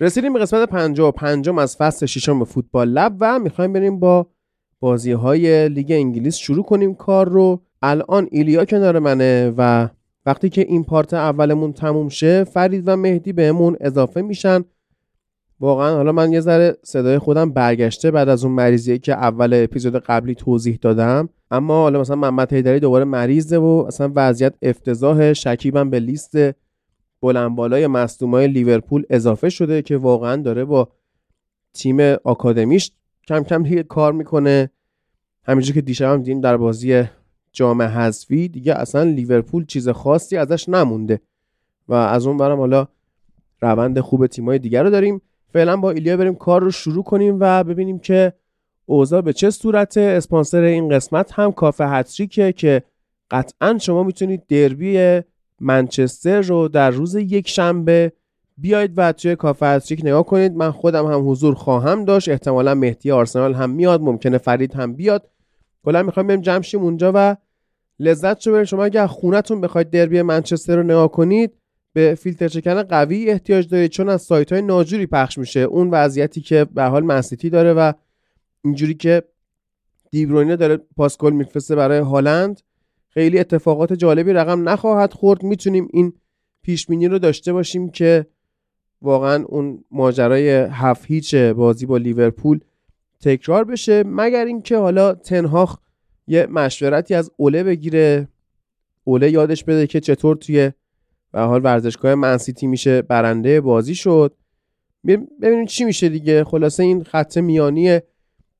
رسیدیم به قسمت 55 از فصل ششم فوتبال لب و می‌خوایم بریم با بازی های لیگ انگلیس شروع کنیم. کار رو الان ایلیا کنار منه و وقتی که این پارت اولمون تموم شه فرید و مهدی بهمون اضافه میشن. واقعا حالا من یه ذره صدای خودم برگشته بعد از اون مریضی که اول اپیزود قبلی توضیح دادم. اما حالا مثلا محمد حیدری دوباره مریضه و اصلا وضعیت افتضاح شکیبم به لیست بلند بالای مصدومای لیورپول اضافه شده که واقعا داره با تیم آکادمیش کم کم دیگه کار می‌کنه. همینجور که دیشب هم دیدیم در بازی جام حذفی دیگه اصلا لیورپول چیز خاصی ازش نمونده و از اون برم حالا روند خوب تیمای دیگر رو داریم. فعلا با ایلیا بریم کار رو شروع کنیم و ببینیم که اوضاع به چه صورت اسپانسر این قسمت هم کافه هتریکه که قطعا شما می‌تونید دربی منچستر رو در روز یک شنبه بیاید و توی کافه هتریک نگاه کنید. من خودم هم حضور خواهم داشت. احتمالا مهدی آرسنال هم میاد. ممکنه فرید هم بیاد. کلا می‌خوایم بریم جمع شیم اونجا و لذت شو بریم. شما اگر خونتون بخواید دربی منچستر رو نگاه کنید به فیلتر چکن قوی احتیاج دارید چون از سایت های ناجوری پخش میشه. اون وضعیتی که به حال منسیتی داره و اینجوری که دیبروینه داره پاسکل میفرسته برای هالند. خیلی اتفاقات جالبی رقم نخواهد خورد. می‌تونیم این پیشبینی رو داشته باشیم که واقعا اون ماجرای هفت هیچ بازی با لیورپول تکرار بشه مگر اینکه حالا تنهاخ یه مشورتی از اوله بگیره. اوله یادش بده که چطور توی به حال ورزشگاه منسیتی میشه برنده بازی شد. ببینیم چی میشه دیگه. خلاصه این خط میانی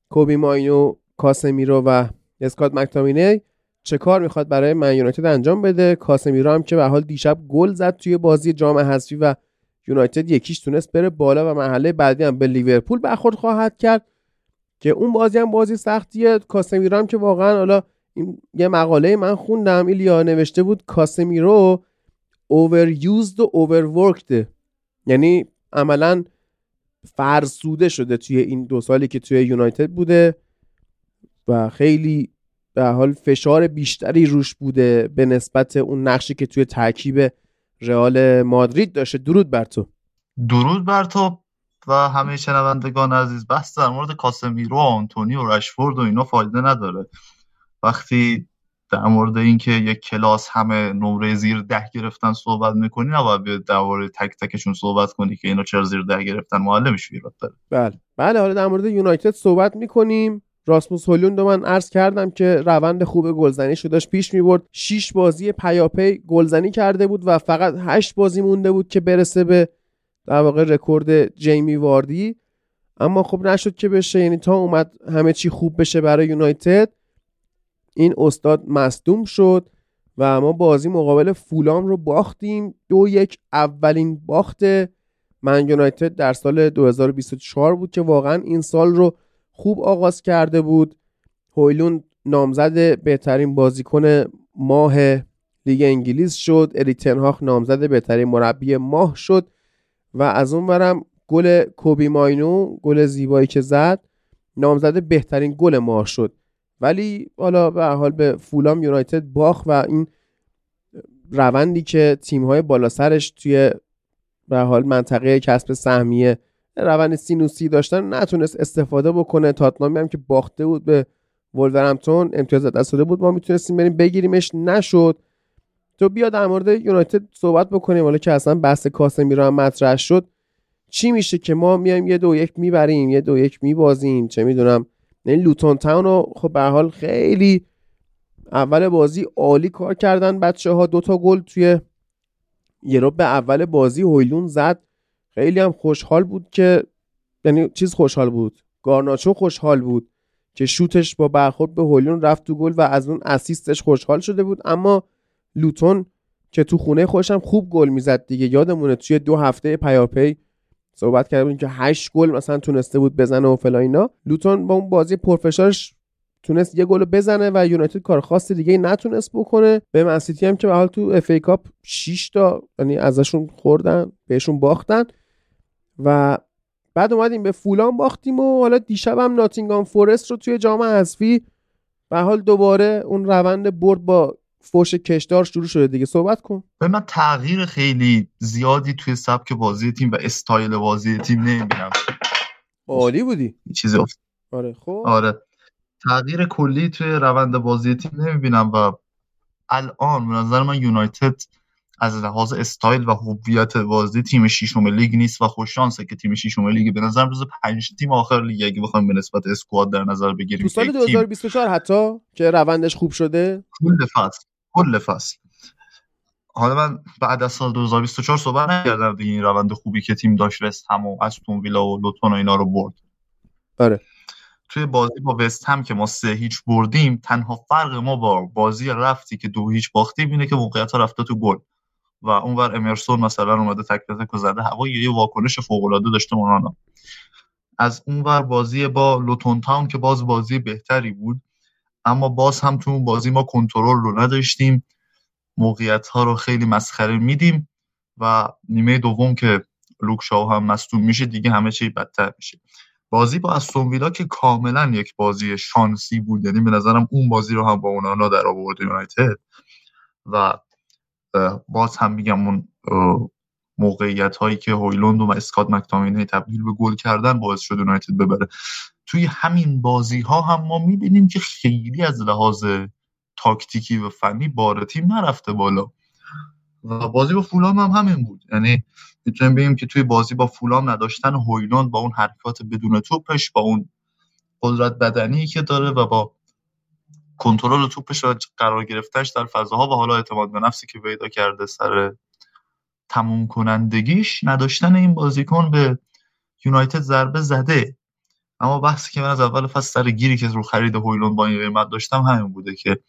کوبی ماینو کاسمیرو و اسکات مکتامینه چه کار می‌خواد برای من یونایتد انجام بده؟ کاسمیرو هم که به حال دیشب گل زد توی بازی جام حذفی و یونایتد یکیش تونست بره بالا و محله بعدی هم به لیورپول برخورد خواهد کرد که اون بازی هم بازی سختیه. کاسمیرو هم که واقعا حالا این یه مقاله من خوندم ایلیا نوشته بود کاسمیرو overused و overworked. یعنی عملا فرسوده شده توی این دو سالی که توی یونایتد بوده و خیلی در حال فشار بیشتری روش بوده به نسبت اون نقشی که توی ترکیب رئال مادرید داشته. درود بر تو. درود بر تو و همه شنوندگان عزیز. بحث در مورد کاسمیرو و آنتونی و رشفورد و اینا فایده نداره. وقتی در مورد اینکه یک کلاس همه نمره زیر ده گرفتن صحبت می‌کنی نباید در مورد تک تکشون صحبت کنی که اینا چرا زیر ده گرفتن؟ معلمش ایراد داره. بله. بله حالا در مورد یونایتد صحبت می‌کنیم. راسموس هولوند من عرض کردم که روند خوب گلزنی شو داشت پیش می‌برد. 6 بازی پیاپی گلزنی کرده بود و فقط 8 بازی مونده بود که برسه به در واقع رکورد جیمی واردی. اما خب نشد که بشه یعنی تا اومد همه چی خوب بشه برای یونایتد این استاد مصدوم شد و ما بازی مقابل فولام رو باختیم. دو یک اولین باخت من یونایتد در سال 2024 بود که واقعا این سال رو خوب آغاز کرده بود. هویلون نامزد بهترین بازیکن ماه لیگ انگلیس شد. اریتنهاخ نامزد بهترین مربی ماه شد و از اون برم گل کوبی ماینو گل زیبایی که زد نامزد بهترین گل ماه شد. ولی حالا به حال به فولام یونایتد باخ و این روندی که تیم های بالا سرش توی به حال منطقه کسب سهمیه روند سینوسی داشتن نتونست استفاده بکنه. تاتنامی هم که باخته بود به ولورهمپتون امتیاز دست داده بود. ما می‌تونستیم بریم بگیریمش. نشد. تو بیا در مورد یونایتد صحبت بکنیم. حالا که اصلا بحث کاسمیرو هم مطرح شد. چی میشه که ما میایم یه دو یک می‌بریم یه دو یک میبازیم؟ چه می‌دونم. این لوتون تاون رو خب به حال خیلی اول بازی عالی کار کردن بچه ها دوتا گل توی یه رو به اول بازی هویلون زد. خیلی هم خوشحال بود که یعنی چیز خوشحال بود؟ گارناچو خوشحال بود که شوتش با برخورد به هویلون رفت تو گل و از اون اسیستش خوشحال شده بود. اما لوتون که تو خونه خودشم خوب گل می‌زد دیگه. یادمونه توی دو هفته پیاپی صحبت کردیم که 8 گل مثلا تونسته بود بزنه و فلان اینا. لوتون با اون بازی پرفشارش تونست یه گل بزنه و یونایتد کار خاص دیگه نتونست بکنه. به منسیتی هم که به حال تو FA Cup 6 تا یعنی ازشون خوردن بهشون باختن. و بعد اومدیم به فولام باختیم و حالا دیشب هم ناتینگام فورست رو توی جام حذفی به حال دوباره اون روند برد با فوش کشدار شروع شده دیگه. صحبت کن. ببین من تغییر خیلی زیادی توی سبک بازی تیم و استایل بازی تیم نمی‌بینم. عالی بودی. چیزی افت. آره خب. آره. تغییر کلی توی روند بازی تیم نمی‌بینم و الان به نظر من یونایتد از لحاظ استایل و هویت بازی تیم ششم لیگ نیست و خوش شانسه که تیم ششم لیگ به نظر جزو 5 تیم آخر لیگ اگه بخوایم به نسبت squad در نظر بگیریم تو سال 2024 حتی که روندش خوب شده. کل فصل کل فصل. حالا من بعد از سال 2024 صحبت نکردم دیگه این روند خوبی که تیم داشت وست هم و استون ویلا و لوتون و اینا رو برد. آره توی بازی با وست هم که ما سه هیچ بردیم تنها فرق ما با بازی رفتی که دو هیچ باختیم اینه که موقعیت ها رفته تو گل. و اونور امرسون مثلا اومده تک تک زده. هوا یه واکنش فوق العاده داشته مولانا. از اونور بازی با لوتون تاون که باز بازی بهتری بود. اما باز هم تو اون بازی ما کنترل رو نداشتیم. موقعیت ها رو خیلی مسخره میدیم و نیمه دوم که لوک شاو هم مصدوم میشه دیگه همه چی بدتر میشه. بازی با استون ویلا که کاملا یک بازی شانسی بود. یعنی به نظرم اون بازی رو هم با اونانا در آورد یونایتد. و باز هم میگم اون موقعیت هایی که هویلوند و اسکات مکتامینه تبدیل به گل کردن باعث شد یونایتد ببره. توی همین بازی ها هم ما می‌بینیم که خیلی از لحاظ تاکتیکی و فنی بار تیم نرفته بالا. و بازی با فولام هم همین بود. یعنی می‌تونیم بگیم که توی بازی با فولام نداشتن هویلوند با اون حرکات بدون توپش با اون قدرت بدنی که داره و با کنترل توپش و قرار گرفتنش در فضاها و حالا اعتماد به نفسی که پیدا کرده سر تموم کنندگیش نداشتن این بازیکن به یونایتد ضربه زده. اما بحثی که من از اول فصل سر گیری که رو خرید هویلون با این قیمت داشتم همین بوده که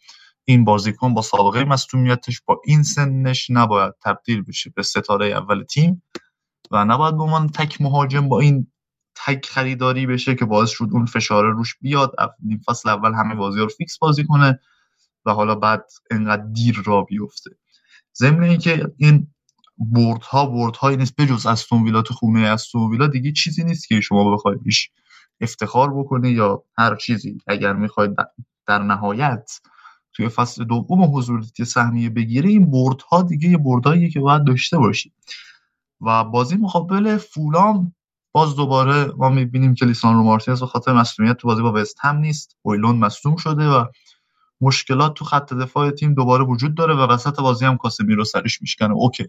این بازیکن با سابقه مصونیتش با این سنش نباید تبدیل بشه به ستاره اول تیم و نباید به عنوان تک مهاجم با این تک خریداری بشه که باعث شد اون فشار روش بیاد. نیم فصل اول همه بازی رو فیکس بازی کنه و حالا بعد انقدر دیر را بیفته. ضمن اینکه این برد ها برد هایی نیست بجز استون ویلا تو خونه. استون ویلا دیگه چیزی نیست که شما بخواید بیش افتخار بکنه یا هر چیزی. اگر می‌خواید در نهایت توی فصل دوم حضوریت سهمیه بگیره این برد ها دیگه یه بردهایی که باید داشته باشی. و بازی مقابل فولام باز دوباره ما می‌بینیم که لیسان رو مارتینز به خاطر مسئولیت تو بازی با وست هم نیست. اویلون مصدوم شده و مشکلات تو خط دفاع تیم دوباره وجود داره و وسط بازی هم رو سرش میشکنه. اوکی.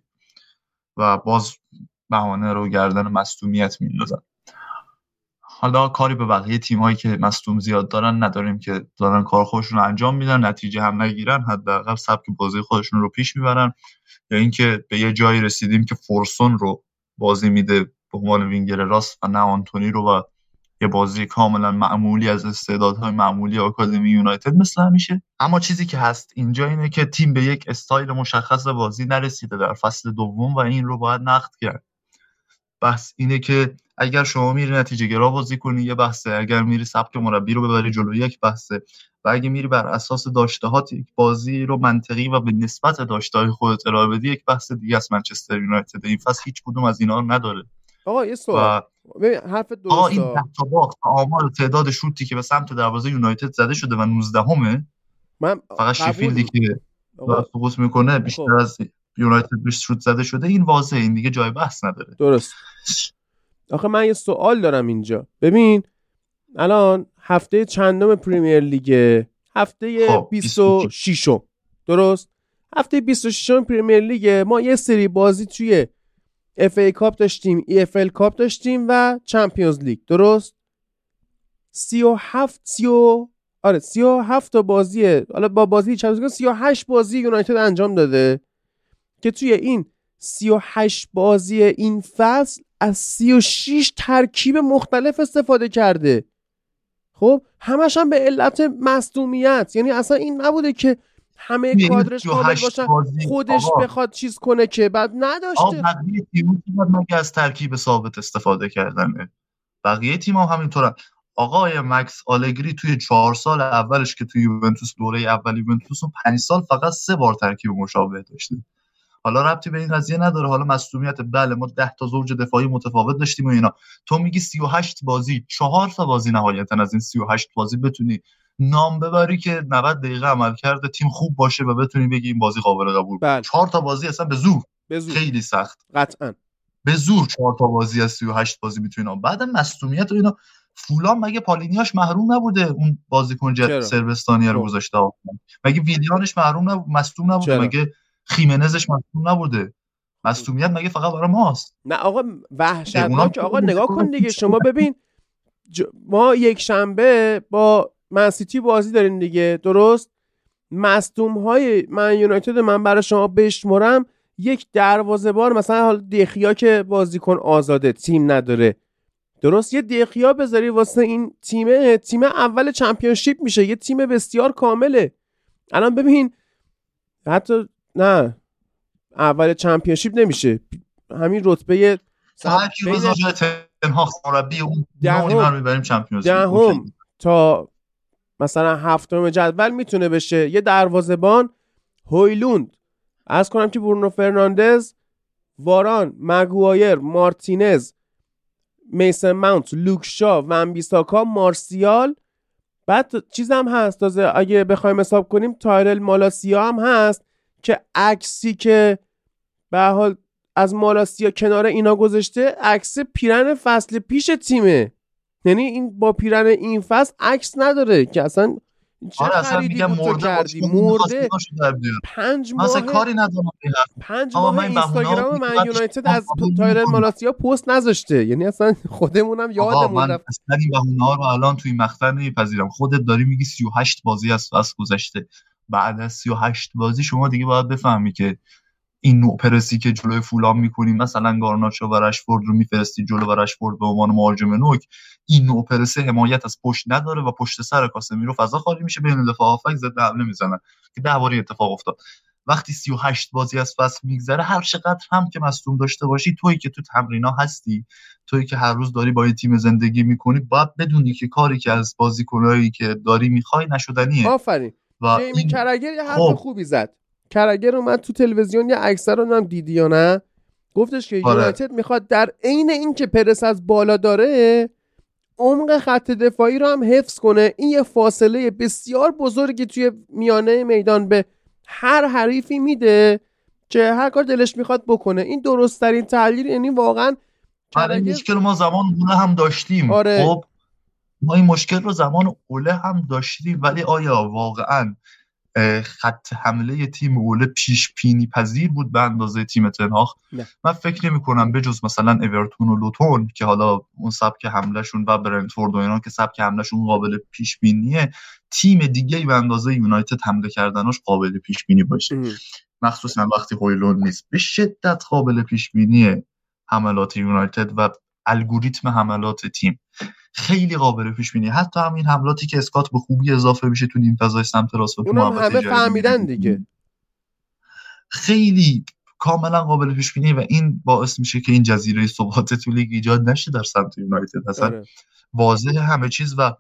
و باز بهانه رو گردن مصدومیت میندازن. حالا کاری به بقیه تیم هایی که مصدوم زیاد دارن نداریم که دارن کار خودشون رو انجام میدن نتیجه هم نگیرن حداقل سبک بازی خودشون رو پیش می‌برن. یا اینکه به یه جایی رسیدیم که فورسون رو بازی میده به عنوان وینگر راست و نه آنتونی رو و یه بازی کاملا معمولی از استعدادهای معمولی آکادمی یونایتد مثل همیشه. اما چیزی که هست اینجا اینه که تیم به یک استایل مشخص بازی نرسیده در فصل دوم و این رو باید نقد کرد. بحث اینه که اگر شما میری نتیجه گرا بازی کنی یه بحثه. اگر میری سبک مربی رو ببری جلو یک بحثه. و اگه میری بر اساس داشتهات یک بازی رو منطقی و به نسبت داشته خودت ارائه بدی یک بحث دیگه است منچستر یونایتد. این فصل هیچ کدوم از اینا نداره. آقا یه سوال. حرف درست این تا باخت آمار تعداد شوتی که به سمت دروازه یونایتد زده شده و 19 همه من فقط شیفیلدی که سقوط می‌کنه بیشتر خب. از یونایتد بیش شوت زده شده. این واضحه این دیگه جای بحث نداره. درست. آخه من یه سوال دارم اینجا. ببین الان هفته چندم پریمیر لیگ؟ هفته خب 26 درست؟ هفته 26 پریمیر لیگ ما یه سری بازی توی FA Cup داشتیم EFL Cup داشتیم و Champions League درست؟ 37 30 آره 37 تا بازی حالا با بازی Champions League 38 بازی یونایتد انجام داده که توی این 38 بازی این فصل از 36 ترکیب مختلف استفاده کرده. خب همش هم به علت مصدومیت. یعنی اصلا این نبوده که همه این کادرش کامل 38 باشن خودش آقا. بخواد چیز کنه که بعد آقا نداشته. بقیه تیم مگه از ترکیب ثابت استفاده کردنه؟ بقیه تیم هم همینطورن. آقای مکس آلگری توی چهار سال اولش که توی یوونتوس دوره اول یوونتوس و پنج سال فقط سه بار ترکیب مشابه داشته. حالا ربطی به این قضیه نداره. حالا مصونیت بله ما 10 تا زوج دفاعی متفاوت داشتیم و اینا. تو میگی 38 بازی چهار تا بازی نهایتا از این 38 بازی بتونی نام ببری که 90 دقیقه عمل کرده تیم خوب باشه و بتونی بگی این بازی قابل قبول بله. چهار تا بازی اصلا به زور. به زور. خیلی سخت. قطعا. به زور چهار تا بازی از 38 بازی می‌تونه بعد مصونیت و اینا. فولان مگه پالینیاش محروم نبوده اون بازیکن؟ جت سربستانی رو خب. گذاشته. مگه ویلیانش محروم نبود؟ مصدوم نبوده؟ چرا؟ مگه خیمنزش مصدوم نبوده؟ مصدومیت مگه فقط برای ماست؟ نه آقا وحشتناک. که آقا نگاه کن دیگه. شما ببین ج- ما یک شنبه با منسیتی بازی داریم دیگه. درست؟ مصدوم های من یونایتد من برای شما بشمرم یک دروازه بار مثلا حالا دخیا که بازیکن آزاده تیم نداره. درست؟ یه دخیا بذاری واسه این تیمه. تیم اول چمپیونشیپ میشه. یه تیم بسیار کامله. الان ببین حتی نه. اول چمپیونشیپ نمیشه. همین رتبه تنها مربی اون دهم. تا مثلا هفتم جدول می‌تونه بشه. یه دروازه‌بان هویلوند. عرض کنم که برونو فرناندز واران مگوایر مارتینز میسن ماونت لوک شاو وان‌بیساکا مارسیال. بعد چیزم هست. تازه اگه بخوایم حساب کنیم تایرل مالاسیا هم هست که عکسی که به حال از مالاسیا کنار اینا گذاشته عکس پیرن فصل پیش تیمه. یعنی این با پیرن این فصل عکس نداره که اصلا چه آره اصلا میگم مرده کردی مرده. پنج اصلا ماه کاری ندارم. پنج ماه من اینستاگرام من یونایتد از نمی‌کنم. مالاسیا پست نذاشته یعنی اصلا خودمونم یادمون رفت اصلا این بهونه ها رو الان توی مقطع نمیپذیرم خودت داری میگی 38 بازی از فصل گذشته بعد از 38 بازی شما دیگه باید بفهمی که این نوع پرسی که جلوی فولام می‌کنیم مثلا گارناچو و رشفورد رو میفرستی جلو و رشفورد به عنوان مهاجم نوک این نوع پرسه حمایت از پشت نداره و پشت سر کاسمیرو فضا خالی میشه بین دفاع هافک ضد حمله می‌زنن که ده باری اتفاق افتاد. وقتی 38 بازی از فصل میگذره هر چقدر هم که مصدوم داشته باشی تویی که تو تمرینا هستی تویی که هر روز داری با این تیم زندگی می‌کنی باید بدونی که کاری که از بازیکنایی که داری می‌خوای نشدنیه. آفرین. و جیمی این کرگر یه حرف خب. خوبی زد. کرگر اومد تو تلویزیون یه اکثر رو هم دیدی یا نه؟ گفتش که آره. یونایتد می‌خواد در عین اینکه پرس از بالا داره عمق خط دفاعی رو هم حفظ کنه. این یه فاصله بسیار بزرگی توی میانه میدان به هر حریفی میده که هر کار دلش می‌خواد بکنه. این درست ترین تحلیل یعنی واقعا آره مشکل ما زمان اوله هم داشتیم. آره. خب ما این مشکل رو زمان اوله هم داشتیم. ولی آیا واقعا خط حمله تیم اوله پیش پینی پذیر بود به اندازه تیم تنهاخ نه. من فکر نمی کنم بجز مثلا اورتون و لوتون که حالا اون سبک حملهشون و برنتفورد و اینا که سبک حملهشون قابل پیش بینیه تیم دیگه به اندازه یونایتد حمله کردنش قابل پیش بینی باشه ام. مخصوصا وقتی هویلون نیست به شدت قابل پیش بینی حملات یونایتد و الگوریتم حملات تیم خیلی قابل پیش بینی. حتی همین حملاتی که اسکات به خوبی اضافه میشه تو نیم فضای سمت راست و تو همه فهمیدن. دیگه. خیلی کاملا قابل پیش بینی و این باعث میشه که این جزیره ثبات تو لیگ ایجاد نشه در سمت یونایتد. اصلا آره. واضح همه چیز و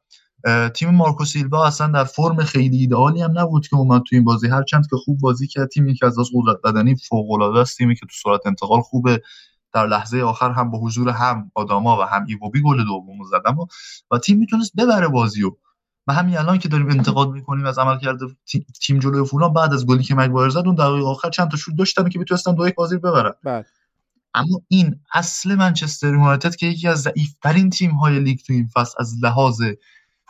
تیم مارکو سیلوا اصلا در فرم خیلی ایدئالی هم نبود که اومد تو این بازی. هرچند که خوب بازی کرد تیمی که از از قدرت بدنی فوق العاده است تیمی که تو سرعت انتقال خوبه. در لحظه آخر هم با حضور هم آداما و هم ایوبی گل دومو زدن و, و تیم می‌تونست ببره بازیو و همین الان که داریم انتقاد می‌کنیم از عملکرد تی- تیم جلوی فولان بعد از گلی که مگوایر زد اون دقیقه آخر چند تا شوت داشتن که می‌تونستن دو یک بازی رو ببرن. بله اما این اصل منچستر یونایتد که یکی از ضعیفترین تیم های لیگ تو این فصل از لحاظ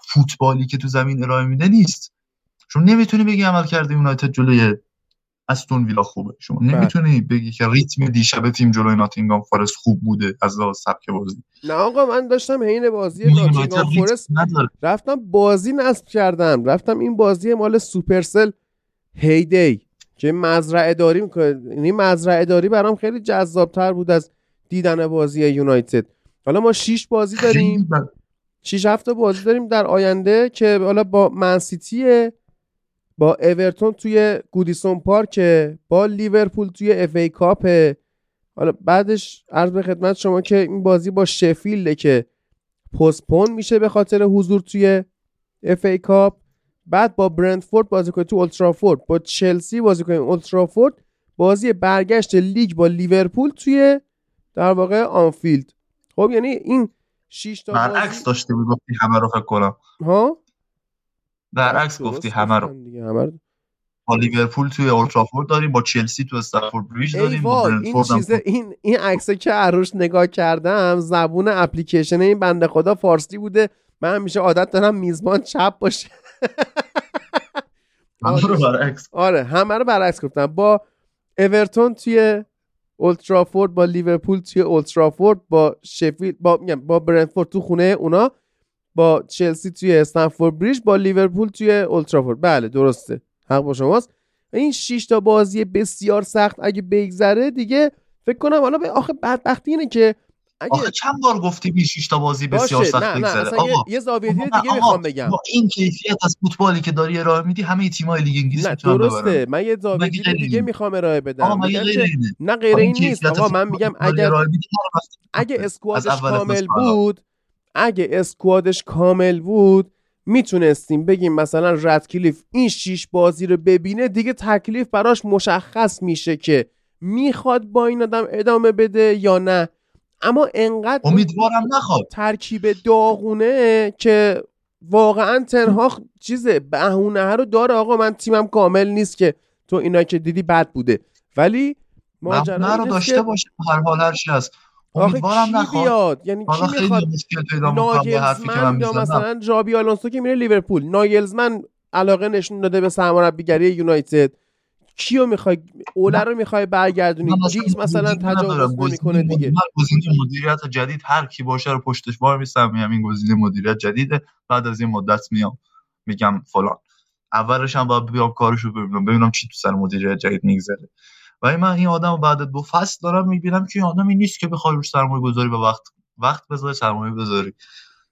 فوتبالی که تو زمین ارائه میده نیست. چون نمی‌تونی بگی عمل کرده یونایتد جلوی استون ویلا خوبه. شما بله. نمی‌تونی بگی که ریتم دیشب تیم جلوی ناتینگام فارست خوب بوده از لحاظ سبک بازی. نه آقا من داشتم حین بازی فورست نداره. رفتم بازی نصب کردم. رفتم این بازی مال سوپرسل هیدی که مزرعه داری می‌کنه. یعنی مزرعه داری برام خیلی جذابتر بود از دیدن بازی یونایتد. حالا ما شیش بازی خیلی داریم بد. شیش هفته بازی داریم در آینده که حالا با منسیتی با اورتون توی گودیسون پارک با لیورپول توی FA Cup. حالا بعدش عرض به خدمت شما که این بازی با شفیلده که postpone میشه به خاطر حضور توی FA Cup. بعد با برنتفورد بازی کنید تو اولدترافورد با چلسی بازی کنید اولدترافورد بازی برگشت لیگ با لیورپول توی در واقع آنفیلد. خب یعنی این 6 تا برعکس داشته بود گفتی همه رو فکر کنم. ها؟ برعکس گفتی همه رو. با لیورپول توی اولترافورد داریم با چلسی تو استفورد بریج داریم با این چیزه این این عکسه که عروش نگاه کردم زبون اپلیکیشن این بنده خدا فارسی بوده. من همیشه عادت دارم میزبان چپ باشه. همه رو برعکس. آره همه رو برعکس گفتم. با اورتون توی اولترافورد با لیورپول توی اولترافورد با شفیل با میگم با برنتفورد تو خونه اونا. با چلسی توی استنفورد بریج با لیورپول توی اولترافورد بله درسته. حق با شماست. این 6 تا بازی بسیار سخت اگه بگذره دیگه فکر کنم حالا به آخه بدبختی اینه که اگه آخه چند بار گفتی 6 تا بازی بسیار سخت نه نه آقا یه, یه زاویه دیگه می‌خوام بگم. با این کیفیت از فوتبالی که داری ارائه میدی همه تیم‌های لیگ انگلیس نه درسته. من یه زاویه دیگه می‌خوام ارائه بدم. نه غیر این نیست. آقا من میگم اگر اگه اسکوادش کامل بود اگه اسکوادش کامل بود می‌تونستیم بگیم مثلا ردکلیف این شیش بازی رو ببینه دیگه تکلیف براش مشخص میشه که می‌خواد با این آدم ادامه بده یا نه. اما انقدر امیدوارم نخواد. ترکیب داغونه که واقعا تنها چیزه بهونه رو داره. آقا من تیمم کامل نیست که تو اینا که دیدی بد بوده. ولی ماجرا رو داشته باشه هر حال هر چی هست. امیدوارم نخواد. بیاد؟ یعنی کی می‌خواد ناگلزمن یا مثلا جابی آلونسو که میره لیورپول. ناگلزمن علاقه نشون داده به سرمربیگری یونایتد. کیو می‌خوای؟ اوله رو می‌خوای برگردونی؟ جیگز مثلا تجاوز نمی‌کنه دیگه. گزینه مدیریت جدید هر کی باشه رو پشتش وای میسم. میگم این گزینه مدیریت جدیده. بعد از این مدت میام. میگم فلان. اولش هم باید بیام کارشو ببینم. ببینم چی تو سر مدیریت جدید میگذره. و من این آدم بعد دو فصل دارم می‌بینم که این آدمی نیست که بخوای روش سرمایه گذاری به وقت وقت بذاری سرمایه بذاری.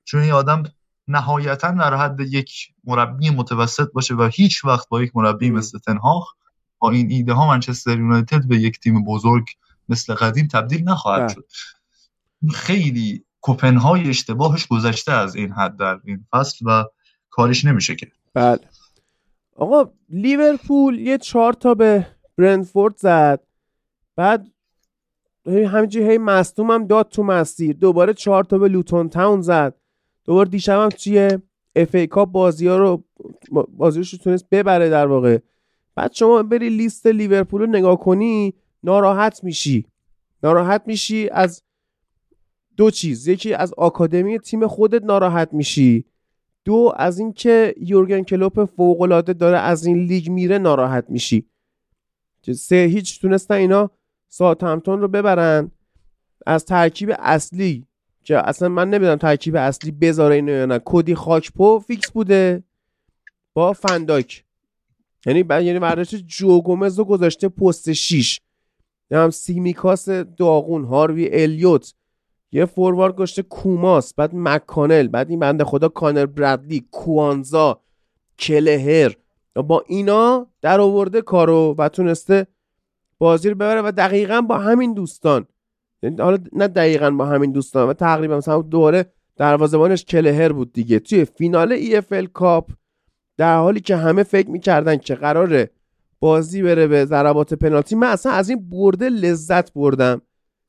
چون این آدم نهایتا در حد یک مربی متوسط باشه و هیچ وقت با یک مربی مثل تنهاخ با این ایده ها منچستر یونایتد به یک تیم بزرگ مثل قدیم تبدیل نخواهد بله. شد. خیلی کوپنهای اشتباهش گذشته از این حد در این فصل و کارش نمیشه که بله. آقا لیورپول یه چهار تا به برنفورد زد. بعد همینجوری هی مصدوم هم داد تو مسیر. دوباره چهار تا به لوتون تاون زد. دوباره دیشب هم توی اف ای کاپ بازی ها رو بازیش رو تونست ببره در واقع. بعد شما بری لیست لیورپول رو نگاه کنی ناراحت میشی. ناراحت میشی از دو چیز. یکی از آکادمی تیم خودت ناراحت میشی. دو از اینکه یورگن کلوپ فوق العاده داره از این لیگ میره ناراحت میشی. سه هیچ تونستن اینا همتون رو ببرن. از ترکیب اصلی. که اصلا من نمی‌دونم ترکیب اصلی بذاره اینو یا نه. کدی خاکپو فیکس بوده با فنداک. یعنی بعد یعنی ورزش جو گومز رو گذاشته پست 6 هم سیمیکاس داغون هاروی الیوت. یه فوروارد گذاشته کوماس بعد مک‌کانل بعد این بنده خدا کانر برادلی کوانزا کلهر. با اینا در آورده کارو و تونسته بازی رو ببره و دقیقا با همین دوستان. یعنی حالا نه دقیقا با همین دوستان و تقریبا مثلا دوره دروازه‌بانش کلهر بود دیگه. توی فینال EFL Cup در حالی که همه فکر می‌کردن که قراره بازی بره به ضربات پنالتی من اصلا از این برده لذت بردم.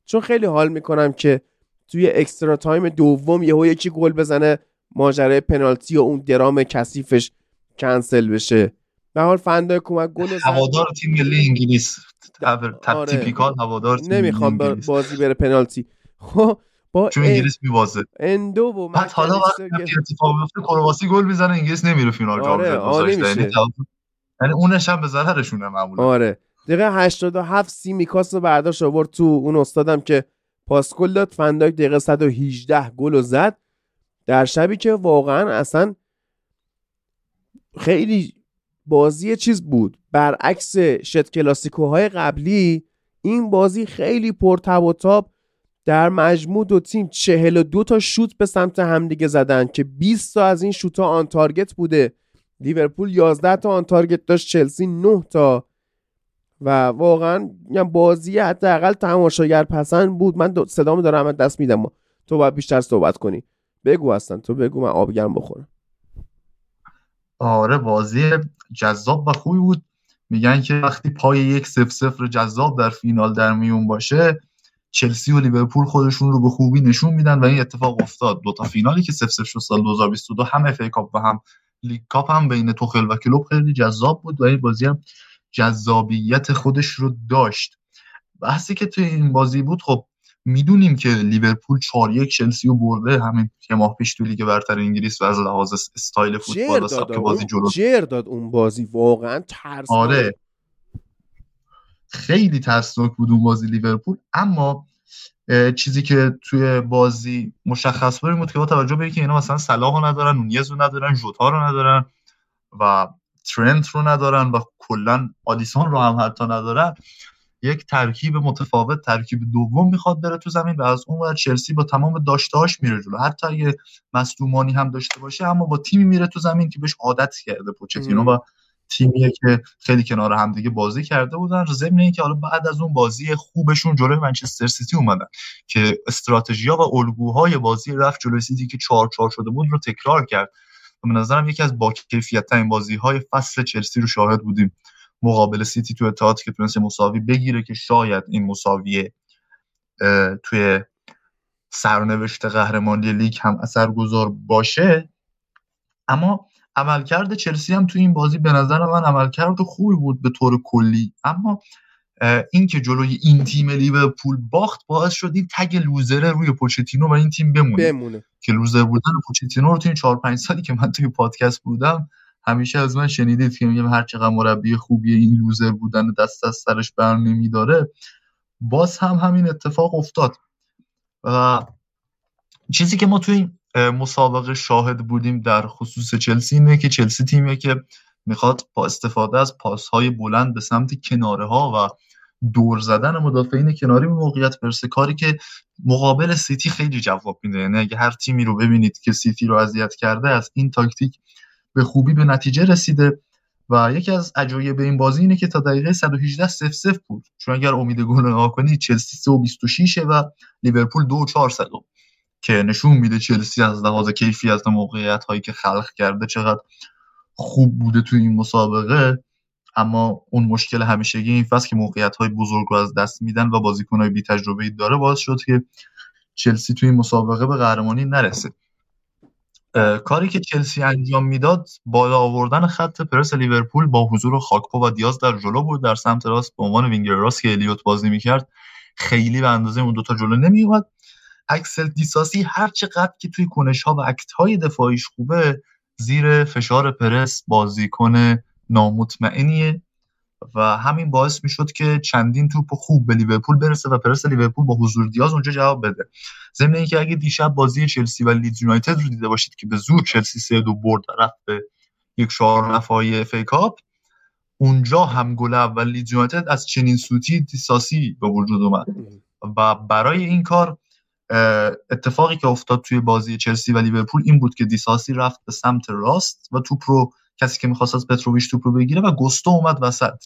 چون خیلی حال می‌کنم که توی extra time دوم یهو یکی گل بزنه ماجرای پنالتی و اون drama کثیفش کنسل بشه. به حال فندای کمک گل هوادار تیم ملی انگلیس. آره. typical هوادار نمی‌خوام بازی بره پنالتی. خب با چون انگلیس میبازه. اندو و بعد حالا وقتی اتفاق بیفته کرواسی گل می‌زنه انگلیس نمیره فینال آره آره یعنی, یعنی اونش هم به ضررشونه معمولا. آره. دقیقه 87 سی میکاس رو برداشت آورد تو اون استادم که پاس گل داد فنداک دقیقه 118 گل زد. در شبی که واقعا اصلا خیلی بازی چیز بود. برعکس شت کلاسیکوهای قبلی این بازی خیلی پرتب و تاب در مجموع دو تیم 42 تا شوت به سمت همدیگه زدن که 20 تا از این شوت ها آن تارگت بوده. لیورپول 11 تا on target داشت چلسی 9 تا. و واقعا بازی حداقل تماشاگر پسند بود. من صدامو دارم دست میدم. تو باید بیشتر صحبت کنی. بگو هستن تو بگو من آب گرم بخورم. آره بازی جذاب و خوبی بود. میگن که وقتی پای یک صفر صفر جذاب در فینال در میون باشه چلسی و لیورپول خودشون رو به خوبی نشون میدن و این اتفاق افتاد. دو تا فینالی که صفر صفر شد سال 2022 هم FA Cup و هم League Cup هم بین توخل و کلوپ خیلی جذاب بود و این بازی هم جذابیت خودش رو داشت. بحثی که توی این بازی بود خب می‌دونیم که لیورپول 4 یک چلسی رو برده. همین که ماه پیش تو لیگ برتر انگلیس و از لحاظ استایل فوتبال سبک بازی جلو. جر داد اون بازی. واقعا ترسناک. آره. خیلی ترسناک بود اون بازی لیورپول. اما چیزی که توی بازی مشخص بود بود که با توجه به اینکه اینا مثلا صلاح ندارن نونیز رو ندارن ژوتا رو ندارن و ترنت رو ندارن و کلا آلیسون رو هم حتی ندارن یک ترکیب متفاوت ترکیب دوم می‌خواد بره تو زمین و از اون ور چلسی با تمام داشتهاش میره جلو. حتی اگه مصدومانی هم داشته باشه اما با تیمی میره تو زمین که بهش عادت کرده پوچتینو و تیمیه که خیلی کنار همدیگه بازی کرده بودن. ضمن اینکه حالا بعد از اون بازی خوبشون جلوی منچستر سیتی اومدن که استراتژی و الگوهای بازی رفت جلوی سیتی که 4 4 شده بود رو تکرار کرد. و به نظرم یکی از با کیفیت ترین بازی های فصل چلسی رو شاهد بودیم. مقابل سیتی تو اتحاد که تونست مساوی بگیره که شاید این مساوی توی سرنوشت قهرمانی لیگ هم اثرگذار باشه. اما عملکرد چلسی هم تو این بازی به نظر من عملکرد خوبی بود به طور کلی. اما اینکه جلوی این تیم لیورپول باخت باعث شد این tag loser ه روی پوچتینو و این تیم بمونه, بمونه. که loser بودن پوچتینو رو تو این 4 5 سالی که من توی پادکست بودم همیشه از من شنیدید که میگم هر چقدر مربی خوبی این loser بودن دست از سرش بر نمیداره. باز هم همین اتفاق افتاد. و چیزی که ما توی مسابقه شاهد بودیم در خصوص چلسی اینه که چلسی تیمیه که می‌خواد با استفاده از پاس های بلند به سمت کناره ها و دور زدن مدافعین کناری به موقعیت برسه. کاری که مقابل سیتی خیلی جواب میده. یعنی اگه هر تیمی رو ببینید که سیتی رو اذیت کرده از این تاکتیک به خوبی به نتیجه رسیده و یکی از عجایب این بازی اینه که تا دقیقه 118 0 0 بود. چون اگر امید گل نگاه کنید چلسی 3 و 26 و لیورپول 2 و 4 که نشون میده چلسی از لحاظ کیفیت موقعیت هایی که خلق کرده چقدر خوب بوده تو این مسابقه. اما اون مشکل همیشگی این فصل که موقعیت های بزرگ رو از دست میدن و بازیکن های بی تجربه داره باعث شد که چلسی توی این مسابقه به قهرمانی نرسه. کاری که چلسی انجام می‌داد بالا آوردن خط پرس لیورپول با حضور خاکپو و دیاز در جلو بود. در سمت راست به عنوان وینگر راست که الیوت بازی می‌کرد خیلی به اندازه اون دوتا جلو نمیومد اکسل دیساسی هر چقدر که توی کنش ها و act های دفاعیش خوبه زیر فشار پرس بازیکن نامطمئنیه و همین باعث می‌شد که چندین توپ خوب به لیورپول برسه و پرس لیورپول با حضور دیاز اونجا جواب بده. ضمن اینکه اگه دیشب بازی چلسی و لیدز یونایتد رو دیده باشید که به زور چلسی سه دو برد رفت به یک چهارم نهایی FA Cup اونجا هم گل اول لیدز یونایتد از چنین سوتی دیساسی به وجود اومد. و برای این کار اتفاقی که افتاد توی بازی چلسی و لیورپول این بود که دیساسی رفت به سمت راست و توپ رو کسی که می‌خواست از پتروویچ توپ رو بگیره و گستو اومد وسط.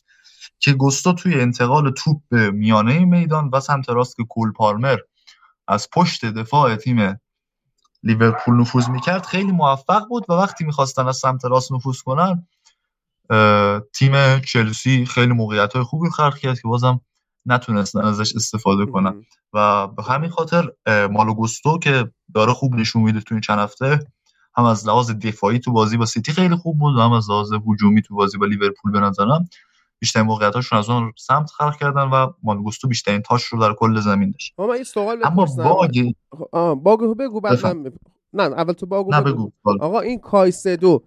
که گستو توی انتقال توپ به میانه میدان و سمت راست که کول پالمر از پشت دفاع تیم لیورپول نفوذ می‌کرد خیلی موفق بود و وقتی می‌خواستن از سمت راست نفوذ کنن تیم چلسی خیلی موقعیت های خوبی خلق کرد که بازم نتونستن ازش استفاده کنن. و به همین خاطر مالو گستو که داره خوب نشون میده تو این چند هفته هم از لحاظ دفاعی تو بازی با سیتی خیلی خوب بود و هم از لحاظ هجومی تو بازی با لیورپول به نظرم بیشتر موقعیتاشون از اون سمت خلق کردن و مانگوستو بیشترین تاش رو در کل زمین داشت. اما این سوال اما bug bug بگو بعد نه اول تو bug و نه بگو. آقا این کایسدو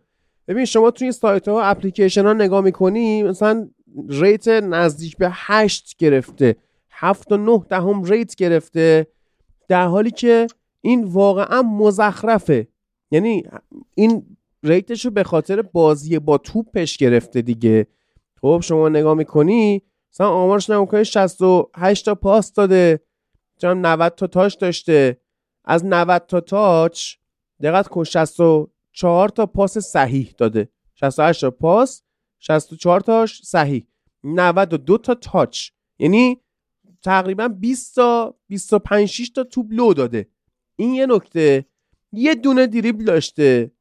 ببین شما توی این سایت ها اپلیکیشن ها نگاه می‌کنی مثلا rate نزدیک به هشت گرفته. هفت و نه دهم rate گرفته. در حالی که این واقعا مزخرفه. یعنی این rate ش رو به خاطر بازی با توپش گرفته دیگه. خب شما نگاه می‌کنی مثلا آمارش نگاه می‌کنی 68 تا پاس داده. چون 90 تا تاچ داشته. از 90 تا تاچ دقت کن 64 تا پاس صحیح داده. 68 تا پاس 64 تاش صحیح. 92 تا تاچ. یعنی تقریبا 20 تا 25 6 تا توپ لو داده. این یه نکته. یه دونه دریبل داشته.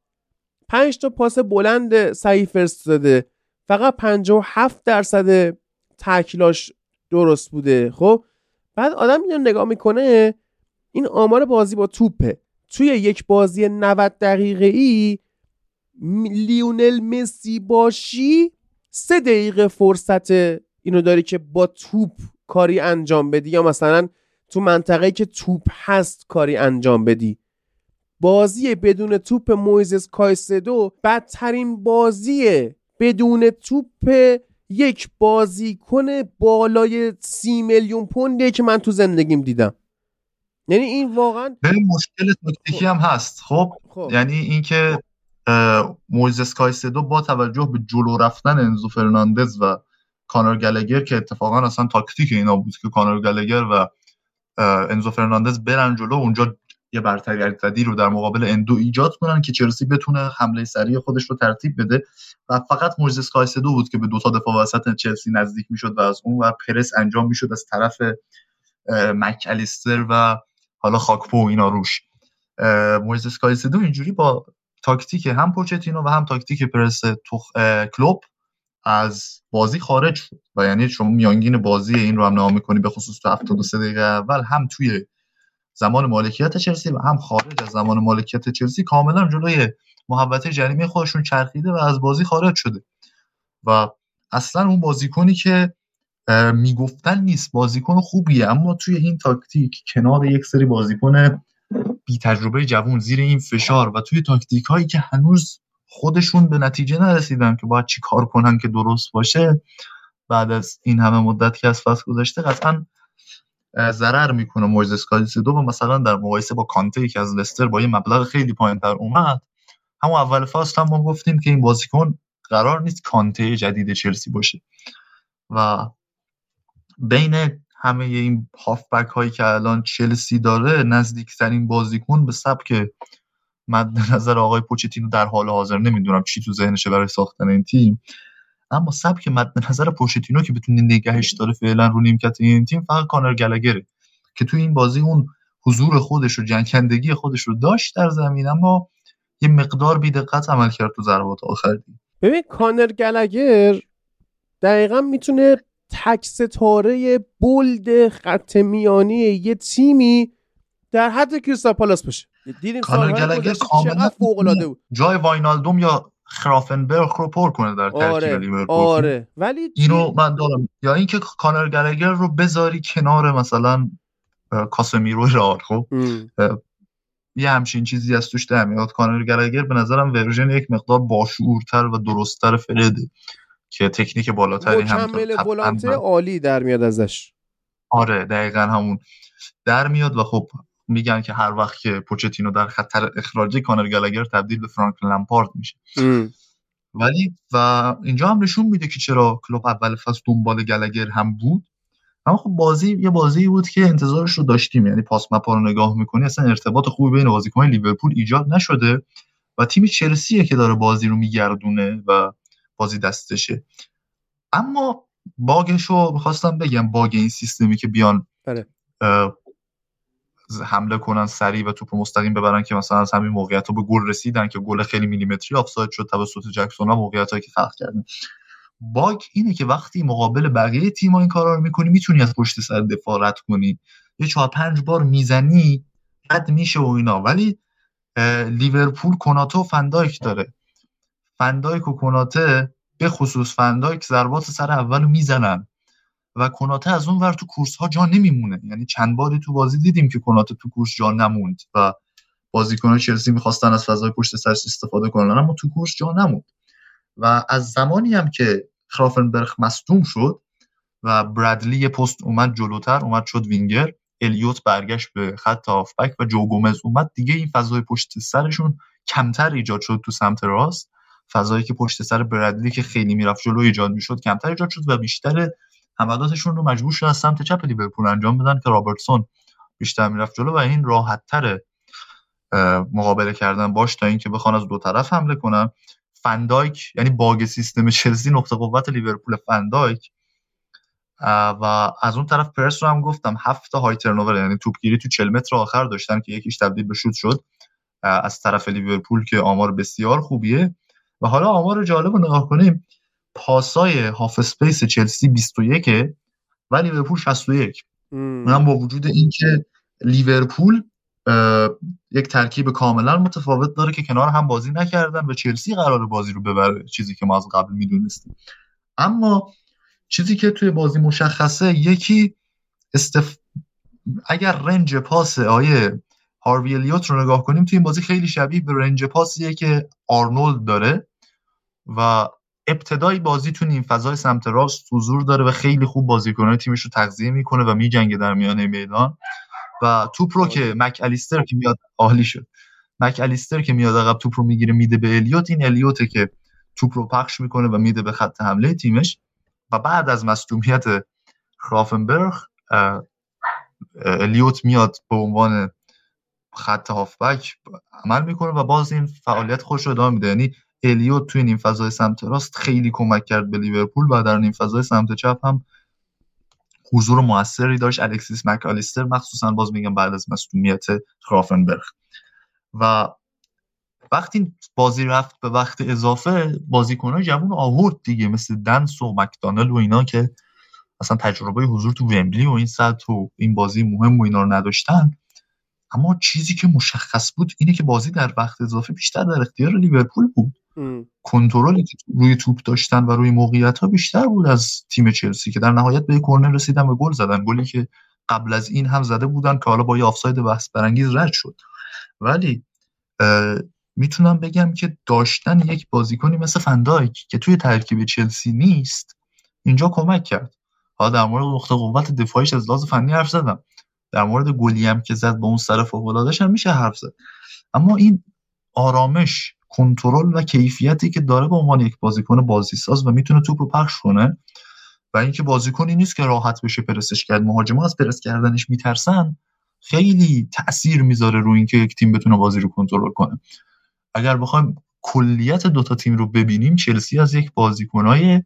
5 تا پاس بلند صحیح فرستاده فقط 57 درصد تکلاش درست بوده. خب؟ بعد آدم اینو نگاه می‌کنه این آمار بازی با توپه. توی یک بازی 90 دقیقه ای لیونل مسی باشی سه دقیقه فرصت اینو داری که با توپ کاری انجام بدی. یا مثلا تو منطقه که توپ هست کاری انجام بدی. بازی بدون توپ مویزس کایسدو بدترین بازی بدون توپ یک بازیکن بالای سی میلیون پوندیه که من تو زندگیم دیدم. یعنی این واقعا مشکل تاکتیکی هم هست. خب, خب. یعنی اینکه مویزس کایسدو با توجه به جلو رفتن انزو فرناندز و کانر گلگر که اتفاقا اصلا تاکتیک اینا بود که کانر گلگر و انزو فرناندز برن جلو اونجا یه برتری رو در مقابل اندو ایجاد کنن که چلسی بتونه حمله سریع خودش رو ترتیب بده. و فقط مویزس کایسدو بود که به دو تا دفاع وسط چلسی نزدیک می‌شد و از اون و پرس انجام می‌شد از طرف مک الیستر و حالا خاکپو اینا روش. مویزس کایسدو اینجوری با تاکتیک هم پوچتینو و هم تاکتیک پرس کلوب از بازی خارج شد. و یعنی شما میانگین بازی این رو هم نگاه می‌کنی به خصوص تو 73 دقیقه اول هم توی زمان مالکیت چلسی و هم خارج از زمان مالکیت چلسی کاملا جلوی محبت جریمه خودشون چرخیده و از بازی خارج شده. و اصلا اون بازیکنی که می‌گفتن نیست بازیکن خوبیه اما توی این تاکتیک کنار یک سری بازیکن بی تجربه جوون زیر این فشار و توی تاکتیک هایی که هنوز خودشون به نتیجه نرسیدن که باید چی کار کنن که درست باشه بعد از این همه مدت که از فصل گذشته قطعا ضرر می‌کنه. مویزس دو و مثلا در مقایسه با کانته که از لستر با یه مبلغ خیلی پایین تر اومد. همون اول فصل هم ما گفتیم که این بازیکن قرار نیست کانته جدید چلسی باشه. و بین همه این هافبک هایی که الان چلسی داره نزدیکترین بازیکن به سبک مد نظر آقای پوچتینو در حال حاضر نمی‌دونم چی تو ذهنشه برای ساختن این تیم. اما سبک مد نظر پوشتینو که بتونه نگهش داره فعلا رو نیمکت این تیم فقط کانر گلگره که تو این بازی اون حضور خودش و جنکندگی خودش رو داشت در زمین اما یه مقدار بیدقت عمل کرد تو ضربات آخر ببین کانر گلگر دقیقا می‌تونه تک ستاره بولد خط میانی یه تیمی در حد کریستال پالاس باشه. دیدیم کانر گلگر کاملا فوق العاده بود. جای واینالدوم یا خرافنبرگ رو پر کنه در ترکیب آره، لیورپول. آره. ولی اینو من دارم. یا اینکه کانر گلگر رو بذاری کنار مثلا کاسمیرو رئال خب؟ یه همچین چیزی از توش در میاد. کانر گلگر به نظرم ورژن یک مقدار باشعورتر و درستتر فرده که تکنیک بالاتری هم مکمل عالی در میاد ازش. آره دقیقا همون. در میاد و خب میگن که هر وقت که پوچتینو در خطر اخراجی کانر گلگر تبدیل به فرانک لمپارد میشه. ولی و اینجا هم نشون میده که چرا کلوب اول فصل دنبال گلگر هم بود. اما خب بازی یه بازی بود که انتظارش رو داشتیم. یعنی پاس مپا رو نگاه می‌کنی اصلا ارتباط خوبی بین بازیکن لیورپول ایجاد نشده و تیم چلسیه که داره بازی رو میگردونه و بازی دستشه. اما باگش رو می‌خواستم بگم باگ این سیستمی که بیان بله. حمله کنن سریع و توپ مستقیم ببرن که مثلا از همین موقعیت به گل رسیدن که گل خیلی میلیمتری آفساید شد توسط جکسون ها موقعیت هایی که خلق کردن. bug اینه که وقتی مقابل بقیه تیم این کارا رو می‌کنی می‌تونی از پشت سر دفاع رد کنی. یه چهار پنج بار می‌زنی رد میشه و اینا. ولی لیورپول کناته و فندایک داره. فندایک و کناته به خصوص فندایک ضربات سر اول می‌زنن. و کناته از اون ور تو کورس ها جا نمیمونه. یعنی چند باری تو بازی دیدیم که کناته تو کورس جا نموند و بازیکنان چلسی می‌خواستن از فضای پشت سرش استفاده کنن اما تو کورس جا نموند. و از زمانی هم که خرافنبرگ مصدوم شد و برادلی پست اومد جلوتر اومد شد وینگر الیوت برگشت به خط هافبک و جو گومز اومد دیگه این فضای پشت سرشون کمتر ایجاد شد تو سمت راست. فضایی که پشت سر برادلی که خیلی می‌رفت جلو ایجاد می‌شد کمتر ایجاد شد و بیشتر حملاتشون رو مجبور شد از سمت چپ لیورپول انجام بدن که رابرتسون بیشتر می‌رفت جلو و این راحت تره مقابله کردن باش تا اینکه بخوان از دو طرف حمله کنن. فندایک یعنی باگ سیستم چلسی نقطه قوت لیورپول فندایک و از اون طرف پرس رو هم گفتم هفت high turnover یعنی توپگیری تو 40 متر آخر داشتن که یکیش تبدیل به شوت شد. از طرف لیورپول که آمار بسیار خوبیه. و حالا آمار جالب رو نگاه کنیم. پاسای half space چلسی 21 و لیورپول 61 اونم با وجود اینکه لیورپول یک ترکیب کاملا متفاوت داره که کنار هم بازی نکردن و چلسی قرار بازی رو ببره چیزی که ما از قبل می‌دونستیم. اما چیزی که توی بازی مشخصه یکی استف... اگر رنج پاس آیه هاروی الیوت رو نگاه کنیم توی این بازی خیلی شبیه به رنج پاسیه که آرنولد داره و ابتدای بازی تو نیم فضای سمت راست حضور داره و خیلی خوب بازیکنان تیمش رو تغذیه می‌کنه و میجنگه در میانه میدان. و توپ رو که مک الیستر که میاد عالی شد. مک الیستر که میاد عقب توپ رو می‌گیره میده به الیوت. این الیوته که توپ رو پخش می‌کنه و میده به خط حمله تیمش. و بعد از مصدومیت خرافنبرگ الیوت میاد به عنوان خط هافبک عمل می‌کنه و باز این فعالیت خوش رو ادامه میده. یعنی الیوت توی نیم فضای سمت راست خیلی کمک کرد به لیورپول و در نیم فضای سمت چپ هم حضور موثری داشت. الکسیس مکالیستر مخصوصا باز میگم بعد از مصونیت خرافنبرگ و وقتی بازی رفت به وقت اضافه بازیکنهای جوون آورد دیگه مثل دنس و مکدانل و اینا که اصلا تجربه حضور تو ومبلی و این سطح و این بازی مهم و اینا رو نداشتن. اما چیزی که مشخص بود اینه که بازی در وقت اضافه بیشتر در اختیار لیورپول بود. کنترلی روی توپ داشتن و روی موقعیت ها بیشتر بود از تیم چلسی که در نهایت به کرنر رسیدن و گل زدن. گلی که قبل از این هم زده بودن که حالا با یه آفساید بحث برانگیز رد شد. ولی می‌تونم بگم که داشتن یک بازیکنی مثل فندایک که توی ترکیب چلسی نیست اینجا کمک کرد. حالا در مورد نقطه قوت دفاعیش از لحاظ فنی حرف زدم. در مورد گلی هم که زد با اون سر فوق هم میشه حرف زد. اما این آرامش کنترل و کیفیتی که داره به عنوان یک بازیکن بازیساز و می‌تونه توپ رو پخش کنه و اینکه بازیکنی نیست که راحت بشه پرسش کرد. مهاجما از پرس کردنش میترسن خیلی تاثیر می‌ذاره روی اینکه یک تیم بتونه بازی رو کنترل کنه. اگر بخوایم کلیت دوتا تیم رو ببینیم چلسی از یک بازیکنهای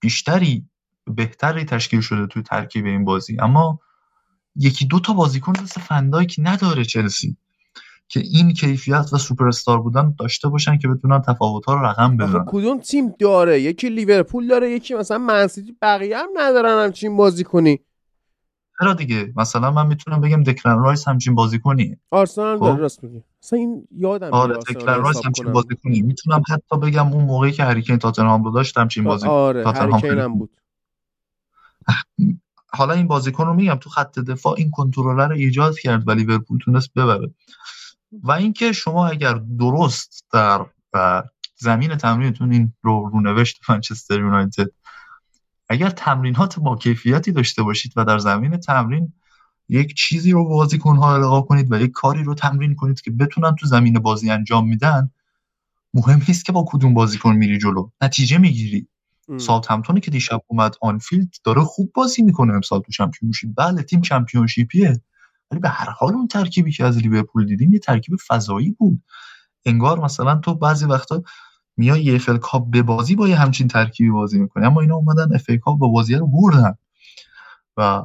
بیشتری بهتری تشکیل شده توی ترکیب این بازی. اما یکی دو تا بازیکن مثل فندایک نداره چلسی. که این کیفیت و سوپر استار بودن داشته باشن که بتونن تفاوت ها رو رقم بزنن. کدوم تیم داره؟ یکی لیورپول داره یکی مثلا منسیتی بقیه هم ندارن همچین بازی کنی چرا دیگه؟ مثلا من می‌تونم بگم دکلن رایس همچین بازیکنی آرسنال داره خب؟ راست میگی. مثلا این یادم آره دکلن رایس همچین بازیکنی می‌تونم حتی بگم اون موقعی که هریکین تاتنهام رو داشت همچین بازی آره هم بود. حالا این بازیکن رو میگم تو خط دفاع این کنترلر رو ایجاد کرد و لیورپول تونست ببره. و اینکه شما اگر درست در زمین تمرینتون این رو رونوشت منچستر یونایتد اگر تمرینات با کیفیتی داشته باشید و در زمین تمرین یک چیزی رو بازیکنها القا کنید و یک کاری رو تمرین کنید که بتونن تو زمین بازی انجام میدن مهم نیست که با کدوم بازیکن میری جلو. نتیجه می‌گیری. ساوتهمپتونی که دیشب اومد آنفیلد داره خوب بازی می‌کنه امسال تو چمپیونشیپ. بله تیم چمپیونشیپیه. ولی به هر حال اون ترکیبی که از لیورپول دیدیم یه ترکیب فضایی بود. انگار مثلا تو بعضی وقتا میای یه FA کاپ یه بازی با یه همچین ترکیبی بازی می‌کنه اما اینا اومدن FA کاپ با بازی رو بردن و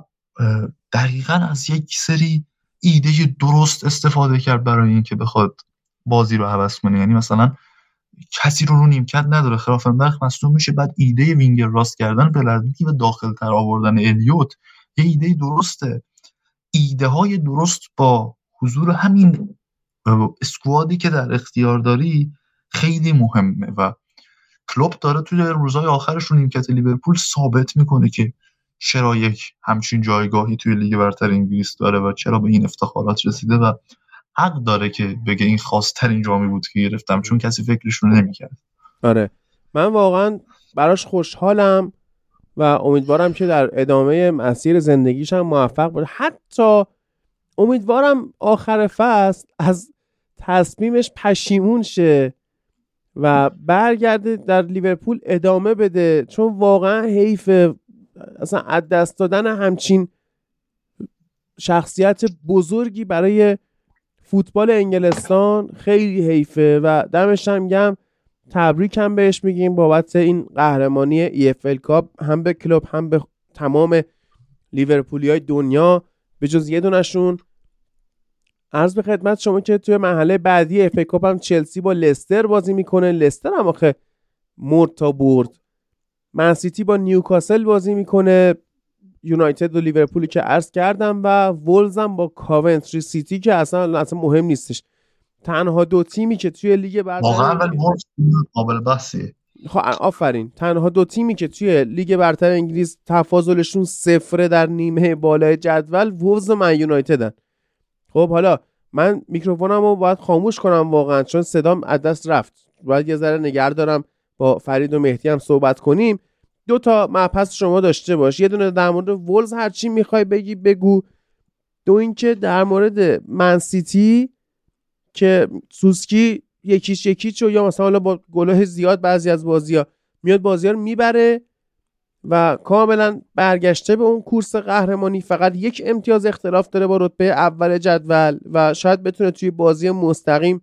دقیقا از یک سری ایده درست استفاده کرد برای اینکه بخواد بازی رو عوض کنه. یعنی مثلا کسی رو رو نیمکت نداره. خرافنبرگ مصدوم میشه بعد ایده وینگر راست کردن بلدی و داخل تر آوردن الیوت یه ایده درسته. ایده های درست با حضور همین اسکوادی که در اختیار داری خیلی مهمه و کلوب داره توی روزهای آخرش رو نیمکت لیورپول ثابت می‌کنه که چرا یک همچین جایگاهی توی لیگ برتر انگلیس داره و چرا به این افتخارات رسیده و حق داره که بگه این خاصترین جامی بود که گرفتم چون کسی فکرش رو نمی‌کرد. آره. من واقعا براش خوشحالم و امیدوارم که در ادامه مسیر زندگیش هم موفق باشه. حتی امیدوارم آخر فصل از تصمیمش پشیمون شه و برگرده در لیورپول ادامه بده. چون واقعا حیف اصلا از دست دادن همچین شخصیت بزرگی برای فوتبال انگلستان خیلی حیفه و دمش هم گرم تبریک هم بهش میگیم. بابت این قهرمانی EFL کاپ هم به کلوب هم به تمام لیورپولی های دنیا. به جز یه دونشون عرض به خدمت شما که توی مرحله بعدی FA کاپ هم چلسی با لستر بازی می‌کنه. لستر هم آخه مرد تا برد منسیتی با نیوکاسل بازی می‌کنه. یونایتد و لیورپولی که عرض کردم و وولز هم با کاونتری سیتی که اصلا اصلا مهم نیستش. تنها دو تیمی که توی لیگ برتر قابل بحثیه. خب آفرین. تنها دو تیمی که توی لیگ برتر انگلیس تفاضلشون صفره در نیمه بالای جدول وولز و من یونایتدن. خب حالا من میکروفونم رو باید خاموش کنم واقعا چون صدام از دست رفت. باید یه ذره نگه دارم با فرید و مهدی هم صحبت کنیم. دو تا مبحث شما داشته باش. یه دونه در مورد ولز هرچی می‌خوای بگی بگو. دو اینکه در مورد منسیتی که سوسکی یکیش یکیچ یا مثلا حالا با گلاه زیاد بعضی از بازی میاد بازی رو می‌بره و کاملا برگشته به اون کورس قهرمانی فقط یک امتیاز اختلاف داره با رتبه اول جدول و شاید بتونه توی بازی مستقیم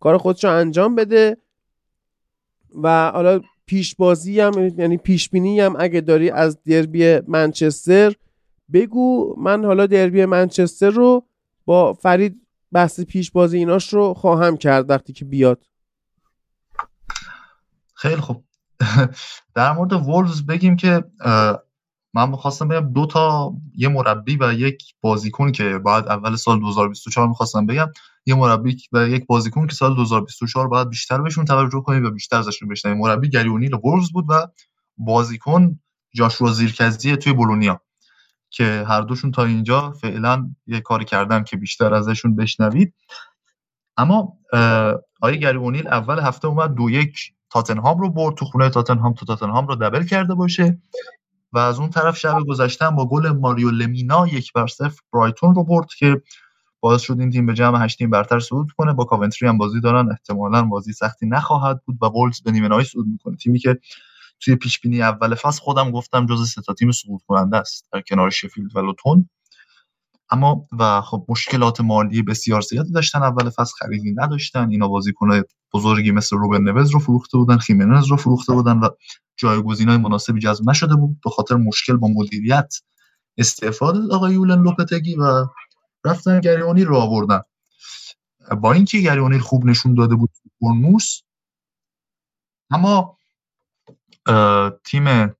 کار خودش رو انجام بده. و حالا پیش بازی هم یعنی پیش بینی هم اگه داری از دربی منچستر بگو من حالا دربی منچستر رو با فرید بحث پیش بازی ایناش رو خواهم کرد وقتی که بیاد. خیلی خوب. در مورد وولز بگیم که من می‌خواستم بگم دو تا یه مربی و یک بازیکن که بعد اول سال 2024 می‌خواستم بگم. یه مربی و یک بازیکن که سال 2024 باید بیشتر بهشون توجه کنیم و بیشتر ازشون بشنویم. مربی گریونیل وولز بود و بازیکن جاشوا زیرکزی توی بولونیا. که هر دوشون تا اینجا فعلا یه کاری کردن که بیشتر ازشون بشنوید. اما آیه گریونیل اول هفته اومد دو یک تاتنهام رو برد تو خونه تاتنهام تو تاتنهام رو دبل کرده باشه و از اون طرف شب گذشتن با گل ماریو لمینا یک بر صفر برایتون رو برد که باعث شد این تیم به جمع هشت تیم برتر صعود کنه. با کاونتری هم بازی دارن احتمالا بازی سختی نخواهد بود و وولز به نیمه نهایی صعود می‌کنه. تیمی که توی پیش بینی اول فصل خودم گفتم جز سه تا تیم صعود کننده است در کنار شفیلد و لوتون. اما و خب مشکلات مالی بسیار زیادی داشتن. اول فصل خریدی نداشتن. اینا بازیکن بزرگی مثل روبن نوز رو فروخته بودن خیمنز رو فروخته بودن و جایگزینای مناسبی جذب نشده بود. به خاطر مشکل با مدیریت استفاده آقای یولن لوپتگی و رفتن گریونی رو آوردن. با اینکه گریونی خوب نشون داده بود برنوس اما تیم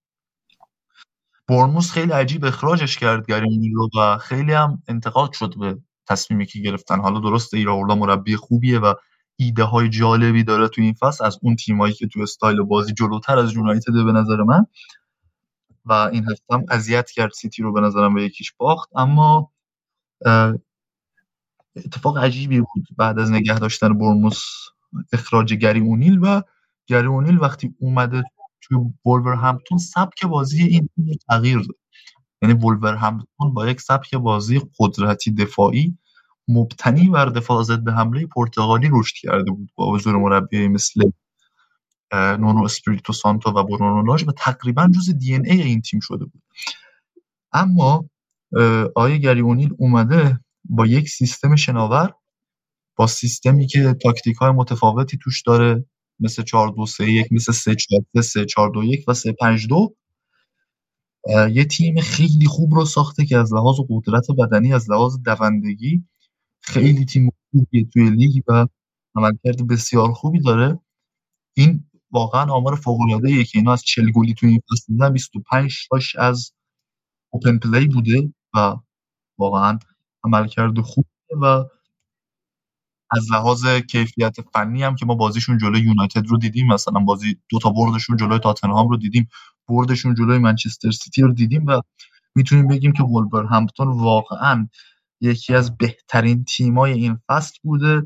برموس خیلی عجیب اخراجش کرد گریونی رو و خیلی هم انتقاد شد به تصمیمی که گرفتن. حالا درسته ایراوردا مربی خوبیه و ایده های جالبی داره تو این فصل از اون تیمایی که تو استایل بازی جلوتر از یونایتد به نظر من. و این هفته هم اذیت کرد سیتی رو به نظرم به یکیش باخت. اما اتفاق عجیبی بود بعد از نگه داشتن برموس اخراج گری اونیل و گری اونیل وقتی اومده توی همتون سبک بازی این تیم تغییر داد. یعنی همتون با یک سبک بازی قدرتی دفاعی مبتنی بر دفاع ضد حمله پرتغالی رشد کرده بود با حضور مربی مثل نونو اسپریتو سانتو و برونو لاژ و تقریبا جز دی ان ای این تیم شده بود. اما آقای گری اونیل اومده با یک سیستم شناور با سیستمی که تاکتیک های متفاوتی توش داره. مثل 4 2 3 1 مثل 3 4 3 4 2 1 و 3 5 2 یه تیم خیلی خوب رو ساخته که از لحاظ قدرت بدنی از لحاظ دوندگی خیلی تیم خوبیه توی لیگ و عملکرد بسیار خوبی داره. این واقعا آمار فوق العاده که اینا از 40 گلی توی این فصل دیدن 25 تاش از اوپن پلی بوده و واقعا عملکرد خوبه و از لحاظ کیفیت فنی هم که ما بازیشون جلوی یونایتد رو دیدیم مثلا بازی دو تا بردشون جلوی تاتنهام رو دیدیم بردشون جلوی منچستر سیتی رو دیدیم و می‌تونیم بگیم که همپتون واقعا یکی از بهترین تیمای این فصل بوده.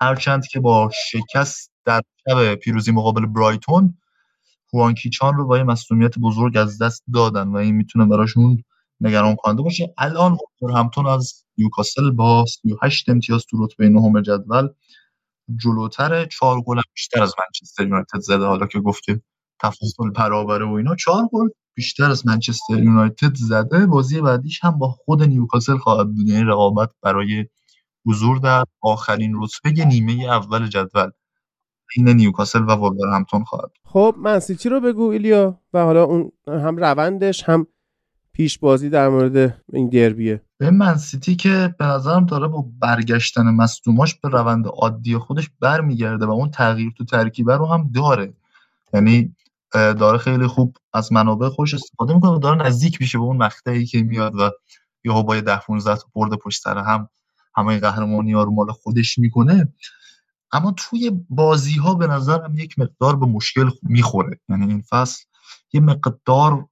هرچند که با شکست در شب پیروزی مقابل برایتون چان رو با یه مسئولیت بزرگ از دست دادن و این می‌تونه براشون نگران کننده باشه. الان همتون از نیوکاسل با 38 امتیاز تو رتبه نهم جدول جلوتر چهار گل بیشتر از منچستر یونایتد زده. حالا که گفت که تفاضل برابره و اینا چهار گل بیشتر از منچستر یونایتد زده. بازی بعدیش هم با خود نیوکاسل خواهد بود. یعنی رقابت برای حضور در آخرین رتبه نیمه اول جدول این نیوکاسل و همتون خواهد خب من سیتی رو بگو ایلیا و حالا اون هم روندش هم پیش بازی در مورد این دربیه. به من سیتی که به نظرم داره با برگشتن مصدوماش به روند عادی خودش برمیگرده و اون تغییر تو ترکیبه رو هم داره. یعنی داره خیلی خوب از منابع خوش استفاده می‌کنه و داره نزدیک میشه به اون مقطعی که میاد و یهو با 10 15 تا برد پشت سر هم همه قهرمانی ها رو مال خودش می‌کنه. اما توی بازی ها به نظرم یک مقدار به مشکل می‌خوره. یعنی این فصل یه مقدار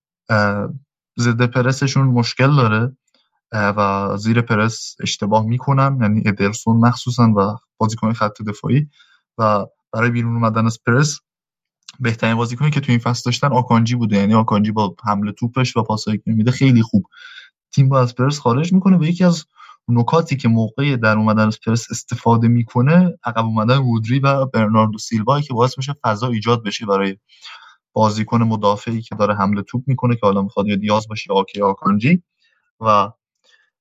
ضد پرسشون مشکل داره. و زیر پرس اشتباه می‌کنن یعنی ادرسون مخصوصا و بازیکن خط دفاعی و برای بیرون اومدن از پرس بهترین بازیکنی که تو این فصل داشتن آکانجی بوده. یعنی آکانجی با حمله توپش و پاسایی که میده خیلی خوب. تیم با از پرس خارج می‌کنه و یکی از نکاتی که موقع در اومدن از پرس استفاده می‌کنه عقب اومدن رودری و برناردو سیلوایی که باعث میشه فضا ایجاد بشه برای بازیکن مدافعی که داره حمله توپ می‌کنه که حالا می‌خواد یا دیاز باشه یا آکانجی. و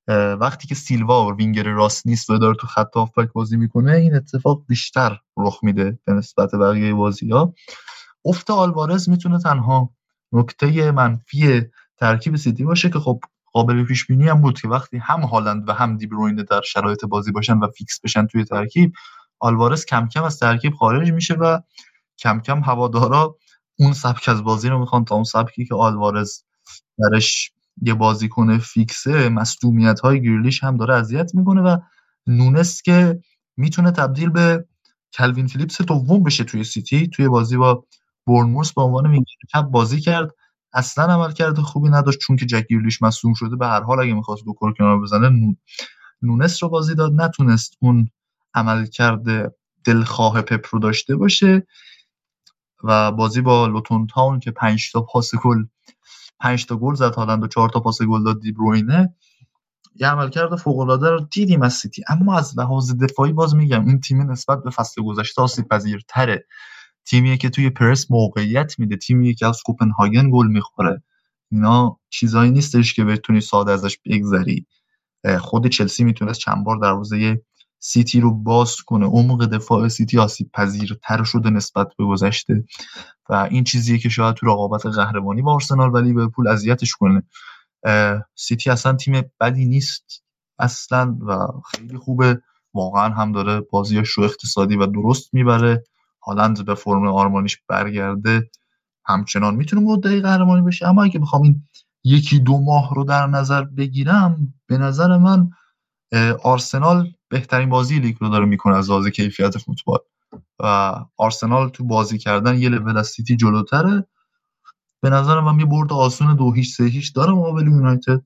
وقتی که سیلوا وینگر راست نیست و داره تو خط هافبک بازی می‌کنه این اتفاق بیشتر رخ میده به نسبت بقیه بازی ها افت آلوارز می‌تونه تنها نکته منفی ترکیب سیتی باشه که خب قابل پیش بینی هم بود که وقتی هم هالند و هم دی‌بروینه در شرایط بازی باشن و فیکس بشن توی ترکیب آلوارز کم کم از ترکیب خارج میشه و کم کم هوادارا اون سبک از بازی رو می‌خوان تا اون سبکی که آلوارز درش یه بازیکن فیکسه مصدومیت های گریلیش هم داره اذیت می‌کنه و نونس که می‌تونه تبدیل به کلوین فیلیپس دوم بشه توی سیتی توی بازی با بورنموس به عنوان وینگر بازی کرد. اصلا عملکرد خوبی نداشت چون که جک گریلیش مصدوم شده. به هر حال اگه می‌خواست دوکو کنار بزنه نونس رو بازی داد. نتونست اون عملکرد دلخواه پپ رو داشته باشه و بازی با لوتون تاون که 5 تا پاس گل 5 تا گل زد هالند و 4 تا پاس گل داد دیبروینه یه عملکرد فوق العاده رو دیدیم از سیتی. اما از لحاظ دفاعی باز میگم این تیم نسبت به فصل گذشته آسیب پذیرتره تیمیه که توی پرس موقعیت میده تیمیه که از کوپنهاگن گل می‌خوره. اینا چیزایی نیستش که بتونی ساده ازش بگذری. خود چلسی می‌تونست چند بار دروازه سیتی رو باز کنه. عمق دفاع سیتی آسیب پذیرتر شده نسبت به گذشته و این چیزیه که شاید تو رقابت قهرمانی با آرسنال ولی لیورپول اذیتش کنه. سیتی اصلا تیم بدی نیست اصلا و خیلی خوبه. واقعا هم داره بازیاش رو اقتصادی و درست می‌بره. هالند به فرم آرمانیش برگرده. همچنان می‌تونه مدعی قهرمانی بشه. اما اگه بخوام این یکی دو ماه رو در نظر بگیرم به نظر من آرسنال بهترین بازی لیگ رو داره می‌کنه از لحاظ کیفیت فوتبال. و آرسنال تو بازی کردن یه لول سیتی جلوتره. به نظر من یه برد آسون دو هیچ سه هیچ داره مقابل یونایتد.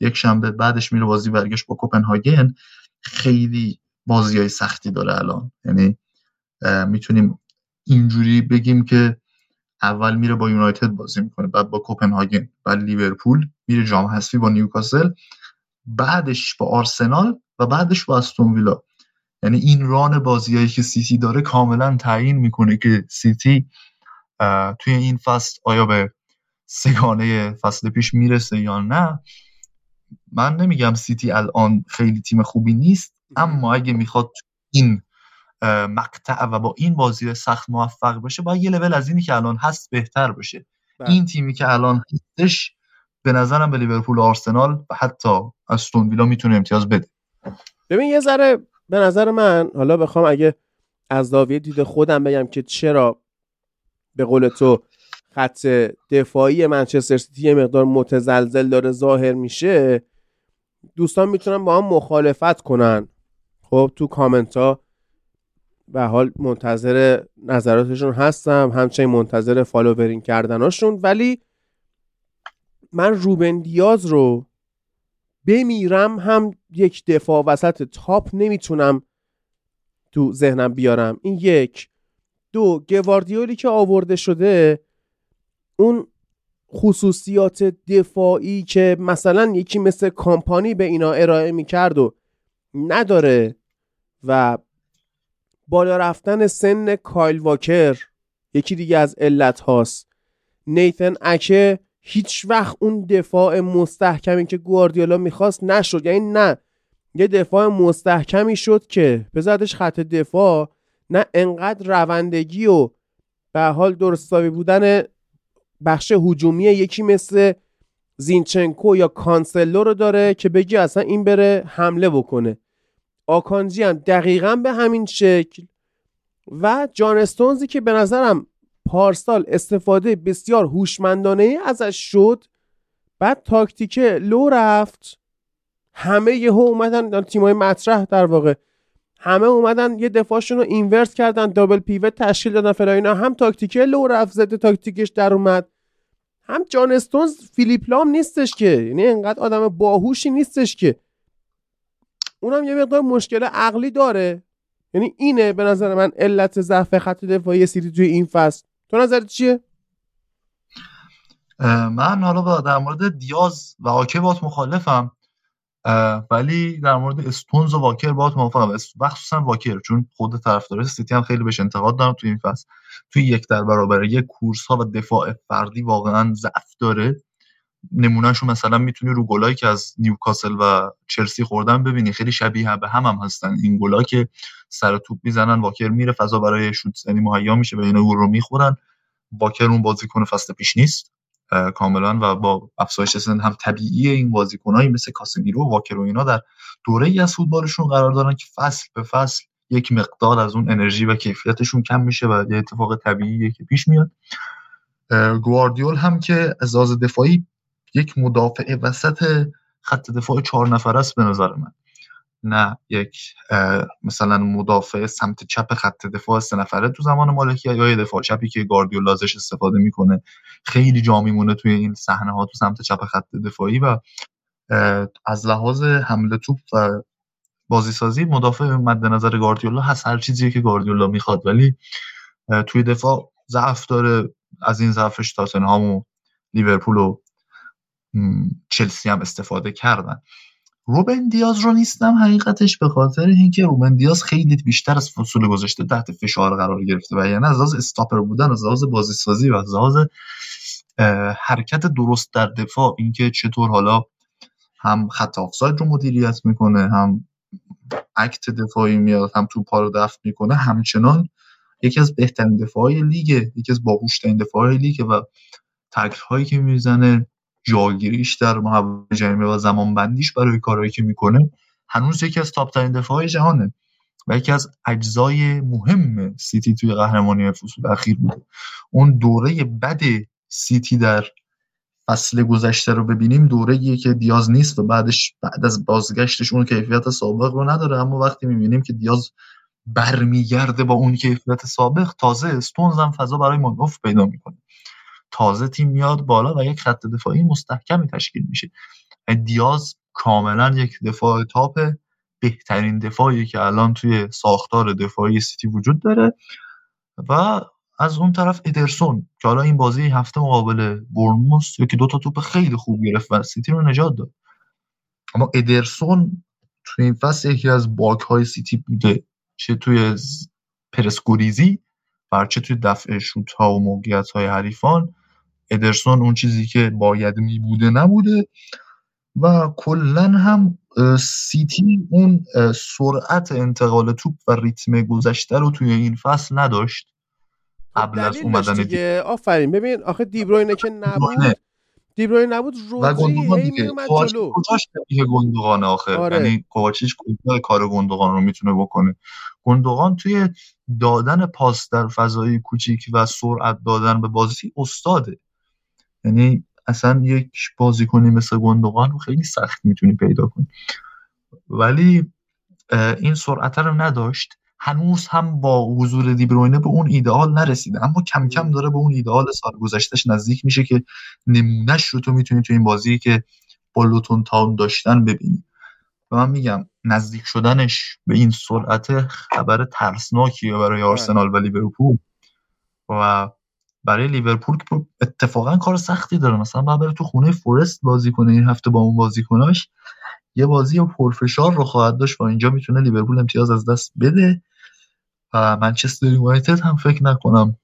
یک شنبه بعدش میره بازی برگشت با کوپنهاگن. خیلی بازی های سختی داره الان. یعنی می‌تونیم اینجوری بگیم که اول میره با یونایتد بازی می‌کنه بعد با کوپنهاگن. بعد لیورپول میره جام حذفی با نیوکاسل. بعدش با آرسنال و بعدش با استون ویلا. یعنی این run بازیایی که سیتی داره کاملا تعیین می‌کنه که سیتی توی این فصل آیا به سگانه فصل پیش می‌رسه یا نه؟ من نمیگم سیتی الان خیلی تیم خوبی نیست اما اگه می‌خواد این مقطع و با این بازی سخت موفق بشه باید یه لول از اینی که الان هست بهتر بشه. بله. این تیمی که الان هستش به نظرم به لیورپول و آرسنال و حتی استون ویلا می‌تونه امتیاز بده. ببین یه ذره به نظر من حالا بخوام اگه از زاویه دید خودم بگم که چرا به قول تو خط دفاعی منچستر سیتی یه مقدار متزلزل داره ظاهر میشه دوستان می‌تونن با هم مخالفت کنن. خب تو کامنت ها به حال منتظر نظراتشون هستم همچنین منتظر فالوورین کردناشون ولی من روبن دیاز رو بمیرم هم یک دفاع وسط تاپ نمی‌تونم تو ذهنم بیارم. این یک. دو گواردیولی که آورده شده اون خصوصیات دفاعی که مثلا یکی مثل کامپانی به اینا ارائه می‌کرد و نداره و بالا رفتن سن کایل واکر یکی دیگه از علت هاست نیتن اکه هیچ وقت اون دفاع مستحکمی که گواردیولا می‌خواست نشد. یعنی نه یه دفاع مستحکمی شد که بذارتش خط دفاع نه انقدر روندگی و به حال درستابی بودن بخش هجومی یکی مثل زینچنکو یا کانسلو رو داره که بگی اصلا این بره حمله بکنه. آکانجی هم دقیقا به همین شکل و جان استونزی که به نظرم پارسال استفاده بسیار هوشمندانه ازش شد. بعد تاکتیک لو رفت. همه یهو اومدن تیمای مطرح در واقع. همه اومدن یه دفاعشون رو inverse کردن double pivot تشکیل دادن فلذا هم تاکتیک لو رفت زده تاکتیکش در اومد. هم جان استونز فیلیپ لام نیستش که. یعنی انقدر آدم باهوشی نیستش که. اونم یه مقدار مشکل عقلی داره. یعنی اینه به نظر من علت ضعف خط دفاعی سیتی توی این فصل. تو نظرت چیه؟ من حالا در مورد دیاز و آکه بات مخالفم. ولی در مورد استونز و واکر باهات موافقم. مخصوصا واکر چون خود طرفدار سیتی هم خیلی بهش انتقاد دارم توی این فصل. توی یک در برابر یک کورس ها و دفاع فردی واقعا ضعف داره. نمونهشو مثلا می‌تونی رو گلایی که از نیوکاسل و چلسی خوردن ببینی. خیلی شبیه به هم هم هستن این گلا که سر توپ می‌زنن. واکر میره فضا برای شوت زنی مهیا میشه و اینا رو می‌خورن. واکر اون بازیکن فصل پیش نیست کاملا و با افزایش سن هم طبیعی این بازیکنایی مثل کاسمیرو و واکر و اینا در دوره ای از فوتبالشون قرار دارن که فصل به فصل یک مقدار از اون انرژی و کیفیتشون کم میشه و یه اتفاق طبیعیه که پیش میاد. گواردیول هم که از لحاظ دفاعی یک مدافع وسط خط دفاع چهار نفر است به نظر من. نه یک مثلا مدافع سمت چپ خط دفاع سه نفره تو زمان مالکی یا دفاع چپی که گاردیولا ازش استفاده می‌کنه. خیلی جا میمونه توی این صحنه ها تو سمت چپ خط دفاعی و از لحاظ حمله توپ و بازی سازی مدافع مد نظر گاردیولا هست. هر چیزی که گاردیولا می‌خواد. ولی توی دفاع ضعف داره. از این ضعفش تاتنهام و لیورپول و چلسی هم استفاده کردن. روبن دیاز رو نیستم حقیقتش به خاطر اینکه روبن دیاز خیلی بیشتر از فصول گذشته تحت فشار قرار گرفته و یعنی از لحاظ استاپر بودن از لحاظ بازی سازی و از لحاظ حرکت درست در دفاع اینکه چطور حالا هم خط آفساید رو مدیریت می‌کنه هم اکت دفاعی میاد هم توپا رو دفع می‌کنه همچنان یکی از بهترین دفاعی لیگه یکی از باهوشترین دفاعی لیگه و تکل هایی که می‌زنه جاگیریش در محوطه جریمه و زمان بندیش برای کارهایی که می‌کنه هنوز یکی از تاپ ترین دفاع جهانه و یکی از اجزای مهم سیتی توی قهرمانی فصول اخیر بوده. اون دوره بد سیتی در فصل گذشته رو ببینیم دوره که دیاز نیست و بعدش بعد از بازگشتش اون کیفیت سابق رو نداره. اما وقتی می‌بینیم که دیاز برمیگرده با اون کیفیت سابق تازه استونز هم فضا برای مانوف پیدا می‌کنه. تازه تیم میاد بالا و یک خط دفاعی مستحکمی تشکیل میشه. دیاز کاملا یک دفاع تاپ بهترین دفاعی که الان توی ساختار دفاعی سیتی وجود داره و از اون طرف ادرسون که حالا این بازی هفته مقابل بورنموث یکی دو تا توپ خیلی خوب گرفت و سیتی رو نجات داد. اما ادرسون توی این فصل یکی از bug های سیتی بوده چه توی پرس گریزی و چه توی دفع شوت ها و موقعیت های حریفان ادرسون اون چیزی که باید می بوده نبوده و کلا هم سیتی اون سرعت انتقال توپ و ریتم گذشته رو توی این فصل نداشت خب قبل از اومدن دیگه. آفرین. ببین آخه دیبروینه که نبود. دیبروین نبود رودری هی میومد جلو. کجاش که گندوغانه آخه؟ آره. یعنی کوواچیچ کجا کار گندوغان رو می‌تونه بکنه؟ گندوغان توی دادن پاس در فضای کوچیک و سرعت دادن به بازی استاده. یعنی اصلا یک بازیکنی مثل گندوغان رو خیلی سخت می‌تونی پیدا کنی. ولی این سرعت رو نداشت. هنوز هم با حضور دیبروینه به اون ایدئال نرسیده. اما کم کم داره به اون ایدئال سال گذشتهش نزدیک میشه که نمونهش رو تو می‌تونی تو این بازی که با لوتون تاون داشتن ببینی. و من میگم نزدیک شدنش به این سرعت خبر ترسناکیه برای بله. آرسنال و لیورپول. و برای لیورپول که اتفاقا کار سختی داره. مثلا باید بره تو خونه فورست بازی کنه این هفته با اون بازیکناش. یه بازی پرفشار رو خواهد داشت و اینجا می‌تونه لیورپول امتیاز از دست بده و منچستر یونایتد هم فکر نکنم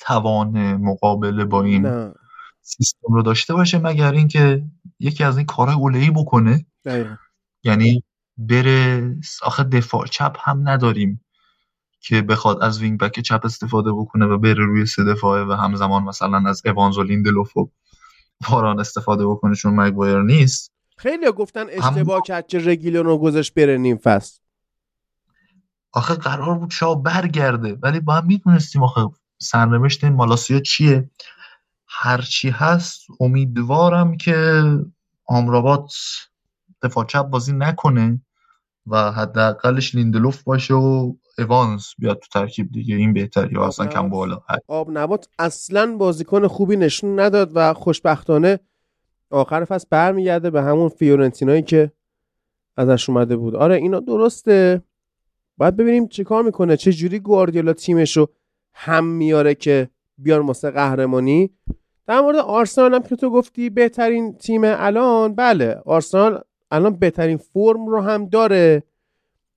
توان مقابله با این نه. سیستم رو داشته باشه مگر اینکه یکی از این کارهای اولهی بکنه. یعنی بره آخه دفاع چپ هم نداریم که بخواد از وینگ بک چپ استفاده بکنه و بره روی سه دفاعه و همزمان مثلا از اوانز و لیندلوف و واران استفاده بکنه چون مگوایر نیست خیلی گفتن اشتباه کرد که رگیلون رو گذاشت بره نیم فصل. آخه قرار بود شاو برگرده ولی با هم می‌دونستیم آخه سرنوشت این مالاسیا چیه. هرچی هست امیدوارم که آمرابات دفاع چپ بازی نکنه و حداقلش لیندلوف باشه و اوانز بیاد تو ترکیب دیگه این بهتری اصلا کم بالا. آب نبات. اصلا بازیکن خوبی نشون نداد و خوشبختانه آخر فصل برمیگرده به همون فیورنتینایی که ازش اومده بود. آره اینا درسته. باید ببینیم چه کار می‌کنه چه جوری گواردیولا تیمش رو هم میاره که بیان واسه قهرمانی. در مورد آرسنال هم که تو گفتی بهترین تیم الان بله آرسنال الان بهترین فرم رو هم داره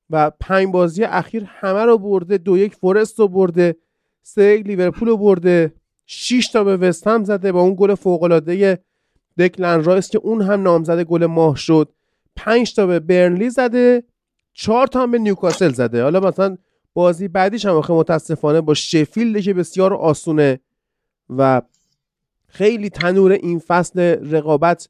و پنج بازی اخیر همه رو برده دو یک فارست رو برده سه لیورپول رو برده 6 تا به وست هم زده با اون گل فوق دکلن رایس که اون هم نامزد گل ماه شد. 5 تا به برنلی زده 4 تا هم به نیوکاسل زده. حالا مثلا بازی بعدیش هم متاسفانه با شفیلد که بسیار آسونه و خیلی تنور این فصل رقابت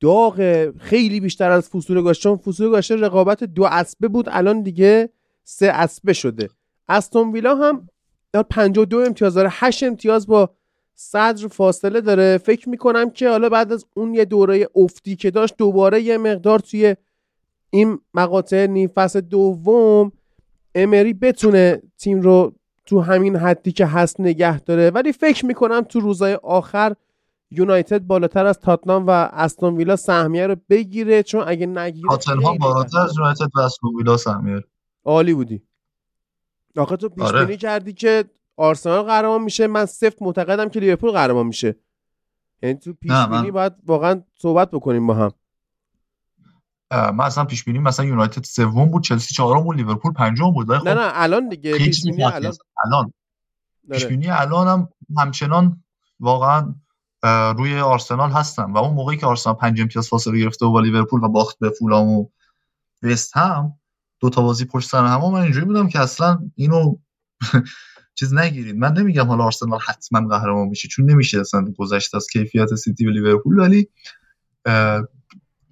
داغ خیلی بیشتر از فصول گذشته چون فصول رقابت دو اسبه بود الان دیگه سه اسبه شده. استون ویلا هم 52 امتیاز داره 8 امتیاز با صدر فاصله داره. فکر می‌کنم که حالا بعد از اون یه دوره افتی که داشت دوباره یه مقدار توی این مقاطع نیم فصل دوم امری بتونه تیم رو تو همین حدی که هست نگه داره. ولی فکر می‌کنم تو روزای آخر یونایتد بالاتر از تاتنام و استون ویلا سهمیه رو بگیره. چون اگه نگیره تاتنهام بالاتر از یونایتد و استون ویلا سهمیه عالی بودی. آخه تو پیش آره. کردی که آرسنال قهرمان میشه. من سفت معتقدم که لیورپول قهرمان میشه. یعنی تو پیش بینی باید واقعا صحبت بکنیم با هم. من اصلا پیش بینی مثلا یونایتد سوم بود چلسی چهارم بود لیورپول پنجم بود. نه نه الان دیگه پیش بینی الان الان. پیش بینی الان هم همچنان واقعا روی آرسنال هستن. و اون موقعی که آرسنال پنج امتیاز فاصله گرفته با لیورپول و باخت به فولام و وست هم دو تا بازی پشت سر هم من اینجوری بودم که اصلا اینو چیز نگیرید. من نمیگم حالا آرسنال حتما قهرمان میشه چون نمیشه اصلا گذشته از کیفیت سیتی و لیورپول ولی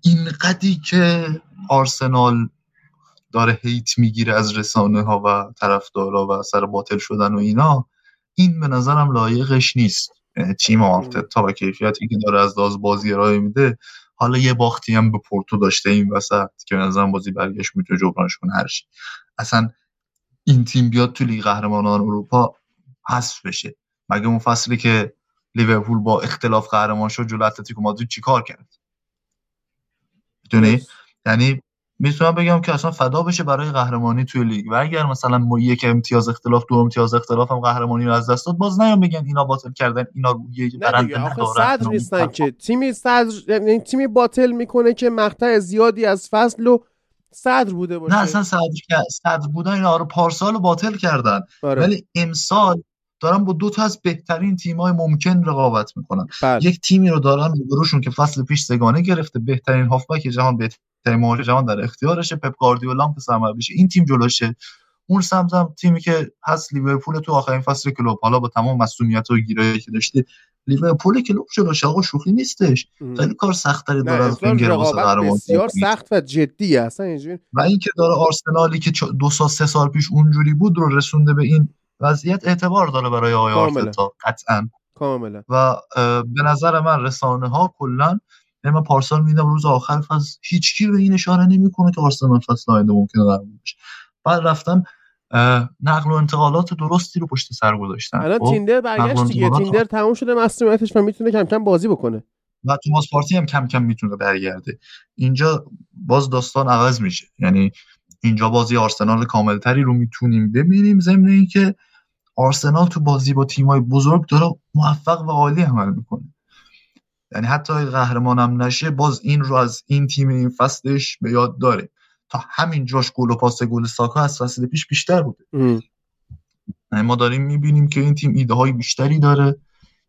این قدی که آرسنال داره هیت می‌گیره از رسانه ها و طرفدارا و سر باطل شدن و اینا این به نظرم لایقش نیست. تیم آرتتا و کیفیتی که داره از داز بازی ارائه میده حالا یه باختی هم به پورتو داشته این وسط که نظرم بازی برگشت می‌تونه جبرانش کنه هر اصلا این تیم بیاد تو لیگ قهرمانان اروپا حذف بشه. مگه اون فصلی که لیورپول با اختلاف قهرمان شد جلو اتلتیکو مادرید چیکار کرد؟ می‌دونی؟ یعنی می‌تونم بگم که اصلا فدا بشه برای قهرمانی توی لیگ. و اگر مثلا ما یک امتیاز اختلاف دو امتیاز اختلاف هم قهرمانی رو از دست داد باز نیام بگن اینا باطل کردن اینا یه برنده ندارن. صدر نیستن که. تیمی صدر یعنی تیمی باطل می‌کنه که مقطع زیادی از فصل و صدر بوده باشه. نه اصلا صدر صدر بودن اینا رو پارسال باطل کردن. آره. ولی امسال دارن با دو تا از بهترین تیم‌های ممکن رقابت می‌کنن. بله. یک تیمی رو دارن روشون که فصل پیش سگانه گرفته بهترین هافبک جهان بهترین مهاجم جهان در اختیارشه پپ گاردیولا هم پسر بشه این تیم جلوشه. اون سمت تیمی که هست لیورپول تو آخرین فصل کلوب حالا با تمام مسئولیت و گیرایی که داشته لیورپول کلوب جلوش آقا شوخی نیستش. خیلی کار سخت داره داره از فینگر بسیار سخت و جدی اصلا و اینکه داره آرسنالی که دو سال سه سال پیش اونجوری بود رو رسونده به این وضعیت اعتبار داره برای آقای آرتتا قطعا. کاملا و به نظر من رسانه ها کلا یعنی من پارسال میدم روز آخر فصل هیچکی به این اشاره نمی‌کنه که آرسنال فصل آینده ممکنه قرار بعد رفتن نقل و انتقالات درستی رو پشت سر گذاشتن. الان خب، تیندر برگشت دیگه. تیندر تموم شده مسئولیتش و می‌تونه کم کم بازی بکنه. و توماس پارتی هم کم کم می‌تونه برگرده. اینجا باز داستان عوض میشه. یعنی اینجا بازی آرسنال کاملتری رو می‌تونیم ببینیم ضمن اینکه آرسنال تو بازی با تیمای بزرگ داره موفق و عالی عمل می‌کنه. یعنی حتی قهرمانم نشه باز این رو از این تیم این فصلش به یاد داره. تا همین جاش گل و پاس گل ساکا از فصل پیش بیشتر بوده. یعنی ما داریم می‌بینیم که این تیم ایده های بیشتری داره.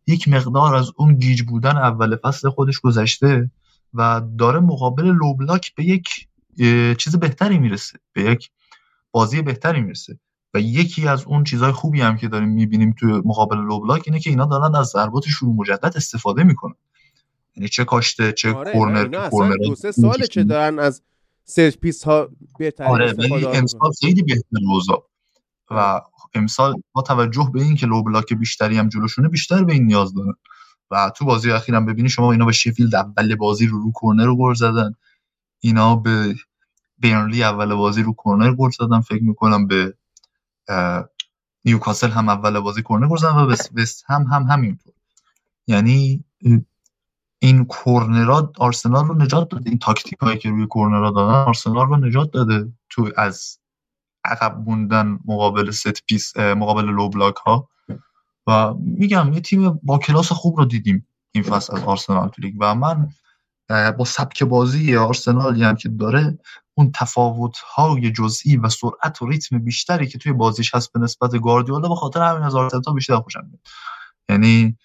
یک مقدار از اون گیج بودن اول فصل خودش گذشته و داره مقابل low block به یک چیز بهتری می‌رسه. به یک بازی بهتری می‌رسه. و یکی از اون چیزهای خوبی هم که داریم می‌بینیم توی مقابل low block اینه که اینا دارن از ضربات شروع مجدد استفاده می‌کنن. یعنی چه کاشته چه آره کورنر دو سه ساله که دارن از set piece ها بهتر آره ولی امسال خیلی بهتر اوضاع. و امسال با توجه به این که low block بیشتری هم جلوشونه بیشتر به این نیاز دارن. و تو بازی اخیرم ببینی شما اینا به شفیلد اول بازی رو رو کورنر رو گل زدن. اینا به برنلی اول بازی رو کورنر گل زدن. فکر می‌کنم به نیوکاسل هم اول بازی کورنر گل زدن و وست هم هم همینطور. یعنی این کورنرا آرسنال رو نجات داده. این تاکتیک هایی که روی کورنرا دادن آرسنال رو نجات داده تو از عقب موندن مقابل set piece مقابل low block ها. و میگم یه تیم با کلاس خوب رو دیدیم این فصل از آرسنال تو لیگ. و من با سبک بازی آرسنالی هم که داره اون تفاوت های جزئی و سرعت و ریتم بیشتری که توی بازیش هست به نسبت گاردیولا به خاطر همین از آرتتا بیشتر خوشم میاد. یعنی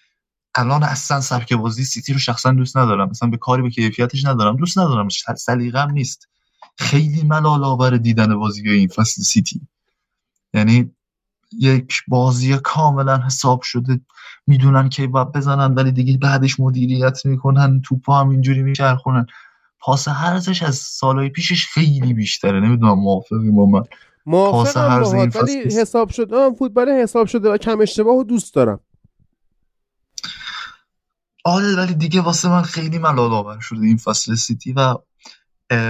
الان اصلا سبک بازی سیتی رو شخصا دوست ندارم. مثلا به کاری به کیفیتش ندارم. دوست ندارم. سلیقم نیست. خیلی ملال آور دیدن بازی این فصل سیتی. یعنی یک بازی کاملا حساب شده. می‌دونن که باید بزنن ولی دیگه بعدش مدیریت می‌کنن توپا هم اینجوری میچرخونن. پاس هرزش از سالهای پیشش خیلی بیشتره. نمی‌دونم موافقی با من. پاس هرز این ولی حساب شده فوتبال حساب شده و کم اشتباه و دوست دارم. آره ولی دیگه واسه من خیلی ملال آور شده این فصل سیتی و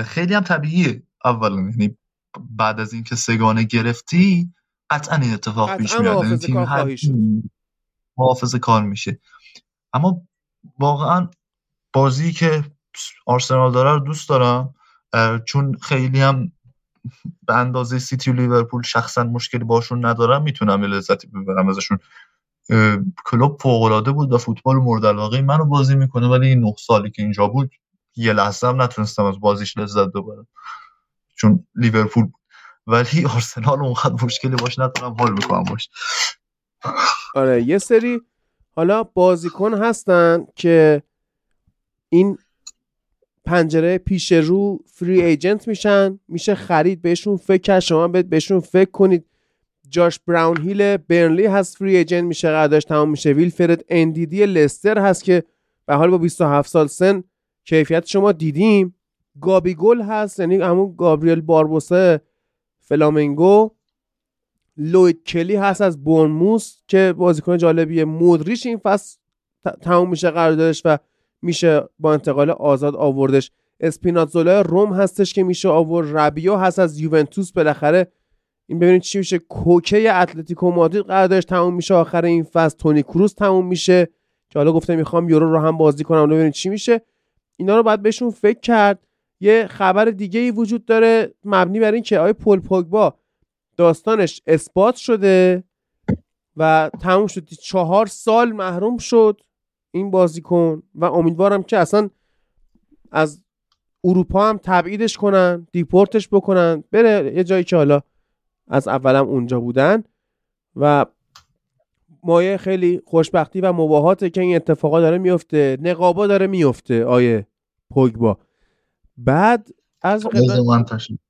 خیلی هم طبیعیه اولا. یعنی بعد از اینکه سگانه گرفتی قطعا این اتفاق پیش میاد. یعنی تیم محافظه کار میشه. اما واقعا بازی که آرسنال داره رو دوست دارم چون خیلی هم به اندازه سیتی و لیورپول شخصا مشکلی باشون ندارم. می‌تونم لذتی ببرم ازشون. کلوب فوق بود و فوتبال مورد علاقه منو بازی می‌کنه ولی این نه سالی که اینجا بود یه لحظه هم نتونستم از بازیش لذت ببرم. چون لیورپول ولی آرسنال اونقدر مشکلی باش ندارم حال می‌کنم باش. آره یه سری حالا بازیکن هستن که این پنجره پیش رو فری ایجنت میشن میشه خرید بهشون فکر شما بهشون فکر کنید. جاش براون هیل برنلی هست. فری ایجنت میشه قراردادش تمام میشه. ویلفرد اندیدی لستر هست که به حال با 27 سال سن کیفیت شما دیدیم. گابی گل هست یعنی همون گابریل باربوسه فلامنگو. لوید کلی هست از بورنموس که بازیکن جالبیه مودریش این فصل تموم میشه قراردادش و میشه با انتقال آزاد آوردش. اسپیناتزولا روم هستش که میشه آورد. ربیو هست از یوونتوس بالاخره. این ببینید چی میشه. کوکه اتلتیکو مادرید قراردادش تموم میشه. آخر این فصل تونی کروز تموم میشه. که حالا گفته می‌خوام یورو رو هم بازی کنم. ببینید چی میشه. اینا رو باید بهشون فکر کرد. یه خبر دیگه ای وجود داره. مبنی بر این که آقای پل پوگبا داستانش اثبات شده و تموم شد. چهار سال محروم شد این بازیکن و امیدوارم که اصلا از اروپا هم تبعیدش کنن دیپورتش بکنن بره یه جایی که حالا از اولم اونجا بودن و مایه خیلی خوشبختی و مباهاته که این اتفاقا داره میفته. نقابا داره میفته آیه پوگبا. بعد از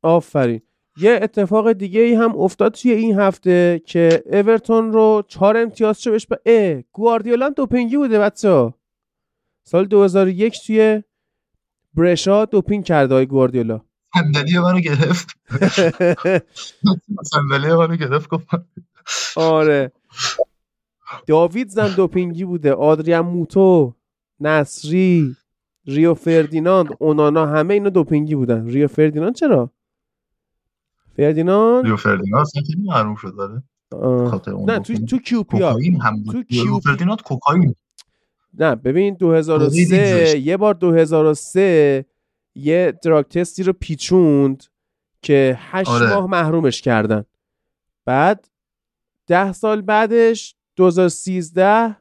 آفرین. یه اتفاق دیگه ای هم افتاد توی این هفته که اورتون رو چهار امتیاز شو بهش با اه گواردیولا دوپینگی بوده بچه سال 2001 توی برشا دوپینگ کرده های گواردیولا. صندلی منو گرفت. صندلی منو گرفت آره. داوید زن دوپینگی بوده. آدریان موتو نصری ریو فردیناند اونانا همه اینا دوپینگی بودن. ریو فردیناند چرا؟ فردیناند؟ ریو فردیناند خیلی معروف شد داره نه تو تو کیوپیا تو کیو فردیناند کوکائین. نه ببین 2003 یه بار 2003 یه دراگ تستی رو پیچوند که هشت آره. ماه محرومش کردن. بعد ده سال بعدش 2013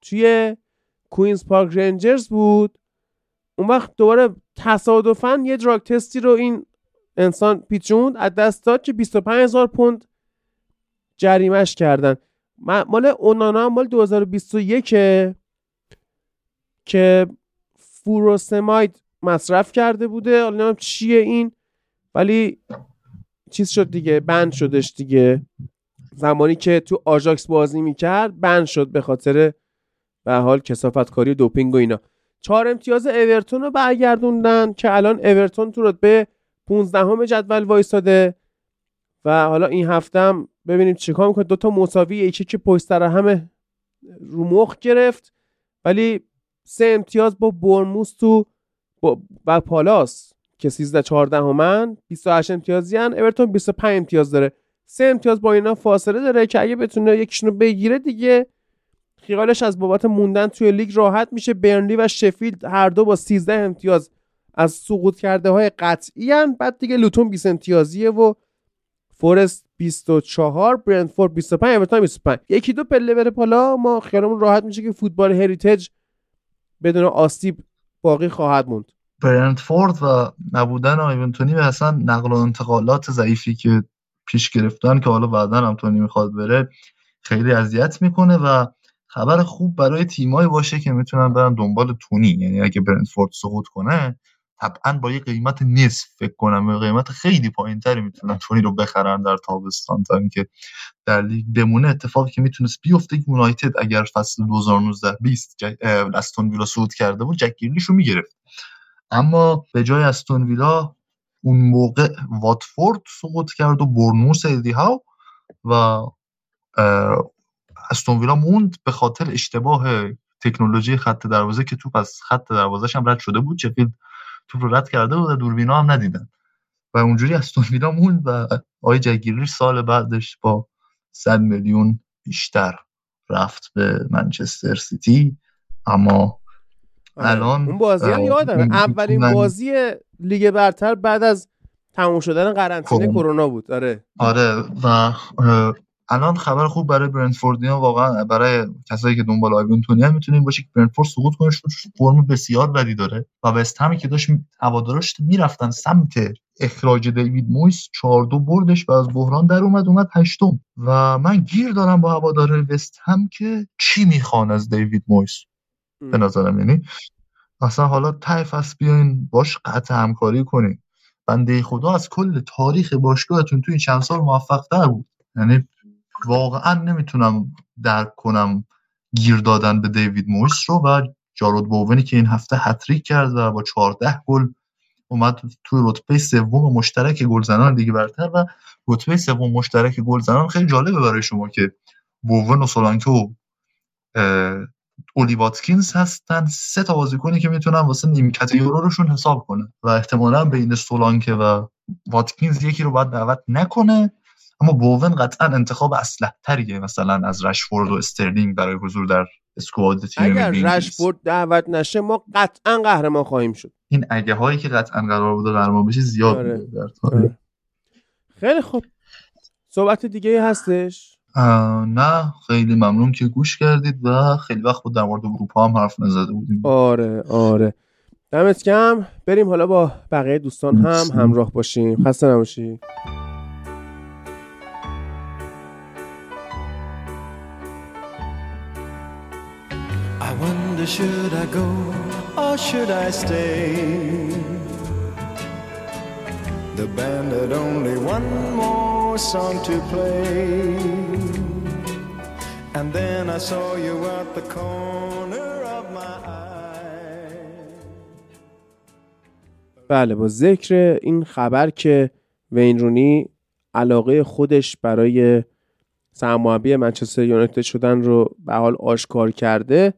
توی کوینز پارک رنجرز بود. اون وقت دوباره تصادفا یه دراگ تستی رو این انسان پیچوند. از دست داد که 25 هزار پوند جریمش کردن. مال اونانا مال 2021 که فوروسماید مصرف کرده بوده. حالا چیه این ولی چیز شد دیگه بند شدش دیگه. زمانی که تو آژاکس بازی می‌کرد بند شد به خاطر به حال کسافت کاری دوپینگ و اینا. چهار امتیاز اورتون رو برگردوندن که الان اورتون تو رتبه 15 همه جدول وایستاده و حالا این هفته هم ببینیم چیکار می‌کنه. دوتا مساوی یکی که پشت همه رو مخ گرفت. ولی سه امتیاز با برموس تو و پالاس که 13 14 همن 28 امتیازی هن. اورتون 25 امتیاز داره. سه امتیاز با اینا فاصله داره که اگه بتونه یکیشونو بگیره دیگه خیالش از بابت موندن توی لیگ راحت میشه. برنلی و شفیلد هر دو با 13 امتیاز از سقوط کرده های قطعی هن. بعد دیگه لوتون 20 امتیازیه و فورست 24 برنتفورد 25 اورتون 25 یکی دو پله بره بالا. ما خیالمون راحت میشه که فوتبال هریتیج بدون آسیب باقی خواهد موند. برنتفورد و نبودن آیونتونی به اصلا نقل و انتقالات ضعیفی که پیش گرفتن که حالا بعدا هم تونی می‌خواد بره خیلی اذیت می‌کنه و خبر خوب برای تیمایی باشه که می‌تونن برن دنبال تونی. یعنی اگه برنتفورد سقوط کنه طبعا با یه قیمت نصف فکر کنم به قیمت خیلی پایین تری می‌تونن تونی رو بخرن در تابستان تا اینکه در لیگ بمونه. اتفاقی که می‌تونست بیفته یونایتد اگر فصل 2019 20 استون ویلا صعود کرده بود جک رو می‌گرفت. اما به جای استون ویلا اون موقع واتفورد سقوط کرد و برنوس ایدی هاو و استون ویلا موند به خاطر اشتباه تکنولوژی خط دروازه که توپ از خط دروازهش هم رد شده بود چفیلد توپ رو رد کرده بود و دوربینا هم ندیدن و اونجوری استون ویلا موند و آقای جگیری سال بعدش با 100 میلیون بیشتر رفت به منچستر سیتی اما آره. الان اون بازی هم یادم اولین بازی لیگ برتر بعد از تموم شدن قرنطینه خب. کرونا بود آره آره و الان خبر خوب برای برنتفوردیا واقعا برای کسایی که دنبال آیون تونی هم می‌تونیم باشه که برنتفورد سقوط کنه فرم بسیار بدی داره و وست همی که داشت هوادارش می‌رفتن سمت اخراج دیوید مویس 4 دو بردش و از بحران در اومد اومد هشتم. و من گیر دارم با هوادار وست هم که چی می‌خوان از دیوید مویس؟ به نظرم یعنی اصلا حالا ته فصل بیاین باش قطع همکاری کنین بنده خدا از کل تاریخ باشگاهتون تو این چند سال موفق تر بود. یعنی واقعا نمی‌تونم درک کنم گیر دادن به دیوید مویس رو و جارود بوونی که این هفته هتریک کرد و با 14 گل اومد توی رتبه سوم مشترک گلزنان دیگه برتر و رتبه سوم مشترک گلزنان خیلی جالبه برای شما که بوون و سولانکه و اولی واتکینز هستن. سه تا بازیکنی که می‌تونن واسه نیمکت یورو روشون حساب کنه و احتمالا بین سولانکه و واتکینز یکی رو باید دعوت نکنه. اما بوون قطعا انتخاب اسلح تریه مثلا از رشفورد و استرلینگ برای حضور در اسکواد تیم اگر رشفورد دعوت نشه ما قطعا قهرمان خواهیم شد. این اگه هایی که قطعا قرار بوده قهرمان بشه زیاد آره. آره. خیلی خوب. صحبت دیگه هستش؟ نه. خیلی ممنون که گوش کردید و خیلی وقت بود در مورد اروپا هم حرف نزده بودیم. آره آره. دمت کم بریم حالا با بقیه دوستان هم همراه باشیم. خسته نباشی should I go or should I stay? The band had only one more song to play. And then I saw you at the corner of my eye. بله با ذکر این خبر که وین رونی علاقه خودش برای سرمربی منچستر یونایتد شدن رو به حال آشکار کرده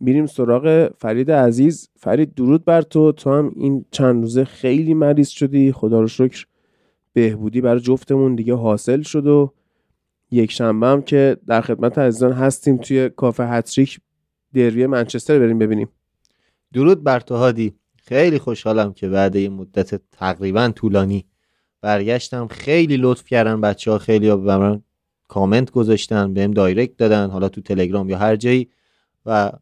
میریم سراغ فرید عزیز. فرید درود بر تو. تو هم این چند روزه خیلی مریض شدی. خدا رو شکر بهبودی برای جفتمون دیگه حاصل شد و یک شنبه هم که در خدمت عزیزان هستیم توی کافه هتریک دروی منچستر بریم ببینیم. درود بر تو هادی. خیلی خوشحالم که بعد این مدت تقریبا طولانی برگشتم. خیلی لطف کردن بچه ها خیلی ها به من کامنت گذاشتن بهم دایرکت دادن حالا تو تلگرام یا هر جایی. و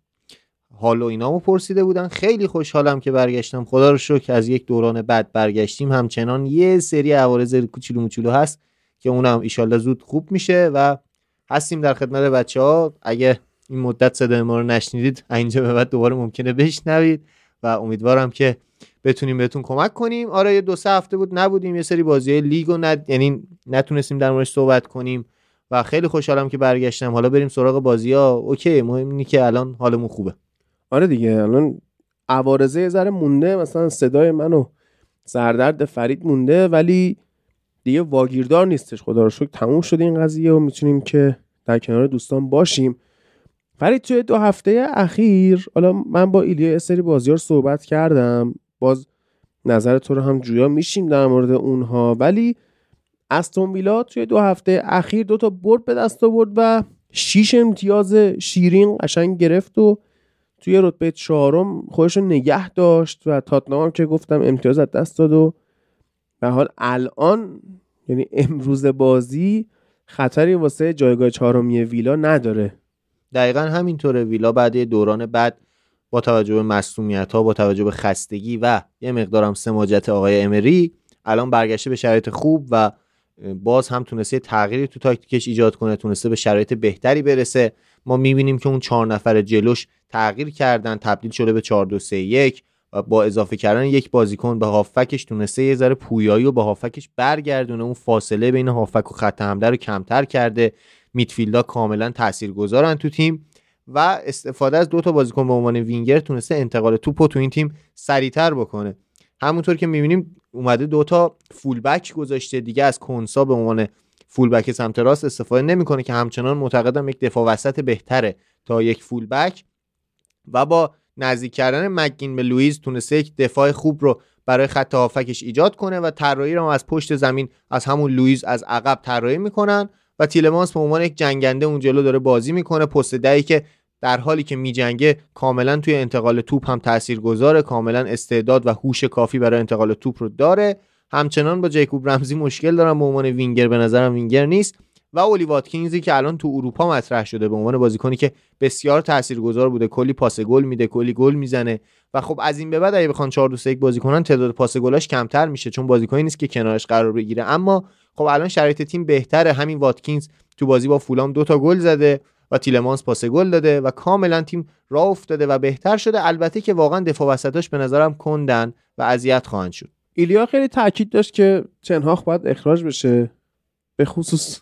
حال و اینامو پرسیده بودن. خیلی خوشحالم که برگشتم. خدا رو شکر از یک دوران بعد برگشتیم. همچنان یه سری عوارض کوچولو موچولو هست که اونم ایشالله زود خوب میشه و هستیم در خدمت بچه ها اگه این مدت صدای ما رو نشنیدید اینجا به بعد دوباره ممکنه بشنوید و امیدوارم که بتونیم بهتون کمک کنیم. آره یه دو سه هفته بود نبودیم. یه سری بازی لیگ و ند... یعنی نتونستیم در موردش صحبت کنیم و خیلی خوشحالم که برگشتم. حالا بریم سراغ بازی ها اوکی مهم اینه که الان حالمون خوبه. آره دیگه الان عوارضه یه ذره مونده مثلا صدای منو سردرد فرید مونده ولی دیگه واگیردار نیستش خدا رو شکر تموم شده این قضیه و می‌تونیم که در کنار دوستان باشیم. فرید توی دو هفته اخیر حالا من با ایلیا یه سری بازی رو صحبت کردم باز نظر تو رو هم جویا میشیم در مورد اونها ولی استون ویلا توی دو هفته اخیر دو تا برد به دست آورد و شیش امتیاز شیرین قشنگ گرفت و توی رتبه چهارم خودش رو نگه داشت و تاتنام هم که گفتم امتیاز از دست داد و به حال الان یعنی امروز بازی خطری واسه جایگاه چهارمی ویلا نداره. دقیقا همینطوره. ویلا بعد دوران بعد با توجه به مسئولیت ها با توجه به خستگی و یه مقدارم سماجت آقای امری الان برگشته به شرایط خوب و باز هم تونسته تغییری تو تاکتیکش ایجاد کنه تونسته به شرایط بهتری برسه. ما می‌بینیم که اون چهار نفر جلوش تغییر کردن تبدیل شده به 4 2 3 1 و با اضافه کردن یک بازیکن به هافکش تونسته یه ذره پویایی و به هافکش برگردونه. اون فاصله بین هافک و خط حمله رو کمتر کرده. میتفیلدا کاملا تاثیرگذارن تو تیم و استفاده از دو تا بازیکن به عنوان وینگر تونسته انتقال توپو تو این تیم سریعتر بکنه. همونطور که می‌بینیم اومده دوتا فولبک گذاشته دیگه از کنسا به عنوان فولبک سمت راست استفاده نمی‌کنه که همچنان معتقدم یک دفاع وسط بهتره تا یک فولبک و با نزدیک کردن مگین به لوئیز تونسته یک دفاع خوب رو برای خط هافکش ایجاد کنه و طراحی رو از پشت زمین از همون لوئیز از عقب طراحی می‌کنن و تیلمانس به عنوان یک جنگنده اون جلو داره بازی می‌کنه. پاس دهی که در حالی که میجنگه کاملا توی انتقال توپ هم تاثیرگذاره کاملا استعداد و هوش کافی برای انتقال توپ رو داره. همچنان با جیکوب رمزی مشکل دارم. به عنوان وینگر به نظرم وینگر نیست. و اولی واتکینزی که الان تو اروپا مطرح شده به عنوان بازیکنی که بسیار تاثیرگذار بوده. کلی پاس گل میده کلی گل می‌زنه. و خب از این به بعد اگه بخوان 4 2 3 بازی کنن تعداد پاس گلاش کمتر میشه چون بازیکنی نیست که کنارش قرار بگیره. اما خب الان شرایط تیم بهتره. همین واتکینز تو بازی با فولام دو تا گل زده و تیلمانس پاس گل داده و کاملا تیم راه افتاده و بهتر شده. البته که واقعا دفاع وسطاش به نظرم کندن و اذیت خواهند شد. ایلیا خیلی تاکید داشت که تنهاخ باید اخراج بشه به خصوص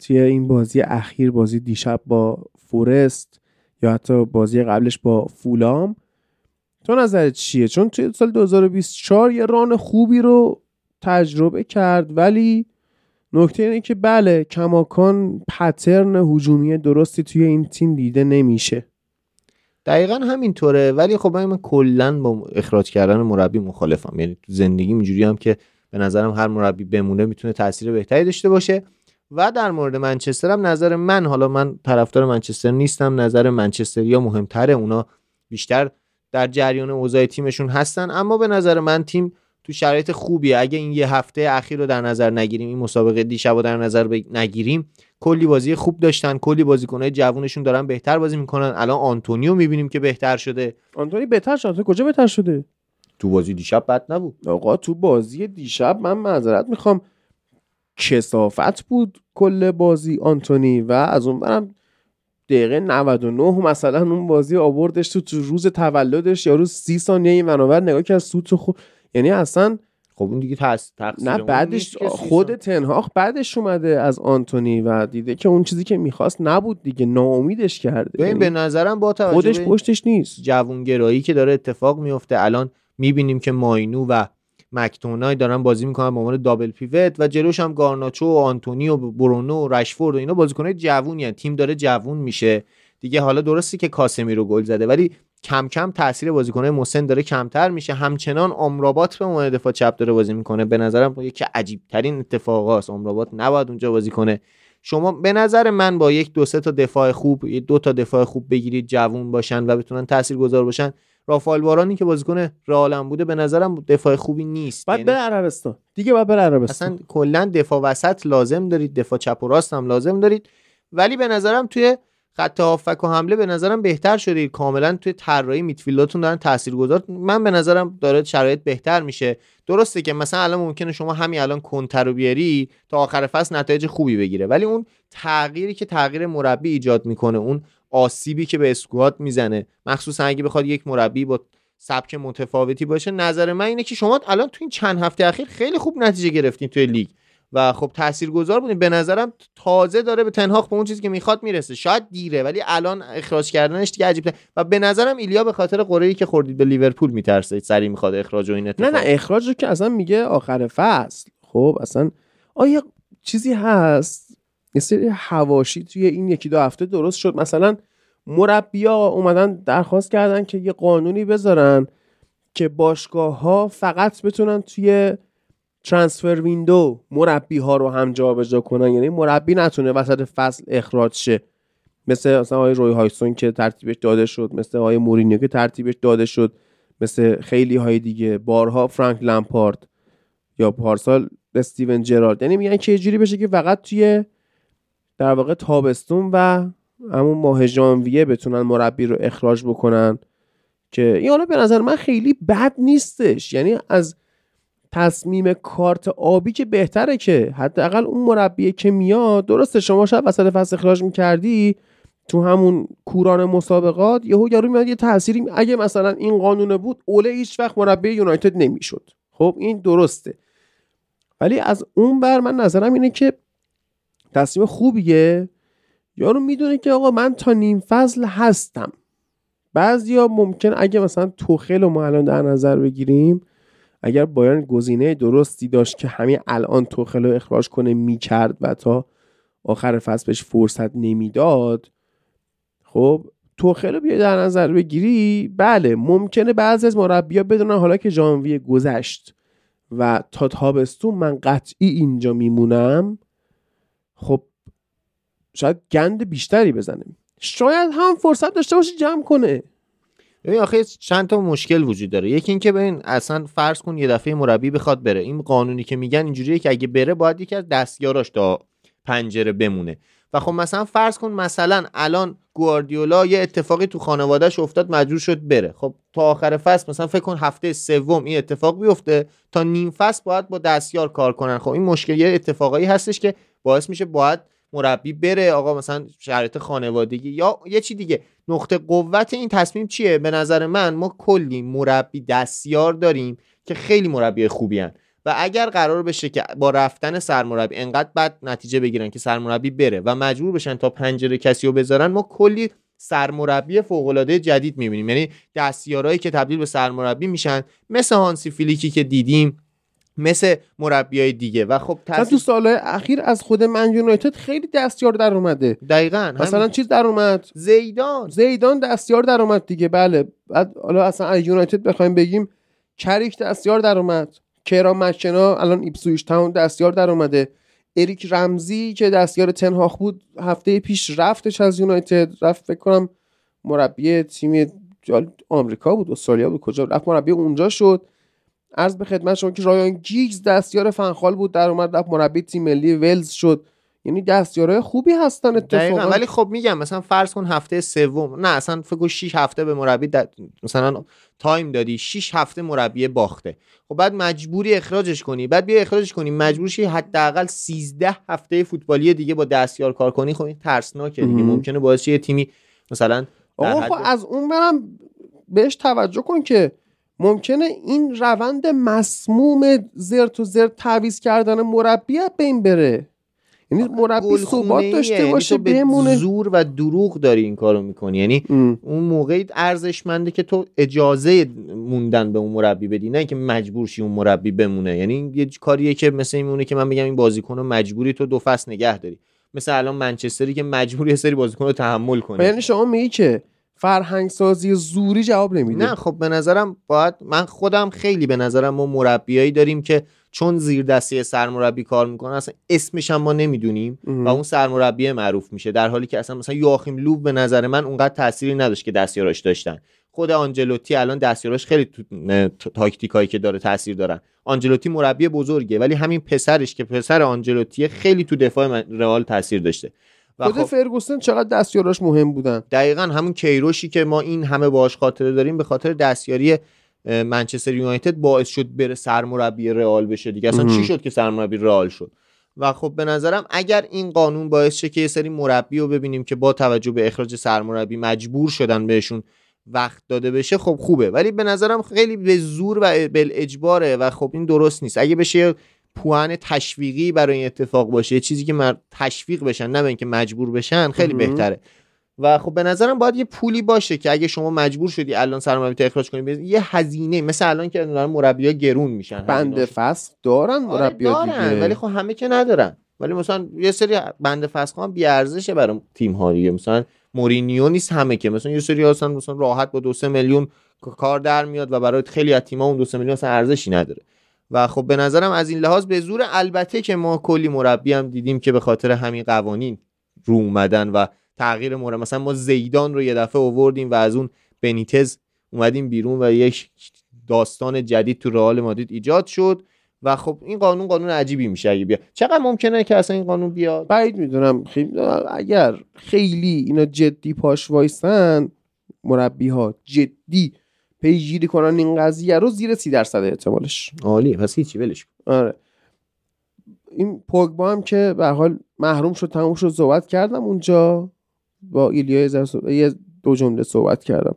توی این بازی اخیر بازی دیشب با فورست یا حتی بازی قبلش با فولام. تو نظرت چیه؟ چون توی سال 2024 یه ران خوبی رو تجربه کرد ولی نکته اینه که بله کماکان پترن هجومی درستی توی این تیم دیده نمیشه. دقیقا همینطوره. ولی خب من کلا با اخراج کردن مربی مخالفم. یعنی تو زندگی اینجوری هم که به نظرم هر مربی بمونه می‌تونه تاثیر بهتری داشته باشه. و در مورد منچستر هم نظر من حالا من طرفدار منچستر نیستم نظر منچستریا مهمتره اونا بیشتر در جریان اوضاع تیمشون هستن. اما به نظر من تیم تو شرایط خوبیه. اگه این یه هفته اخیر رو در نظر نگیریم این مسابقه دیشب رو در نظر نگیریم کلی بازی خوب داشتن کلی بازیکنهای جوونشون دارن بهتر بازی می‌کنن. الان آنتونیو می‌بینیم که بهتر شده. آنتونی بهتر شده کجا بهتر شده؟ تو بازی دیشب بد نبود. آقا تو بازی دیشب من معذرت می‌خوام کسافت بود کل بازی آنتونی و از اون برم دقیقه 99 مثلا اون بازی آوردش تو, تو روز تولدش یا روز سی ثانیه این نگاه که از سوت خوب یعنی اصلا خب اون دیگه تقصیر نه بعدش خود تنهاخ بعدش اومده از آنتونی و دیده که اون چیزی که می‌خواست نبود دیگه ناامیدش کرده. ببین یعنی به نظرم با توجه خودش پشتش نیست. جوونگرایی که داره اتفاق میفته الان می‌بینیم که ماینو و مکتونای دارن بازی می‌کنن به عنوان دابل پیوت و جلوش هم گارناچو و آنتونی و برونو و رشفورد و اینا بازیکنای جوونی تیم داره جوون میشه. دیگه حالا درسته که کاسمی رو گل زده ولی کم کم تاثیر بازیکنهای مسن داره کمتر میشه. همچنان امرابات به عنوان دفاع چپ داره بازی می‌کنه. به نظرم یکی عجیب ترین اتفاقاست امرابات نباید اونجا بازی کنه. شما به نظر من با یک دو سه تا دفاع خوب دو تا دفاع خوب بگیرید جوون باشن و بتونن تاثیرگذار باشن. رافائل وارانی که بازیکن رئالم بوده به نظرم دفاع خوبی نیست. بعد یعنی بره عربستان. دیگه بعد بره عربستان. اصلا کلا دفاع وسط لازم دارید. دفاع چپ و راست هم لازم دارید. ولی به نظرم توی خط هافک و حمله به نظرم بهتر شده. کاملا توی طراحی میدفیلداتون دارن تاثیرگذار. من به نظرم داره شرایط بهتر میشه. درسته که مثلا الان ممکنه شما همین الان کنتر رو بیاری تا آخر فصل نتایج خوبی بگیره. ولی اون تغییری که تغییر مربی ایجاد می‌کنه اون آسیبی که به اسکواد می‌زنه مخصوصا اگه بخواد یک مربی با سبک متفاوتی باشه نظر من اینه که شما الان تو این چند هفته اخیر خیلی خوب نتیجه گرفتین توی لیگ. و خب تاثیرگذار بودین به نظرم تازه داره به تنهاق به اون چیزی که می‌خواد می‌رسه. شاید دیره ولی الان اخراج کردنش دیگه عجیبه و به نظرم ایلیا به خاطر قرعه‌ای که خوردید به لیورپول میترسه سری می‌خواد اخراج و این اتفاق نه نه اخراج رو که اصلا میگه آخر فصل. خب اصلا آیا چیزی هست؟ یه سری حواشی توی این یکی دو هفته درست شد. مثلا مربیا اومدن درخواست کردن که یه قانونی بذارن که باشگاه ها فقط بتونن توی ترانسفر ویندو مربی ها رو هم جابجا کنن. یعنی مربی نتونه وسط فصل اخراج شه. مثل مثلا آقای روی هایسون که ترتیبش داده شد. مثل آقای مورینیو که ترتیبش داده شد. مثل خیلی های دیگه. بارها فرانک لامپارد یا پارسال استیون جرارد. یعنی میگن که جوری بشه که فقط توی در واقع تابستون و همون ماه ژانویه بتونن مربی رو اخراج بکنن. که این حالا به نظر من خیلی بد نیستش. یعنی از تصمیم کارت آبی که بهتره که حداقل اون مربی که میاد درسته شما شاید وسط فصل اخراج می‌کردی تو همون کوران مسابقات یهو یارو میاد یه تأثیری اگه مثلا این قانون بود اوله هیچ وقت مربی یونایتد نمی‌شد. خب این درسته. ولی از اون بر من نظرم اینه که تصمیم خوبیه. یارو می‌دونه که آقا من تا نیم فصل هستم. بعضیا ممکن اگه مثلا توخل و ما الان در نظر بگیریم اگر بایرن گزینه درستی داشت که همین الان توخل رو اخراج کنه می‌کرد و تا آخر فصل بهش فرصت نمی‌داد خب توخل رو بیا در نظر بگیری؟ بله ممکنه بعضی از مربیا بدونن حالا که ژانویه گذشت و تا تابستون من قطعی اینجا میمونم. خب شاید گند بیشتری بزنه. شاید هم فرصت داشته باشه جمع کنه. ببین آخه چند تا مشکل وجود داره. یکی اینکه ببین اصلا فرض کن یه دفعه مربی بخواد بره. این قانونی که میگن اینجوریه که اگه بره باید یکی از دستیاراش تا پنجره بمونه. و خب مثلا فرض کن مثلا الان گواردیولا یه اتفاقی تو خانوادهش افتاد مجبور شد بره. خب تا آخر فصل مثلا فکر کن هفته سوم این اتفاق بیفته تا نیم فصل باید با دستیار کار کنن. خب این مشکل یه اتفاقایی هستش که باعث میشه باید مربی بره آقا مثلا شرایط خانوادگی یا یه چی دیگه. نقطه قوت این تصمیم چیه؟ به نظر من ما کلی مربی دستیار داریم که خیلی مربی خوبی هن. و اگر قرار بشه که با رفتن سرمربی انقدر بد نتیجه بگیرن که سرمربی بره و مجبور بشن تا پنجره کسی رو بذارن ما کلی سرمربی فوق العاده جدید می‌بینیم. یعنی دستیارایی که تبدیل به سرمربی میشن مثل هانسی فیلیکی که دیدیم مثل مربیای دیگه. و خب تاثیر... تو سالهای اخیر از خود من یونایتد خیلی دستیار در اومده. دقیقا مثلا چیز در اومد؟ زیدان. زیدان دستیار در اومد دیگه بله. بعد حالا اصلا از یونایتد بخوایم بگیم کریک دستیار در اومد. کرا مچنا الان ایپسویچ تاون دستیار در اومده. اریک رمزی که دستیار تنهاخ بود هفته پیش رفتش از یونایتد. رفت فکر کنم مربی تیم آمریکا بود استرالیا بود کجا رفت مربی اونجا شد. عرض به خدمت شما که رایان گیگز دستیار فنخال بود در اومد رفت مربی تیم ملی ولز شد. یعنی دستیارهای خوبی هستن اتفاقا. ولی خب میگم مثلا فرض کن هفته سوم. نه اصلا فکر 6 هفته به مربی مثلا time دادی. 6 هفته مربی باخته. خب بعد مجبوری اخراجش کنی. بعد بیا اخراجش کنی. مجبور شی حداقل 13 هفته فوتبالی دیگه با دستیار کار کنی. خب این ترسناکه دیگه. ممکنه باعث یه تیمی مثلا آقا خب از اون برم بهش توجه کن که ممکنه این روند مسموم زرت و زرت تعویض کردن مربی به این بره. یعنی مربی ثبات داشته یعنی باشه بمونه زور و دروغ داری این کارو می‌کنی. یعنی ام. اون موقعی ارزشمنده که تو اجازه موندن به اون مربی بدی نه که مجبور شی اون مربی بمونه. یعنی یه کاریه که مثل میمونه که من بگم این بازیکن مجبوری تو دو فصل نگه داری. مثل الان منچستری که مجبوری یه سری بازیکن رو تحمل کنه یعنی شما میگی که فرهنگ سازی زوری جواب نمیده. نه خب به نظرم باید من خودم خیلی به نظرم ما مربیایی داریم که چون زیر دسته سرمربی کار می‌کنه اصلا اسمش هم ما نمی‌دونیم و اون سرمربی معروف میشه. در حالی که اصلا مثلا یواخیم لوب به نظر من اونقدر تأثیری نداشت که دستیاراش داشتن. خود آنجلوتی الان دستیاراش خیلی تاکتیکایی که داره تاثیر دارن. آنجلوتی مربی بزرگه ولی همین پسرش که پسر آنجلوتی خیلی تو دفاع رئال تاثیر داشته. خود خب فرگوسن چقدر دستیاراش مهم بودن؟ دقیقا همون کیروشی که ما این همه باش خاطره داریم به خاطر دستیاری منچستر یونایتد باعث شد بره سرمربی رئال بشه دیگه. اصلا چی شد که سرمربی رئال شد؟ و خب به نظرم اگر این قانون باعث شه که یه سری مربی رو ببینیم که با توجه به اخراج سرمربی مجبور شدن بهشون وقت داده بشه خب خوبه. ولی به نظرم خیلی به زور و بل اجباره و خب این درست نیست. اگه بشه پوان تشویقی برای این اتفاق باشه چیزی که مر... تشویق بشن نه اینکه مجبور بشن خیلی بهتره. و خب به نظرم باید یه پولی باشه که اگه شما مجبور شدی الان سرمربی اخراج کنی یه هزینه مثل الان که مربی‌ها گرون میشن بند فصل دارن آره دارن ولی خب همه که ندارن. ولی مثلا یه سری بند فسخ هم بی ارزشه برای تیم ها دیگه. مثلا مورینیو نیست همه که. مثلا یه سری اصلا مثلا راحت با دو سه میلیون کار در میاد و برای خیلی از تیم‌ها اون دو سه میلیون اصلا ارزشی نداره. و خب به نظرم از این لحاظ به زور البته که ما کلی مربی هم دیدیم که به خاطر همین قوانین رو اومدن و تغییر مربی مثلا ما زیدان رو یه دفعه آوردیم و از اون بنیتز اومدیم بیرون و یک داستان جدید تو رئال مادرید ایجاد شد و خب این قانون قانون عجیبی میشه اگه بیاد. چقدر ممکنه که اصلا این قانون بیاد؟ بعید می‌دونم. خیلی اگر خیلی اینا جدی پاش وایسن مربی ها جدی پیگیری کنن این قضیه رو زیر سی درصد احتمالش. عالی پس هیچی ولش آره. این پوگبا هم که به حال محروم شد تموم شد صحبت کردم اونجا. با ایلیا یه دو جمله صحبت کردم.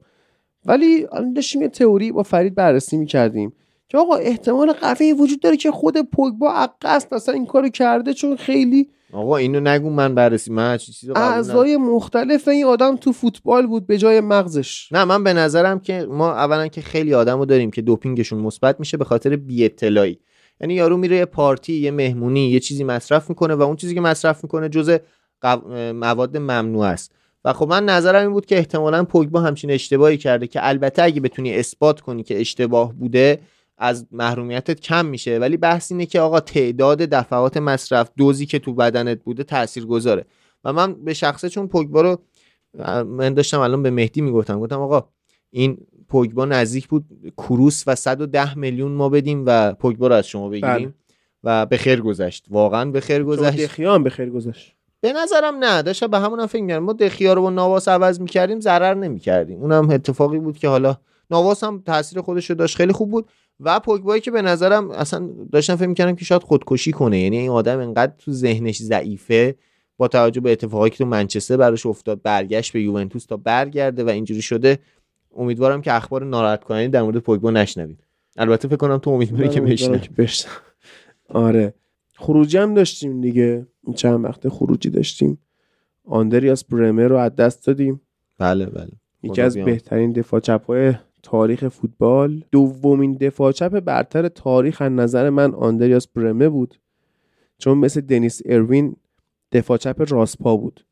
ولی داشتیم یه تئوری با فرید بررسی می‌کردیم که آقا احتمال قوی وجود داره که خود پوگبا عقص اصلا این کارو کرده چون خیلی آقا اینو نگو من بررسی من چیزی اعضای مختلف این آدم تو فوتبال بود به جای مغزش. نه من به نظرم که ما اولا که خیلی آدمو داریم که دوپینگشون مثبت میشه به خاطر بی اطلاعی یعنی یارو میره یه پارتی یه مهمونی یه چیزی مصرف می‌کنه و اون چیزی که مصرف می‌کنه جزء مواد ممنوع است. و خب من نظرم این بود که احتمالا پوگبا همچین اشتباهی کرده که البته اگه بتونی اثبات کنی که اشتباه بوده از محرومیتت کم میشه. ولی بحث اینه که آقا تعداد دفعات مصرف دوزی که تو بدنت بوده تأثیر گذاره و من به شخصه چون پوگبا رو من داشتم الان به مهدی می‌گفتم. گفتم آقا این پوگبا نزدیک بود کروس و 110 میلیون ما بدیم و پوگبا رو از شما بگیریم. بله. و به خیر گذشت. واقعا به خیر گذشت. دخیان به خیر گذشت. به نظرم نه. داشتم به همون هم فکر می‌کردم. ما دخیا رو با نواس عوض می‌کردیم ضرر نمی‌کردیم. اونم اتفاقی بود که حالا نواس هم تاثیر خودش رو داشت. خیلی خوب بود. و پوگبایی که به نظرم اصلا داشتم فکر می‌کردم که شاید خودکشی کنه. یعنی این آدم انقدر تو ذهنش ضعیفه با توجه به اتفاقایی که تو منچستر براش افتاد برگشت به یوونتوس تا برگرده و اینجوری شده امیدوارم که اخبار ناراحت کننی در مورد پوگبا نشنوید البته فکر کنم تو امیدواری که بشنوید آره. خروجی هم داشتیم دیگه. چند وقت خروجی داشتیم. آندریاس برمر رو از دست دادیم. بله بله. یکی از بهترین دفاع چپ تاریخ فوتبال. دومین دفاع چپ برتر تاریخ از نظر من آندریاس برمه بود چون مثل دنیس اروین دفاع چپ راست پا بود.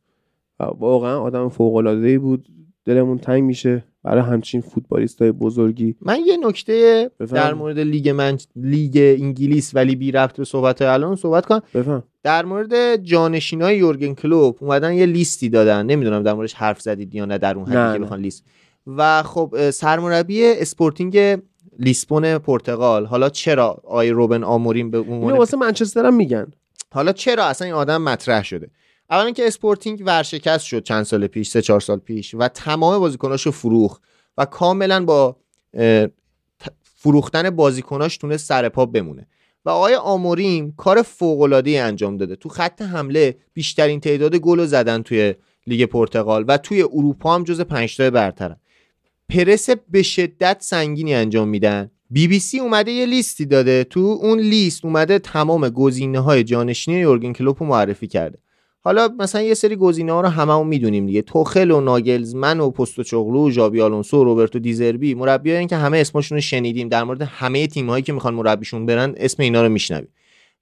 و واقعا آدم فوق العاده بود. دلمون تنگ میشه برای همچین فوتبالیست های بزرگی. من یه نکته در مورد لیگ من لیگ انگلیس ولی بی رفت به صحبت الان صحبت کنم بفهم. در مورد جانشینای یورگن کلوب اومدن یه لیستی دادن. نمی‌دونم در موردش حرف زدید یا نه در اون حدی که بخوان لیست. و خب سرمربی اسپورتینگ لیسبون پرتغال. حالا چرا آقای روبن آموریم به عنوان واسه منچستر هم میگن. حالا چرا اصلا این آدم مطرح شده؟ اولا که اسپورتینگ ورشکست شد چند سال پیش سه چهار سال پیش و تمام بازیکناشو فروخت و کاملا با فروختن بازیکناش تونست سر پا بمونه. و آقای آموریم کار فوق انجام داده. تو خط حمله بیشترین تعداد گل زدن توی لیگ پرتغال و توی اروپا هم جز 5 برترن. پرس به شدت سنگینی انجام میدن. بی بی سی اومده یه لیستی داده. تو اون لیست اومده تمام گزینه های جانشینی یورگن کلوپ رو معرفی کرده. حالا مثلا یه سری گزینه ها رو هممون می‌دونیم دیگه. توخل و ناگلزمن و پوستکوغلو و ژابی آلونسو و روبرتو دیزربی مربیایی که همه اسمشون رو شنیدیم. در مورد همه تیم هایی که می‌خوان مربیشون برن اسم اینا رو میشنویم.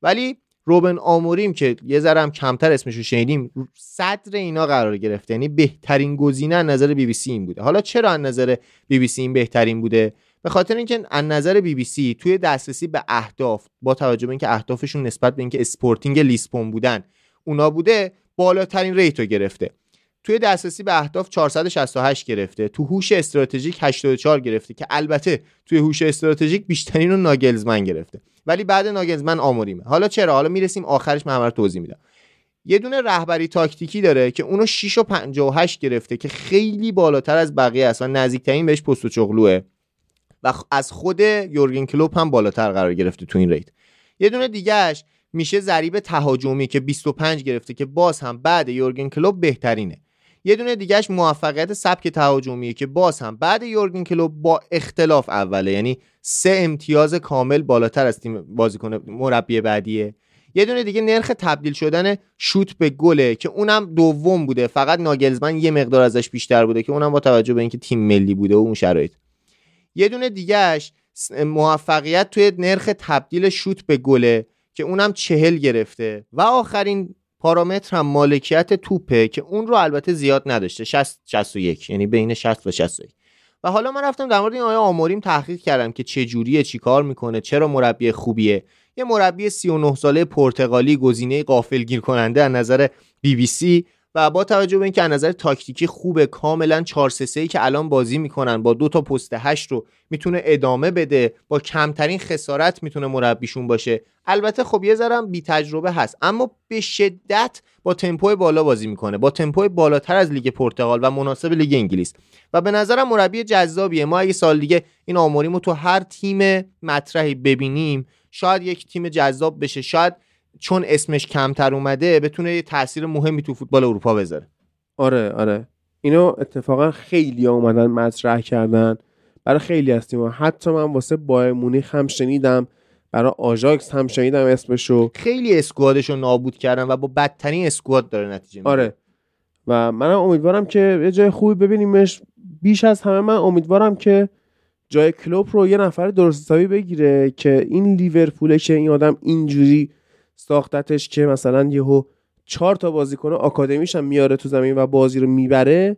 ولی روبن آموریم که یه ذره کمتر اسمش رو شنیدیم صدر اینا قرار گرفته. یعنی بهترین گزینه از نظر بی بی سی این بوده. حالا چرا از نظر بی بی سی این بهترین بوده؟ به خاطر اینکه از نظر بی بی سی توی دسترسی به اهداف با توجه به اینکه اهدافشون نسبت به اینکه اسپورتینگ لیسبون بودن اونا بوده بالاترین rate رو گرفته. توی دسترسی به اهداف 468 گرفته. تو هوش استراتژیک 84 گرفته که البته توی هوش استراتژیک بیشترین رو ناگلزمن گرفته. ولی بعد ناگلزمن آموریمه. حالا چرا؟ حالا می‌رسیم آخرش من توضیح میدم. یه دونه رهبری تاکتیکی داره که اونو 6 و 58 گرفته که خیلی بالاتر از بقیه است و نزدیکترین بهش پوستکوغلوئه. و از خود یورگن کلوپ هم بالاتر قرار گرفته تو این ریت یه دونه دیگهش میشه ضریب تهاجمی که 25 گرفته که باز هم بعد یورگن کلوپ بهترینه. یه دونه دیگهش موفقیت سبک تهاجمیه که باز هم بعد یورگن کلوپ با اختلاف اوله. یعنی سه امتیاز کامل بالاتر از تیم بازیکن مربی بعدیه. یه دونه دیگه نرخ تبدیل شدن شوت به گله که اونم دوم بوده. فقط ناگلزمن یه مقدار ازش بیشتر بوده که اونم با توجه به اینکه تیم ملی بوده و اون شرایط. یه دونه دیگهش موفقیت توی نرخ تبدیل شوت به گله که اونم چهل گرفته. و آخرین پارامتر هم مالکیت توپه که اون رو البته زیاد نداشته 60 61 یعنی بین 60 و 61 و حالا من رفتم در مورد این آیا آموریم تحقیق کردم که چه جوریه چیکار می‌کنه چرا مربی خوبیه. یه مربی 39 ساله پرتغالی گزینه گیر کننده از نظر بی بی سی و با توجه به اینکه از نظر تاکتیکی خوبه کاملا 4 3 که الان بازی می‌کنن با دو تا پست 8 رو می‌تونه ادامه بده با کمترین خسارت می‌تونه مربیشون باشه. البته خب یه ذرم بی تجربه هست اما به شدت با تمپو بالا بازی می‌کنه با تمپو بالاتر از لیگ پرتغال و مناسب لیگ انگلیس. و به نظرم مربی جذابیه. ما اگه سال دیگه این آموریمو تو هر تیم مطرحی ببینیم شاید یک تیم جذاب بشه شاید چون اسمش کمتر اومده بتونه یه تاثیر مهمی تو فوتبال اروپا بذاره. آره آره. اینو اتفاقا خیلی اومدن مطرح کردن. برای خیلی از تیم‌ها. حتی من واسه بایرن مونیخ هم شنیدم. برای آژاکس هم شنیدم اسمشو. خیلی squad ش رو نابود کردن و با بدترین squad داره نتیجه میده آره. و منم امیدوارم که یه جای خوبی ببینیمش. بیش از همه من امیدوارم که جای کلوب رو یه نفر درست حسابی بگیره که این لیورپوله که این آدم اینجوری ساختتش که مثلا یهو چهار تا بازیکن آکادمیش هم میاره تو زمین و بازی رو می‌بره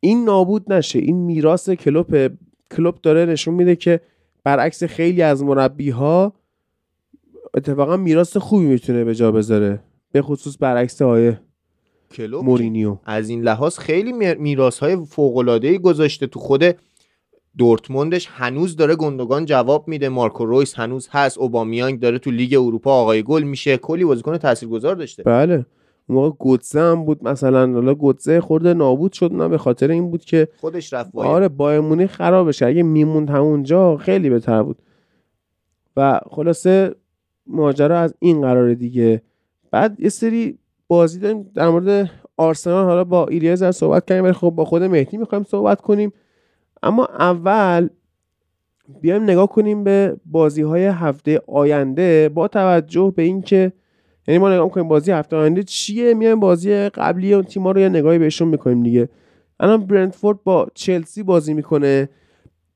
این نابود نشه. این میراث کلوپ کلوب داره نشون میده که برعکس خیلی از مربی ها اتفاقا میراث خوبی می‌تونه به جا بذاره به خصوص برعکس آیه مورینیو. از این لحاظ خیلی میراث های فوق العاده گذاشته تو خود دورتموندش هنوز داره گندگان جواب میده. مارکو رویس هنوز هست. اوبامیانگ داره تو لیگ اروپا آقای گل میشه. کلی بازیکن تاثیرگذار داشته. بله. اون موقع گوتزه هم بود مثلا. حالا گوتزه خورده نابود شد. نه به خاطر این بود که خودش رفت آره بایمونی خراب بشه اگه میموند همونجا خیلی بهتر بود. و خلاصه ماجرا از این قرار دیگه. بعد یه سری بازی داریم در مورد آرسنال. حالا با ایلیاز صحبت کردیم. ولی خب با خود مهدی می‌خوایم صحبت کنیم. اما اول بیایم نگاه کنیم به بازی های هفته آینده با توجه به اینکه یعنی ما نگاه کنیم بازی هفته آینده چیه میایم بازی قبلی اون تیم‌ها رو یه نگاهی بهشون می‌کنیم دیگه. الان برنتفورد با چلسی بازی می‌کنه.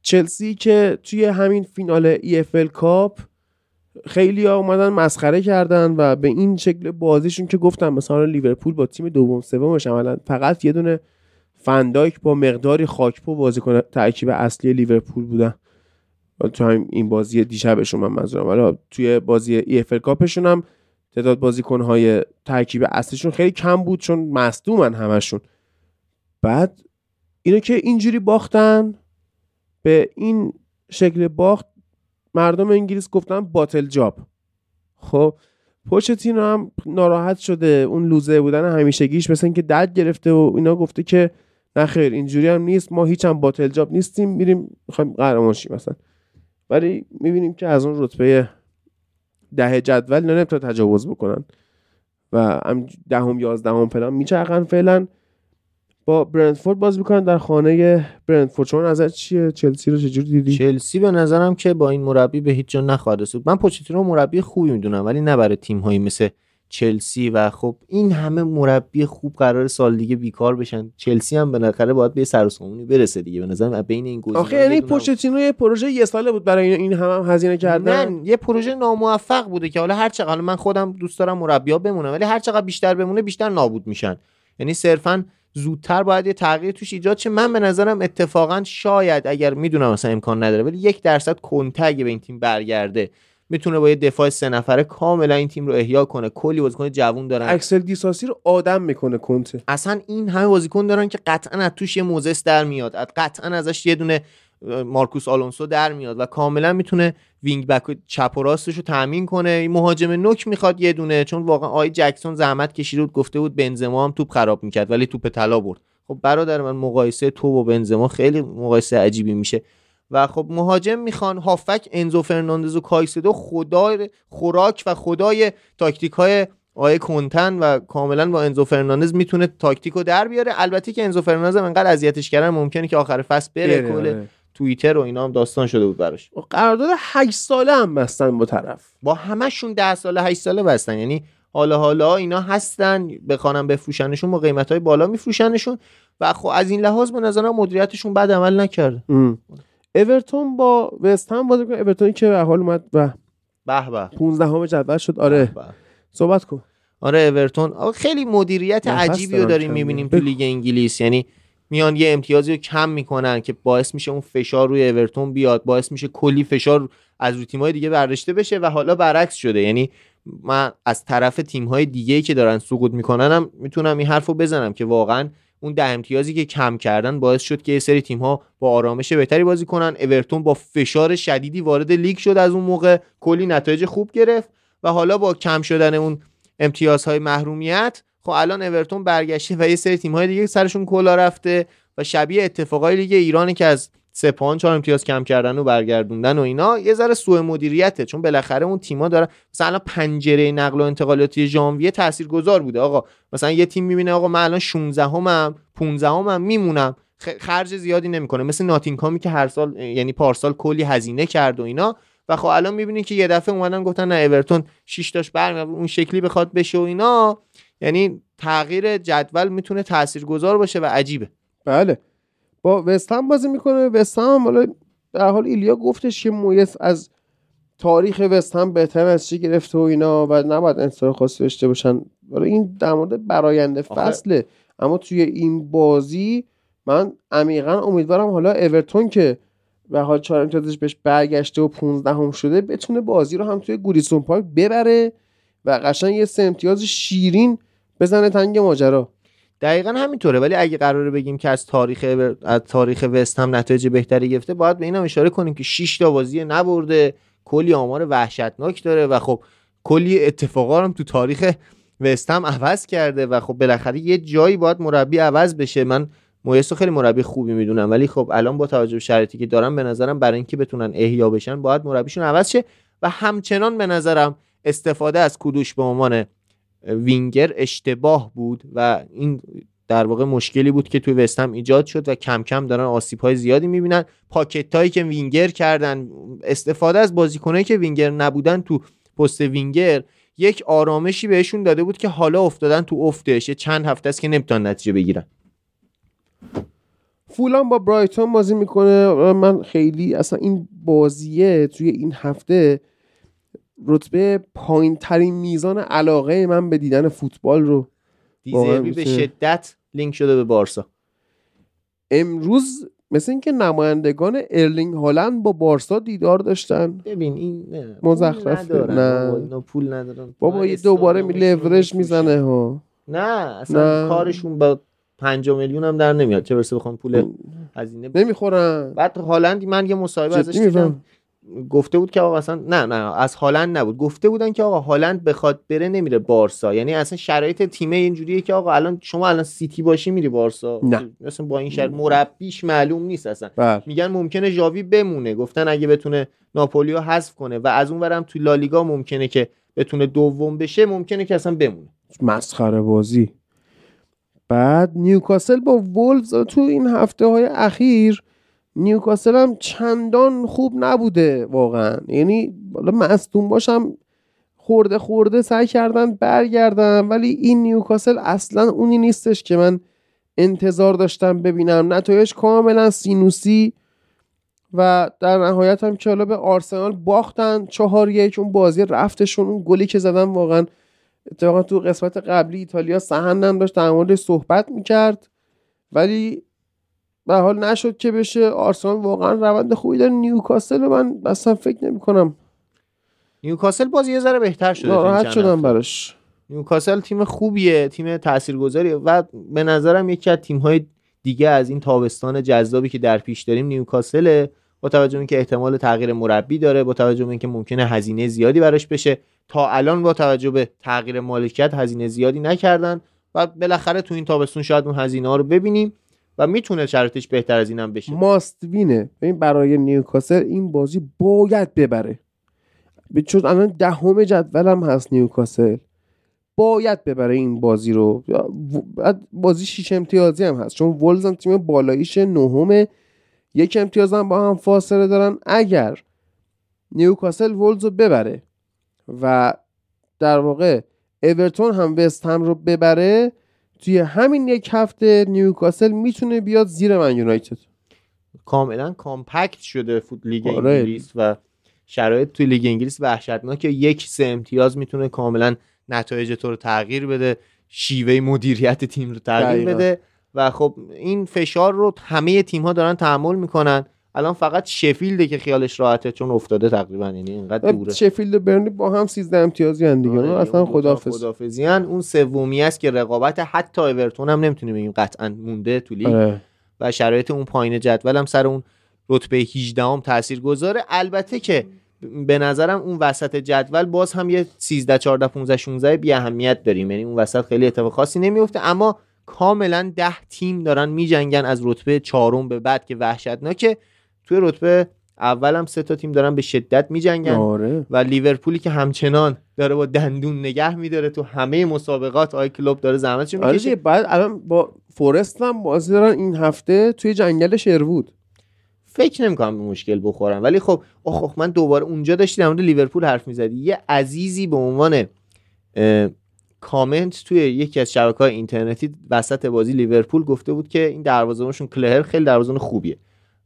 چلسی که توی همین فینال اف کاپ خیلی ها اومدن مسخره کردن و به این شکل بازیشون که گفتم مثلا لیورپول با تیم دوم سومش عملا فقط یه دونه فندایک با مقداری گاکپو بازیکن ترکیب اصلی لیورپول بودن. تو هم این بازی دیشبشون من منظورم. ولی توی بازی ای اف کاپشون هم تعداد بازیکنهای ترکیب اصلیشون خیلی کم بود چون مصدومن همشون. بعد اینو که اینجوری باختن به این شکل باخت مردم انگلیس گفتن باتل جاب. خب پوچتینو هم ناراحت شده. اون لوزه بودن همیشگیش مثل اینکه درد گرفته و اینا گفته که نه خیر اینجوری هم نیست. ما هیچ هم باتل جاب نیستیم. میریم می‌خوایم قهرمان شیم مثلا ولی می‌بینیم که از اون رتبه ده جدول نه نمی‌تونه تجاوز بکنن. و هم دهم یازدهم فلان میچرخن فعلا. با برندفورد باز می‌کنن در خانه برندفورد. شما نظر چیه؟ چلسی رو چجوری دیدی؟ چلسی به نظرم که با این مربی به هیچ جا نخواهد رسید. من پوچتینو مربی خوبی می‌دونم ولی نه برای تیم هایی مثل چلسی و خب این همه مربی خوب قرار سال دیگه بیکار بشن. چلسی هم بالاخره باید به سر برسه دیگه. به نظر بین این گزینه‌ها آخه یعنی پوچتینو یه پروژه یه ساله بود برای این هم, هم هزینه کردن. نه یه پروژه ناموفق بوده که حالا هر چقدر من خودم دوست دارم مربی‌ها بمونن ولی هر چقدر بیشتر بمونه بیشتر نابود میشن. یعنی صرفا زودتر باید یه تغییر توش ایجاد شه. من به نظرم اتفاقا شاید اگر می‌دونم مثلا امکان نداره ولی یک درصد کنته اگه به این تیم برگرده می‌تونه با یه دفاع سه نفره کاملا این تیم رو احیا کنه. کلی بازیکن جوون دارن. اکسل دیساسی رو آدم می‌کنه کنته. اصلا این همه بازیکن دارن که قطعا از توش یه موزس در میاد. قطعا ازش یه دونه مارکوس آلونسو در میاد و کاملا می‌تونه وینگ بک چپ و راستش رو تامین کنه. مهاجم نوک می‌خواد یه دونه چون واقعا آقای جکسون زحمت کشید بود گفته بود بنزما هم توپ خراب می‌کرد ولی توپ طلا برد. خب برادر من مقایسه تو و بنزما خیلی مقایسه عجیبی میشه. و خب مهاجم می‌خوان هافبک انزو فرناندز و کایسدو خدای خوراک و خدای تاکتیک های آقای کنته ان و کاملا با انزو فرناندز می‌تونه تاکتیکو در بیاره. البته که انزو فرناندز هم انقدر اذیتش کردن ممکنه که آخر فصل بره, کل آره. توییتر و اینا هم داستان شده بود براش. قرارداد 8 ساله هم بستن با طرف. با همشون 10 ساله 8 ساله بستن. یعنی حالا حالا اینا هستن بخوانم بفروشنشون با قیمت های بالا میفروشنشون. و خب از این لحاظ به نظرم مدیریتشون بد عمل نکرده. اورتون با وست هم بازی کنه اورتونی که به حال اومد و به به. 15 همه جدول شد. آره. به. صحبت کن. آره اورتون. آقا خیلی مدیریت عجیبی رو داریم می‌بینیم تو. لیگ انگلیس. یعنی میان یه امتیازی رو کم می‌کنن که باعث میشه اون فشار روی اورتون بیاد. باعث میشه کلی فشار از روی تیم‌های دیگه برداشته بشه و حالا برعکس شده. یعنی من از طرف تیم‌های دیگه که دارن سقوط می‌کنن هم می‌تونم این حرفو بزنم که واقعا اون ده امتیازی که کم کردن باعث شد که یه سری تیم‌ها با آرامش بهتری بازی کنن. اورتون با فشار شدیدی وارد لیگ شد از اون موقع. کلی نتایج خوب گرفت و حالا با کم شدن اون امتیازهای محرومیت خب الان اورتون برگشته و یه سری تیم‌های دیگه سرشون کلا رفته و شبیه اتفاقای لیگ ایرانی که از سپاهان چهار امتیاز کم کردن و برگردوندن و اینا یه ذره سوء مدیریته. چون بالاخره اون تیم‌ها دارن مثلا پنجره نقل و انتقالاتی ژانویه تاثیرگذار بوده. آقا مثلا یه تیم می‌بینه آقا من الان 16 همم 15 همم میمونم. خرج زیادی نمی‌کنه. مثل ناتینگهامی که هر سال یعنی پارسال کلی هزینه کرد و اینا. و خب الان می‌بینی که یه دفعه اومدن گفتن نه اورتون 6 تاش برمیاد اون شکلی بخواد بشه و اینا. یعنی تغییر جدول می‌تونه تاثیرگذار باشه و عجیبه. بله. با وست هم بازی می‌کنه. وست هم حالا در حال ایلیا گفتش که مویس از تاریخ وست هم بهتر از چی گرفته و اینا و نباید انتظار خاصی داشته باشن. حالا این در مورد براینده فصله. اما توی این بازی من عمیقا امیدوارم حالا اورتون که به حال چهار امتیازش بهش برگشته و 15 هم شده بتونه بازی رو هم توی گوریسون پارک ببره و قشنگ یه سه امتیاز شیرین بزنه تنگ ماجرا. دقیقا همینطوره. ولی اگه قراره بگیم که از تاریخ از تاریخ وست هم نتایج بهتری گرفته باید به اینم اشاره کنیم که 6 تا بازی نبرده. کلی آمار وحشتناک داره و خب کلی اتفاقا هم تو تاریخ وست هم عوض کرده و خب بالاخره یه جایی باید مربی عوض بشه. من مویس رو خیلی مربی خوبی می‌دونم ولی خب الان با توجه به شرایطی که دارم به نظرم برای اینکه بتونن احیا بشن باید مربیشون عوض شه و همچنان به نظرم استفاده از کودوش به عنوان وینگر اشتباه بود و این در واقع مشکلی بود که توی وستهم ایجاد شد و کم کم دارن آسیب های زیادی می‌بینن. پاکتا هم که وینگر کردن استفاده از بازیکنایی که وینگر نبودن تو پست وینگر یک آرامشی بهشون داده بود که حالا افتادن تو افتش. چند هفته است که نمی‌تونن نتیجه بگیرن. فولام با برایتون بازی می‌کنه. من خیلی اصلا این بازیه توی این هفته رتبه پایین ترین میزان علاقه من به دیدن فوتبال رو دیزربی به. شدت لینک شده به بارسا امروز مثل اینکه نمایندگان ارلینگ هالند با بارسا دیدار داشتن ببین این نه. ندارن. نه. اینا پول ندارن بابا یه دوباره می بفروشن. می‌زنه ها نه اصلا نه. کارشون با 5 میلیون هم در نمیاد چه برسه بخوام پول هزینه نمی‌خورن بعد هالند من یه مصاحبه ازش دیدم گفته بود که آقا اصلا نه نه از هالند نبود. گفته بودن که آقا هالند بخواد بره نمیره بارسا. یعنی اصلا شرایط تیم اینجوریه که آقا الان شما الان سیتی باشی میری بارسا. نه. مثلا با این شرط مربیش معلوم نیست اصلا. بله. میگن ممکنه ژاوی بمونه. گفتن اگه بتونه ناپولیو حذف کنه. و از اون برم تو لالیگا ممکنه که بتونه دوم بشه ممکنه که اصلا بمونه. مسخره بازی. بعد نیوکاسل با وولفز تو این هفته های اخیر نیوکاسل هم چندان خوب نبوده واقعا. یعنی بالا مصدوم باشم خورده خورده سعی کردن برگردن ولی این نیوکاسل اصلا اونی نیستش که من انتظار داشتم ببینم. نتایج کاملا سینوسی و در نهایت هم که حالا به آرسنال باختن چهار یک اون بازی رفتشون اون گلی که زدن واقعا اتفاقا تو قسمت قبلی ایتالیا سهنم داشت در صحبت می‌کرد. ولی به حال نشد که بشه. آرسنال واقعا روند خوبی داره. نیوکاسل رو من اصلا فکر نمی کنم نیوکاسل باز یه ذره بهتر شده چند شدم. براش. نیوکاسل تیم خوبیه تیم تاثیرگذاریه و به نظرم یکی از تیم‌های دیگه از این تابستان جذابی که در پیش داریم نیوکاسله. با توجه به اینکه احتمال تغییر مربی داره با توجه به اینکه ممکنه هزینه زیادی براش بشه. تا الان با توجه به تغییر مالکیت هزینه زیادی نکردن. و بالاخره تو این تابستون شاید اون هزینه ها رو ببینیم. و می‌تونه شرایطش بهتر از اینم بشه. ماست وینه. ببین برای نیوکاسل این بازی باید ببره. به چون الان دهم جدولم هست نیوکاسل. باید ببره این بازی رو. بازی شیش امتیازی هم هست. چون ولز هم تیم بالاییش نهم. یک امتیاز هم با هم فاصله دارن. اگر نیوکاسل ولز رو ببره و در واقع اورتون هم وست هم رو ببره توی همین یک هفته نیوکاسل می‌تونه بیاد زیر من یونایتد. کاملا compact شده فوت لیگ آره. انگلیس و شرایط توی لیگ انگلیس وحشتناکه یک سه امتیاز می‌تونه کاملا نتایج تو رو تغییر بده شیوه مدیریت تیم رو تغییر بده. و خب این فشار رو همه تیم ها دارن تحمل می‌کنن. الان فقط شفیلده که خیالش راحته چون افتاده تقریبا یعنی اینقدر دوره. شفیلد و برنی با هم 13 امتیازی ان دیگه آره اصلا خدافظ. خدافظی اون سومی است که رقابت حتی اورتون هم نمی‌تونیم بگیم قطعا مونده تو لیگ. آره. و شرایط اون پایین جدول هم سر اون رتبه 18 هم تاثیر گذاره. البته که به نظرم اون وسط جدول باز هم یه 13 14 15 16 بی اهمیت داریم. یعنی اون وسط خیلی اتفاق خاصی نمیفته. اما کاملا 10 تیم دارن میجنگن از رتبه چهارم به بعد که وحشتناکه. توی رتبه اول هم سه تا تیم دارن به شدت میجنگن. آره. و لیورپولی که همچنان داره با دندون نگه میداره تو همه مسابقات آی کلوب داره زحمتش می‌کشه. آره بعد الان با فورست هم بازی دارن این هفته توی جنگل شروود. فکر نمی‌کنم به مشکل بخورم ولی خب آخ من دوباره اونجا داشتی در مورد لیورپول حرف می‌زدی. یه عزیزی به عنوان کامنت توی یکی از شبکه های اینترنتی وسط بازی لیورپول گفته بود که این دروازه‌بانشون کلهر خیلی دروازه‌بان خوبیه.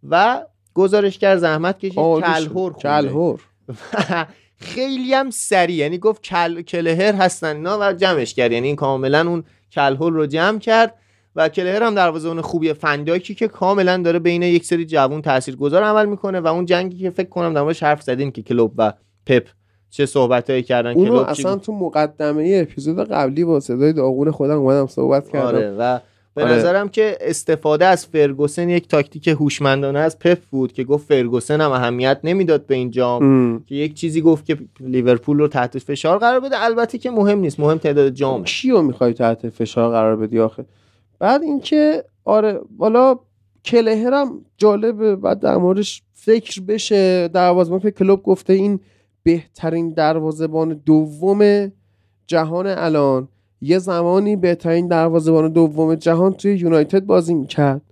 و گزارشگر زحمت کشید کلهور کلهور خیلی هم سریع یعنی گفت کل... کلهر هستن اینا و جمعش کرد. یعنی این کاملا اون کلهور رو جمع کرد و کلهر هم دروازه‌بان خوبیه فنداکی که کاملا داره بین یک سری جوون تاثیرگذار عمل می‌کنه و اون جنگی که فکر کنم در حرف زدیم که کلوب و پپ چه صحبتایی کردن اونو اصلا تو مقدمه اپیزود قبلی با صدای داغون خودم اومدم صحبت کردم. آره و به آره. نظرم که استفاده از فرگوسن یک تاکتیک هوشمندانه از پپ بود که گفت فرگوسن هم اهمیت نمی‌داد به این جام. که یک چیزی گفت که لیورپول رو تحت فشار قرار بده. البته که مهم نیست. مهم تعداد جام. چیو می‌خوای تحت فشار قرار بدی آخه؟ بعد اینکه آره والا کلهرم جالبه. بعد در موردش فکر بشه. دروازه‌بان کلوب گفته این بهترین دروازه‌بان دوم جهان الان. یه زمانی بهترین دروازه‌بان دوم جهان توی یونایتد بازی می‌کرد.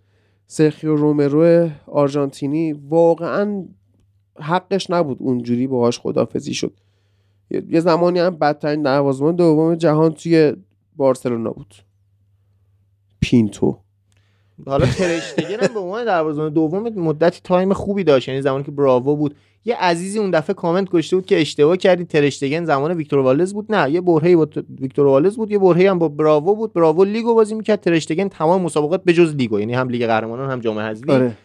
سرخیو رومرو آرژانتینی واقعا حقش نبود اونجوری باهاش خدافزی شد. یه زمانی هم بدترین دروازه‌بان دوم جهان توی بارسلونا بود. پینتو. حالا ترشتگن هم به عنوان دروازه‌بان دوم مدتی time خوبی داشت. یعنی زمانی که براوو بود. یه عزیزی اون دفعه کامنت گذاشته بود که اشتباه کردی ترشتگن زمان ویکتور والدز بود. نه یه برهه‌ای با ویکتور والدز بود یه برهه‌ای هم با براوو بود. براوو لیگو بازی می‌کرد ترشتگن تمام مسابقات به جز لیگو یعنی هم لیگ قهرمانان هم جام حذفی. آره.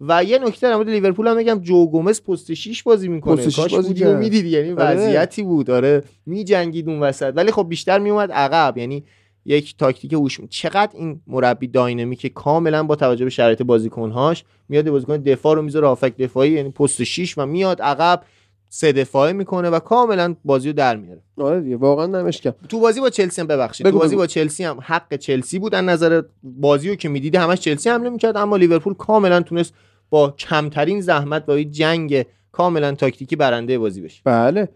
و یه نکته در مورد لیورپول هم میگم جو گومز پست 6 بازی می‌کنه. پست کاش بازی می‌دیدی یعنی آره. وضعیتی بود. آره. میجنگید اون وسط. ولی خب بیشتر میومد عقب. یعنی یک تاکتیک هوش. چقدر این مربی dynamic کاملا با توجه به شرایط بازیکنهاش میاد بازیکن دفاع رو می‌ذاره هافبک دفاعی یعنی پست 6 و میاد عقب سه دفاعی می‌کنه و کاملا بازی رو در میاره. آره دیگه واقعا نمیش تو بازی با چلسی هم ببخشید. تو بازی با چلسی هم حق چلسی بود از نظر بازی رو که می‌دیده همش چلسی حمله می‌کرد اما لیورپول کاملا تونست با کمترین زحمت با جنگ کاملا تاکتیکی برنده بازی بشه. بله.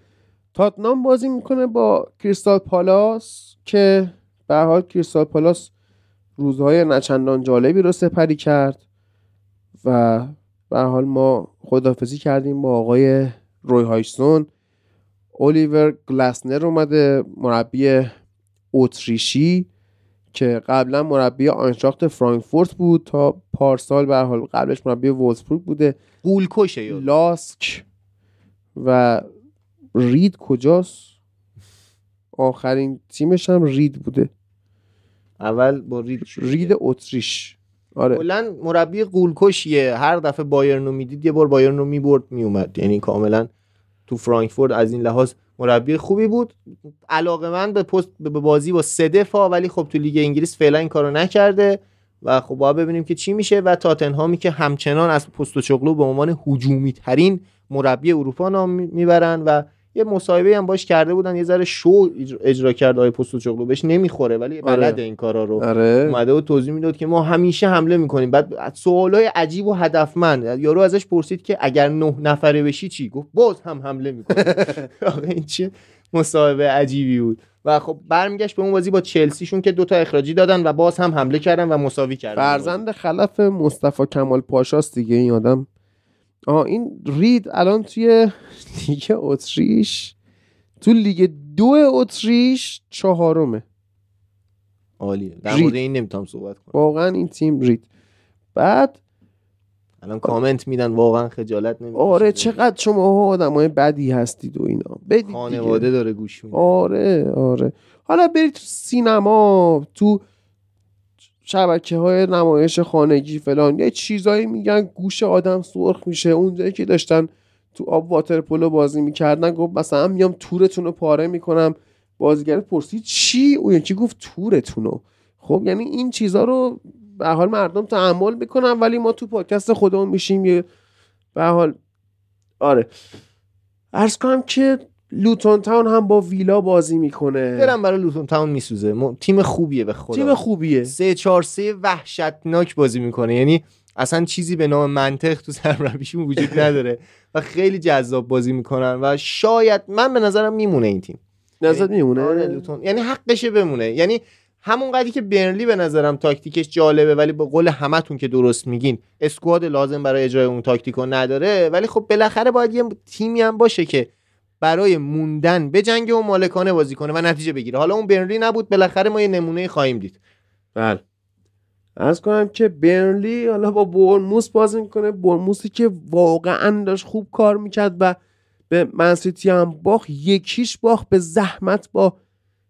تاتنام بازی می‌کنه با کریستال پالاس که به حال کریستال پالاس روزهای نچندان جالبی رو سپری کرد و به حال ما خدافزی کردیم با آقای روی هایسون. اولیور گلاسنر اومده مربی اتریشی که قبلا مربی آینشاخت فرانکفورت بود تا پارسال به حال قبلش مربی وولسبورگ بوده. قولکشه لاسک و رید کجاست؟ آخرین تیمش هم رید بوده. اول با رید رید اتریش. آره. کلا مربی قولکشیه هر دفعه بایرن رو می‌دید یه بار بایرن رو می‌برد میومد یعنی کاملا تو فرانکفورت از این لحاظ مربی خوبی بود. علاقه من به پست به بازی با سه دفاع ولی خب تو لیگ انگلیس فعلا این کارو نکرده. و خب باید ببینیم که چی میشه. و تاتنهامی که همچنان از پست و چغلو به عنوان هجومی ترین مربی اروپا نام می‌برن و یه مصاحبه هم باش کرده بودن یه ذره شو اجرا کرد آقای چغلو بهش نمی‌خوره ولی آره. بلده این کارا رو. آره. اومده و توضیح می‌داد که ما همیشه حمله می‌کنیم. بعد سوالای عجیب و هدفمند. یارو ازش پرسید که اگر نه نفره بشی چی؟ گفت باز هم حمله می‌کنیم. این چه مصاحبه عجیبی بود. و خب برمیگشت به اون بازی با چلسیشون که دوتا اخراجی دادن و باز هم حمله کردن و مساوی کردن. فرزند خلف مصطفی کمال پاشاست دیگه. این آدم آه این رید الان توی لیگ اتریش تو لیگ دو اتریش چهارمه. عالیه. در. مورد این نمی‌تونم صحبت کنم. واقعا این تیم رید. بعد الان کامنت میدن واقعا خجالت نمی‌کشه آره چقدر شما آدمای بدی هستید و اینا. بدید دیگه. خانواده داره گوش میده. آره آره. حالا برید تو سینما تو شبکه های نمایش خانگی فلان یه چیزایی میگن گوش آدم سرخ میشه. اونجایی که داشتن تو آب واتر پولو بازی می‌کردن گفت مثلا میام تورتون رو پاره می‌کنم. بازیگر پرسید چی؟ اون یکی گفت تورتون رو خب یعنی این چیزا رو به حال مردم تحمل می‌کنن ولی ما تو پادکست خودمون میشیم یه به حال آره. عرض کنم که لوتون تاون هم با ویلا بازی می‌کنه. برم برای لوتون تاون میسوزه. م- تیم خوبیه به خدا. تیم خوبیه. سه چهار سه وحشتناک بازی می‌کنه. یعنی اصلا چیزی به نام منطق تو سرمربیشون وجود نداره و خیلی جذاب بازی می‌کنن و شاید من به نظرم میمونه این تیم. نظرت میمونه؟ آره لوتون. یعنی حقشه بمونه. یعنی همون قدری که برنلی به نظرم تاکتیکش جالبه ولی به قول همتون که درست میگین اسکواد لازم برای اجرای اون تاکتیکو نداره. ولی خب بالاخره باید یه تیمی هم باشه که برای موندن به جنگ و مالکانه بازی کنه و نتیجه بگیره. حالا اون برنلی نبود بالاخره ما یه نمونه خواهیم دید. بله. از کنم که برنلی حالا با برنموس بازی می‌کنه. برنموسی که واقعا داشت خوب کار می‌کرد و به منسیتی هم باخت یکیش باخت به زحمت با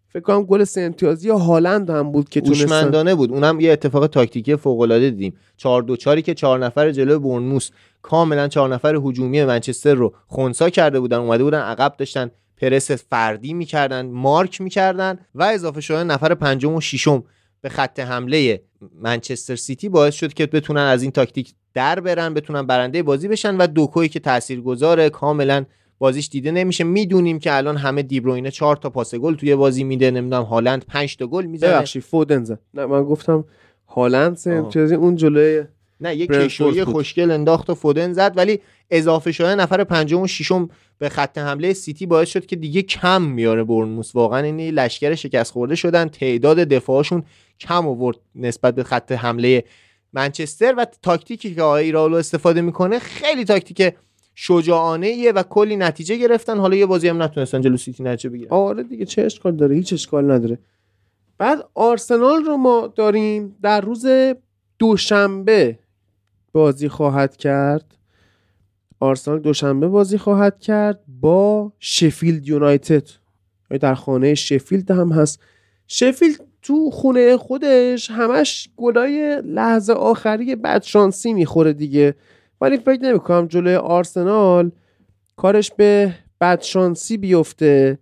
فکر کنم گل سه امتیازی هالند هم بود که هوشمندانه بود. اونم یه اتفاق تاکتیکی فوق العاده دیدیم. 4 2 4 که چهار نفر جلوی برنموس. کاملا چهار نفر هجومی منچستر رو خونسا کرده بودن. اومده بودن عقب داشتن پرس فردی می‌کردن مارک می‌کردن و اضافه شدن نفر پنجم و ششم به خط حمله منچستر سیتی. باعث شد که بتونن از این تاکتیک در برن بتونن برنده بازی بشن و دوکوی که تاثیرگذاره کاملا بازیش دیده نمیشه. می‌دونیم که الان همه دیبروینه چهار تا پاس گل توی بازی میده. نمی‌دونم هالند 5 تا گل می‌زنه. ببخشید فودن زد نه من گفتم هالند. امتیازی اون جلوی نه کشویی بود. خوشگل انداخت و فودن زد ولی اضافه شده نفر پنجم و ششم به خط حمله سیتی باعث شد که دیگه کم میاره برنموس واقعا این لشکر شکست خورده شدن. تعداد دفاعشون کم آورد نسبت به خط حمله منچستر. و تاکتیکی که آقای ایرائولا استفاده می‌کنه خیلی تاکتیک شجاعانه و کلی نتیجه گرفتن. حالا یه بازی هم نتونستن جلو سیتی نتیجه بگیرن آره دیگه چه اشکال داره؟ هیچ اشکال نداره. بعد آرسنال رو ما داریم در روز دوشنبه بازی خواهد کرد. آرسنال دوشنبه بازی خواهد کرد با شفیلد یونایتد. در خانه شفیلد هم هست؟ شفیلد تو خونه خودش همش گلای لحظه آخری بدشانسی می‌خوره دیگه. ولی فکر نمی‌کنم جلوی آرسنال کارش به بدشانسی بیفته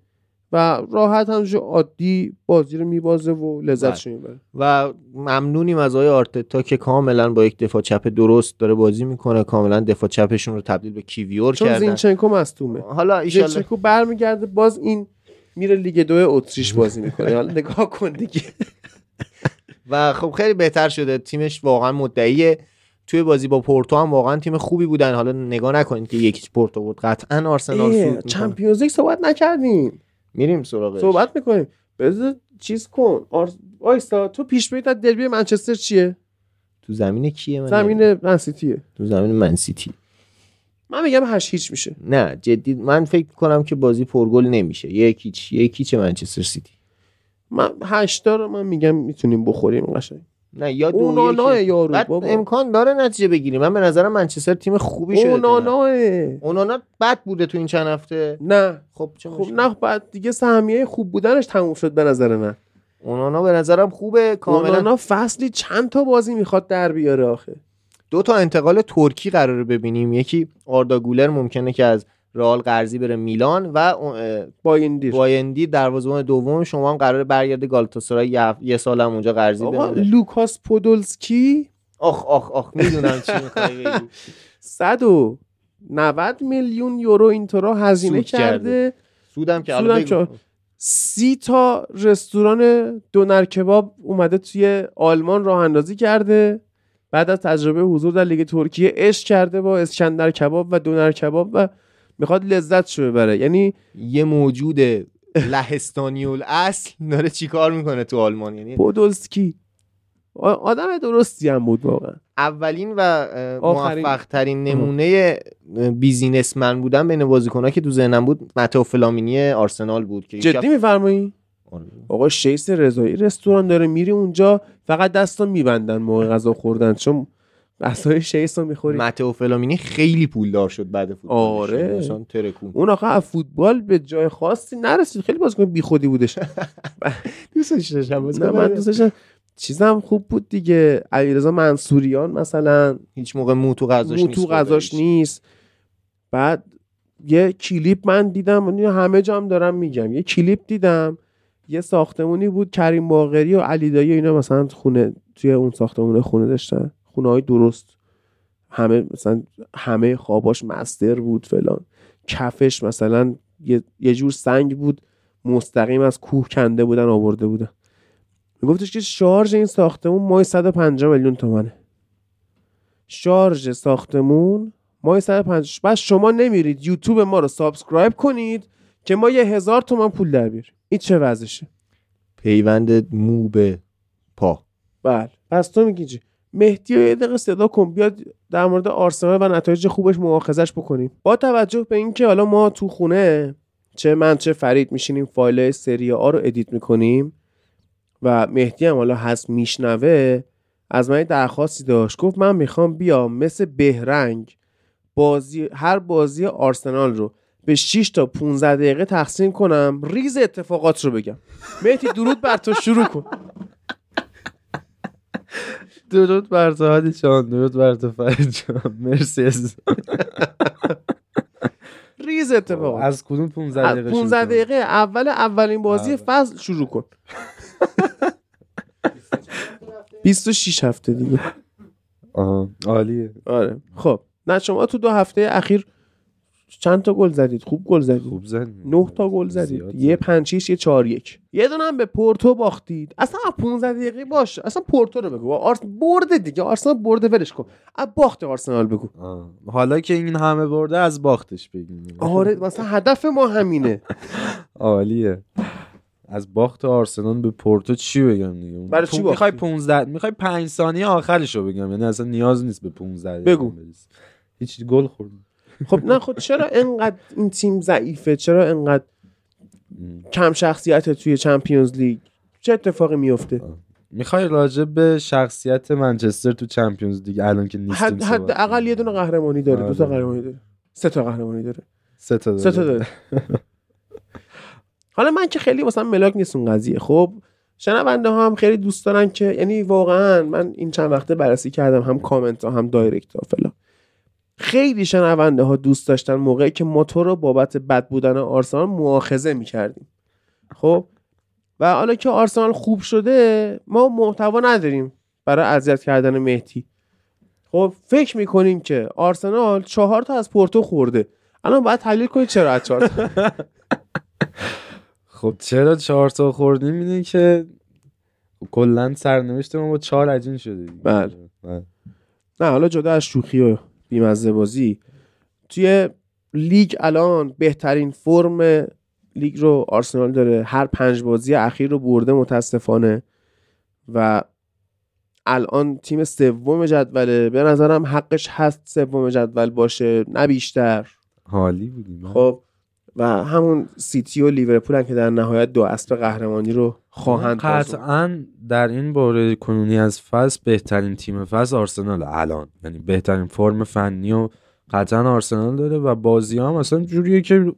و راحت همونجور عادی بازی رو میبازه و لذتش می‌بره. و ممنونیم از آقای آرتتا که کاملا با یک دفاع چپ درست داره بازی می‌کنه. کاملا دفاع چپشون رو تبدیل به کیویور چون کردن. زینچنکو مصدومه. حالا ایشالله زینچنکو برمیگرده باز این میره لیگ دو اتریش بازی می‌کنه. حالا نگاه کن دیگه. و خب خیلی بهتر شده. تیمش واقعا مدعیه. توی بازی با پورتو هم واقعا تیم خوبی بودن. حالا نگاه نکنید که یکیش پورتو بود قطعا آرسنال. Champions League صحبت نکردیم. میریم سراغش. صحبت می‌کنیم. بذار چیز کن. آر... آیستا تو پیش از دربی منچستر چیه؟ تو زمین کیه من زمین منسیتیه تو زمین من سیتی. من میگم هشت هیچ میشه. نه جدی من فکر کنم که بازی پرگل نمیشه. یک هیچ یک هیچ منچستر سیتی. من هشتا رو من میگم می‌تونیم بخوریم قشنگ. نه یا دو اونانا. یارو بعد بابا. امکان داره نتیجه بگیریم. من به نظرم منچستر تیم خوبی شده اونانا اونانا بد بوده تو این چند هفته. نه. خب چه خب؟ نه بعد دیگه سهمیه خوب بودنش تموم شد به نظر من. اونانا به نظرم خوبه کاملا. اونانا فصلی چند تا بازی می‌خواد در بیاره آخه. دو تا انتقال ترکی قراره ببینیم. یکی آردا گولر ممکنه که از رئال قرضی بره میلان و اه، با این دیر بایندی دروازه‌بان دوم شما هم قراره برگرده گالاتاسرای یه, یه سال هم اونجا قرضی بره لوکاس پودولسکی؟ آخ آخ آخ می‌دونم چی می‌خوای بگی. 190 میلیون یورو اینطورا هزینه سود کرده. سودم که سودم. سی تا رستوران دونر کباب اومده توی آلمان راه اندازی کرده. بعد از تجربه حضور در لیگ ترکیه عشق کرده با اسکندر کباب و دونر کباب و می‌خواد لذت شو ببره. یعنی یه موجود لهستانی الاصل داره چیکار می‌کنه تو آلمان؟ یعنی پودولسکی آدم درستی هم بود واقعا. اولین و. موفق ترین نمونه بیزینسمن بودن بین بازیکنها که تو ذهنم بود متو فلامینی آرسنال بود که جدی میفرمایی؟ آره. آقا شیس رضایی رستوران داره میری اونجا فقط دستا میبندن موقع غذا خوردن. چون غذای شیس رو می‌خوری متو فلامینی خیلی پولدار شد بعد فوتبال. آره. اصلا ترکون. اون آخه از فوتبال به جای خاصی نرسید. خیلی بازیکن بیخودی بودش. دوستش داشتم نه من دوست داشتم. چیزم خوب بود دیگه. علیرضا منصوریان مثلا. هیچ موقع مو تو غذاش نیست تو غذاش. نیست. بعد یه کلیپ من دیدم. همه جام دارم میگم. یه کلیپ دیدم. یه ساختمونی بود کریم باقری و علی دایی اینا مثلا خونه توی اون ساختمونه خونه داشتن. خونه های درست. همه مثلا همه خواباش master بود فلان. کفش مثلا یه, یه جور سنگ بود مستقیم از کوه کنده بودن آورده بودن. میگفتش که شارژ این ساختمون ماهی 150 میلیون تومنه. شارژ ساختمون ماهی 150 بس شما نمیرید یوتیوب ما رو subscribe کنید که ما یه هزار تومن پول در بیاریم. این چه وضعشه؟ پیوند مو به پا. بله. پس تو میگی چی؟ مهدی رو یه دقیقه صدا کن بیاد در مورد آرسنال و نتایج خوبش مؤاخذش بکنیم. با توجه به اینکه حالا ما تو خونه چه من چه فرید میشینیم فایل سری آ رو edit می‌کنیم و مهدی هم حالا هست میشنوه از من درخواستی داشت. گفت من می‌خوام بیام مثل بهرنگ بازی هر بازی آرسنال رو به 6 تا 15 دقیقه تقسیم کنم. ریز اتفاقات رو بگم. مهدی درود بر تو. شروع کن. درود بر تو هادی جان درود بر تو فرید جان. مرسی از ریز اتفاقات از کدوم 15 از دقیقه 15 شروع کنم؟ دقیقه اول اولین بازی آره. فصل شروع کن. 26 هفته دیگه. آها عالیه. آره. خب نه شما تو دو هفته اخیر چند تا گل زدید؟ خوب گل زدید. خوب زد نه تا گل زدید. یه زد. پنج شیش یه چهار یک. یه دونه هم به پورتو باختید. اصلا از 15 دقیقه باش. اصلا پورتو رو بگو. آرس برده دیگه. آرسنال برده ولش کن. از باخت آرسنال بگو. آه. حالا که این همه برده از باختش بگیم. آره مثلا هدف ما همینه. عالیه. از باخت آرسنال به پورتو چی بگم دیگه؟ برای چی می‌خوای باختی؟ 15 می‌خوای 5 ثانیه آخرشو بگم. یعنی اصلا نیاز نیست به 15 دقیقه بگو. هیچ گل خوردیم خب نه خب چرا انقدر این تیم ضعیفه؟ چرا انقدر. کم شخصیت توی چمپیونز لیگ؟ چه اتفاقی میفته می‌خوای راجع به شخصیت منچستر تو چمپیونز دیگه الان که نیستیم حد حد اقل یه دونه قهرمانی داره دو تا آره. قهرمانی داره. سه تا قهرمانی داره. سه تا سه تا داره. حالا من که خیلی مثلا ملاک نیست اون قضیه. خب شنونده ها هم خیلی دوست دارن که یعنی واقعا من این چند وقته بررسی کردم هم کامنت ها هم دایرکت ها فلان. خیلی شنونده ها دوست داشتن موقعی که ما تو رو بابت بد بودن آرسنال مؤاخذه می‌کردیم خب و حالا که آرسنال خوب شده ما محتوا نداریم برای اذیت کردن مهدی خب فکر می‌کنیم که آرسنال چهار تا از پورتو خورده الان باید تحلیل کنید چرا از چهار تا خب چرا چهار تا خوردیم اینه که کلا سرنوشت ما با چهار عجین شده. بله. بله. نه حالا جدا از شوخی و بیمزه بازی. توی لیگ الان بهترین فرم لیگ رو آرسنال داره. هر پنج بازی اخیر رو برده متاسفانه. و الان تیم سوم جدوله به نظرم حقش هست سوم جدول باشه نه بیشتر. حالی بودیم خب و همون سیتی و لیورپول هم که در نهایت دو اسب قهرمانی رو خواهند. قطعا در این باره کنونی از فصل بهترین تیم فصل آرسنال الان. یعنی بهترین فرم فنی و قطعا آرسنال داره و بازی هم اصلا جوریه که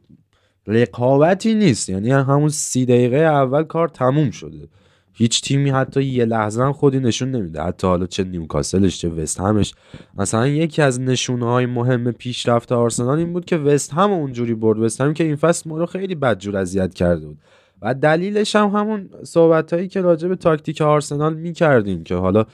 رقابتی نیست. یعنی همون سی دقیقه اول کار تموم شده. هیچ تیمی حتی یه لحظه هم خودی نشون نمیده. حتی حالا چه نیوکاسلش چه وست همش. مثلا یکی از نشونه های مهم پیشرفت آرسنال این بود که وست هم اونجوری برد. وست هم که این فصل ما رو خیلی بدجور اذیت کرده بود. و دلیلش هم همون صحبت هایی که راجع به تاکتیک آرسنال می‌کردیم که حالا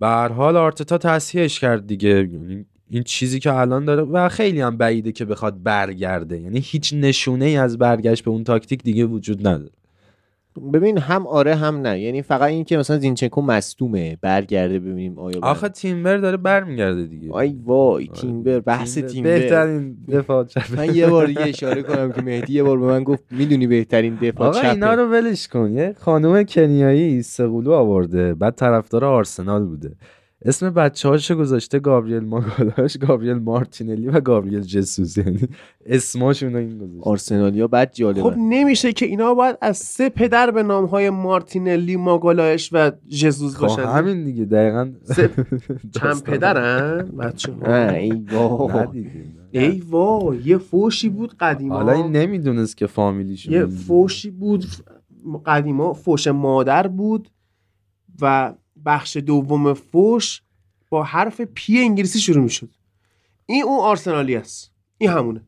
به هر حال آرتتا تصحیحش کرد دیگه. یعنی این چیزی که الان داره و خیلی هم بعیده که بخواد برگرده. یعنی هیچ نشونه ای از برگشت به اون تاکتیک دیگه وجود نداره. ببین هم آره هم نه. یعنی فقط این که مثلا زینچنکو مصدومه برگرده ببینیم آیا بر- آخه تیمبر داره برمیگرده دیگه. آی وای تیمبر بحث تیمبر تیمبر. بهترین دفاع چپ. من یه بار دیگه اشاره کنم که مهدی یه بار به من گفت می‌دونی بهترین دفاع آقا چپه. اینا رو ولش کن. یه خانم کنیایی سه‌قلو آورده بعد طرفدار آرسنال بوده. اسم بچه هاشو گذاشته گابریل ماگالائش گابریل مارتینلی و گابریل جسوس. یعنی اسماشون رو این گذاشته. آرسنالیا بد جالبه. خب نمیشه که اینا باید از سه پدر به نام های مارتینلی ماگالایش و ژزوس خب باشن. همین دیگه دقیقا. سه- چند. پدرن بچه ای وای. ای وای یه فوشی بود قدیما. حالا این نمی‌دونست که فامیلیشون یه فوشی بود قدیما فوش مادر بود و بخش دوم فوش با حرف پی انگلیسی شروع می‌شد. این اون آرسنالی است. این همونه.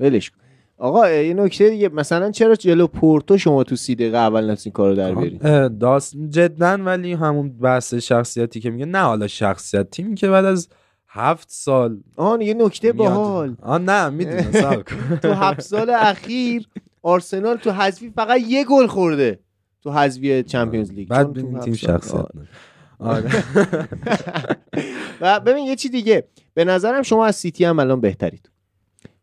ولش کن. آقا یه نکته دیگه مثلا چرا جلو پورتو شما تو سی دقیقه اول نتونستین این کارو در بیارین داست جدا ولی همون بحث شخصیتی که میگه نه حالا شخصیت تیمی که بعد از هفت سال آن یه نکته. باحال. آه نه می‌دونم. تو هفت سال اخیر آرسنال تو حذفی فقط یه گل خورده تو حذفی چمپیونز لیگ. بعد تیم شخصیت. آره. و ببین یه چی دیگه. به نظرم شما از سیتی هم الان بهترید.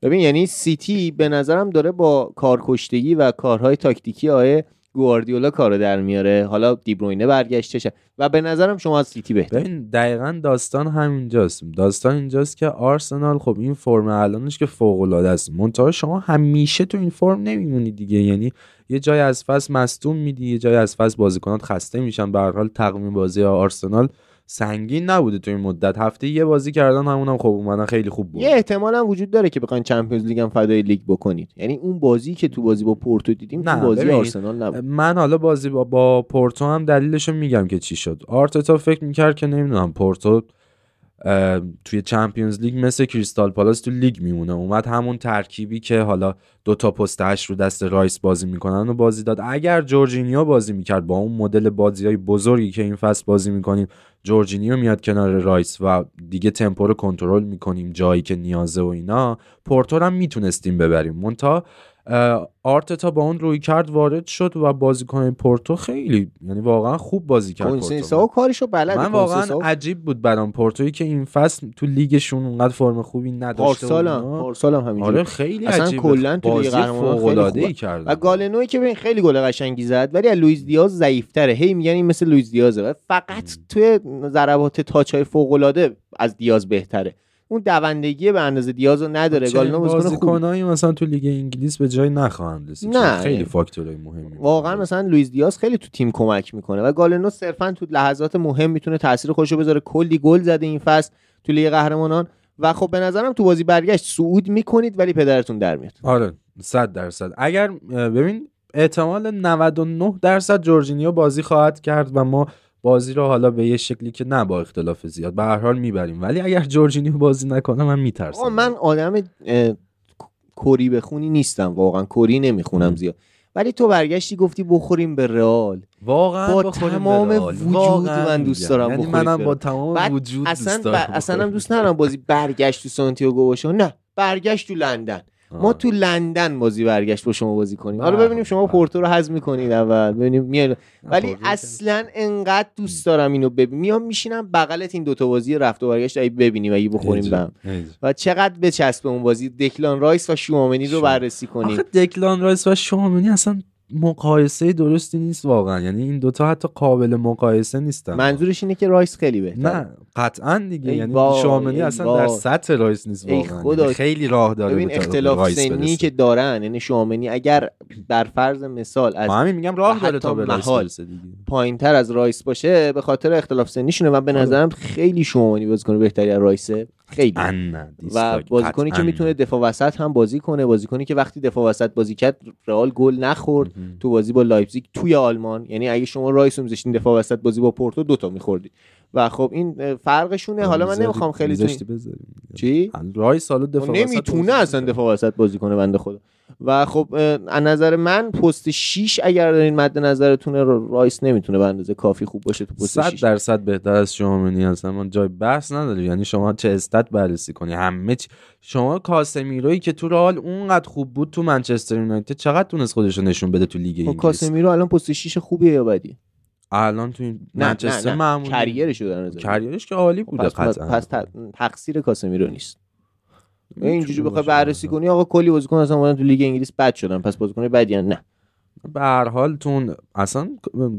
ببین یعنی سیتی به نظرم داره با کارکشتگی و کارهای تاکتیکی آقای گواردیولا کارو در میاره. حالا دیبروینه برگشتش و به نظرم شما از سیتی بهتر. ببین دقیقا داستان همینجاست. داستان اینجاست که آرسنال خب این فرم الانش که فوق العاده است. منتها شما همیشه تو این فرم نمیمونی دیگه. یعنی یه جای از فصل مصدوم میدی یه جای از فصل بازیکنات خسته میشن. به هر حال تقویم بازی آرسنال سنگین نبوده تو این مدت. هفته یه بازی کردن همونم خب اومدن خیلی خوب بود. یه احتمال هم وجود داره که بخواین Champions League هم فدای لیگ بکنید. یعنی اون بازی که تو بازی با پورتو دیدیم تو نه، بازی ببین، آرسنال نبود. من حالا بازی با, با پورتو هم دلیلشو میگم که چی شد. آرتتا فکر می‌کرد که نمی‌دونم پورتو توی Champions League مثل کریستال پالاس تو لیگ میمونه. اومد همون ترکیبی که حالا دو تا پست رو دست رایس بازی می‌کنن و بازی داد. اگر جورجینیو بازی می‌کرد با اون مدل بازی های بزرگی که این فصل بازی می‌کنیم جورجینیو میاد کنار رایس و دیگه تمپو رو کنترل می‌کنیم جایی که نیازه و اینا پورتو هم می‌تونستیم ببریم. منتها آرتتا با اون رویکرد وارد شد و بازیکن پورتو خیلی یعنی واقعا خوب بازی کرد پورتو. کارشو بلده من واقعا عجیب بود برام پورتویی که این فصل تو لیگشون اونقدر فرم خوبی نداشته پارسال هم اینا. پارسال هم همینجوری. آره خیلی اصلا عجیبه کلاً تو لیگ قهرمانان خیلی. کرد و گالنوی که ببین خیلی گل قشنگی زد ولی لوئیس دیاز ضعیفتره. هی میگن این مثل لوئیس دیازه. و فقط توی ضربات touch های فوق العاده از دیاز بهتره. اون دوندگی به اندازه دیاز رو نداره. بازیکن خوبی. بازیکنایی مثلا تو لیگ انگلیس به جای نخواهند رسید. نه. خیلی فاکتورهای مهمی واقعا مثلا لوئیس دیاز خیلی تو تیم کمک می‌کنه و گالنو صرفا تو لحظات مهم می‌تونه تاثیر خودشو بذاره. کلی گل زده این فصل تو لیگ قهرمانان. و خب به نظرم تو بازی برگشت. صعود می‌کنید ولی پدرتون در میاد. آره 100 درصد. اگر ببین احتمال 99 درصد جورجینیو بازی خواهد کرد و ما بازی رو حالا به یه شکلی که نه با اختلاف زیاد به هر حال می‌بریم ولی اگر جورجینیو بازی نکنه من میترسم من آدم کری بخونی نیستم واقعا کری نمی‌خونم زیاد ولی تو برگشتی گفتی بخوریم به رئال واقعا با بخوریم تمام. وجود واقعا من دوست. دارم یعنی منم با. تمام وجود اصلا دوست دارم اصلا هم بخوریم. دوست ندارم بازی برگشت تو سانتیاگو باشه نه برگشت تو لندن ما. تو لندن بازی برگشت با شما بازی کنیم حالا ببینیم شما. پورتو رو حذف می‌کنید اول ببینیم میاد ولی اصلا انقدر دوست دارم اینو ببین میام میشینم بغلت این دوتا بازی رفت و برگشت اگه ببینیم اگه بخوریم هیجان، به هم هیجان. و چقدر بچسبه اون بازی دکلان رایس و شوامنی رو. بررسی کنیم آخه دکلان رایس و شوامنی اصلا مقایسه درستی نیست واقعا یعنی این دوتا حتی قابل مقایسه نیستن منظورش اینه که رایس خیلی بهتره نه قطعا دیگه یعنی شوامنی ای اصلا در وای. سطح رایس نیست واقعا خدا. یعنی خیلی راه داره ببین اختلاف سنی. که دارن یعنی شوامنی اگر بر فرض مثال از همین میگم راه داره تا به رایس محال. برسه دیگه پایین تر از رایس باشه به خاطر اختلاف سنیشونه و به آره. نظرم خیلی شوامنی بازیکن بهتری از رایسه خیلی و. بازیکنی که می‌تونه نه. دفاع وسط هم بازی کنه بازیکنی که وقتی دفاع وسط بازی کرد رئال گل نخورد. تو بازی با لایپزیگ توی آلمان یعنی اگه شما رایس رو میذاشتین دفاع وسط بازی با پورتو دوتا میخوردی و خب این فرقشونه. حالا من نمی‌خوام خیلی تو چی؟ رایس حالا دفاع وسط نمی‌تونه اصلا. دفاع وسط بازی کنه بنده خدا. و خب از نظر من پست 6 اگر دارین مد نظرتونه رایس نمی‌تونه به اندازه کافی خوب باشه تو پست صد 6 درصد بهتر از شوامنی هستن ما جای بحث نداری یعنی شما چه stat بررسی کنی؟ همه چی. شما کاسمیرویی که تو رئال اونقدر خوب بود تو منچستر یونایتد چقدر تونست خودش رو نشون بده تو لیگ خب انگلیس؟ کاسمیرو الان پست 6 خوبیه یا بدی الان تو این منچستر. معمولی career ش رو career ش که عالی بوده پس, پس, قطعا پس ت- تقصیر کاسمیرو نیست اینجوری بخوای. بررسی کنی آقا کلی بازیکن اصلا اومدن تو لیگ انگلیس بد شدن پس بازیکن بدی. نه به هر حال تو اون- اصلا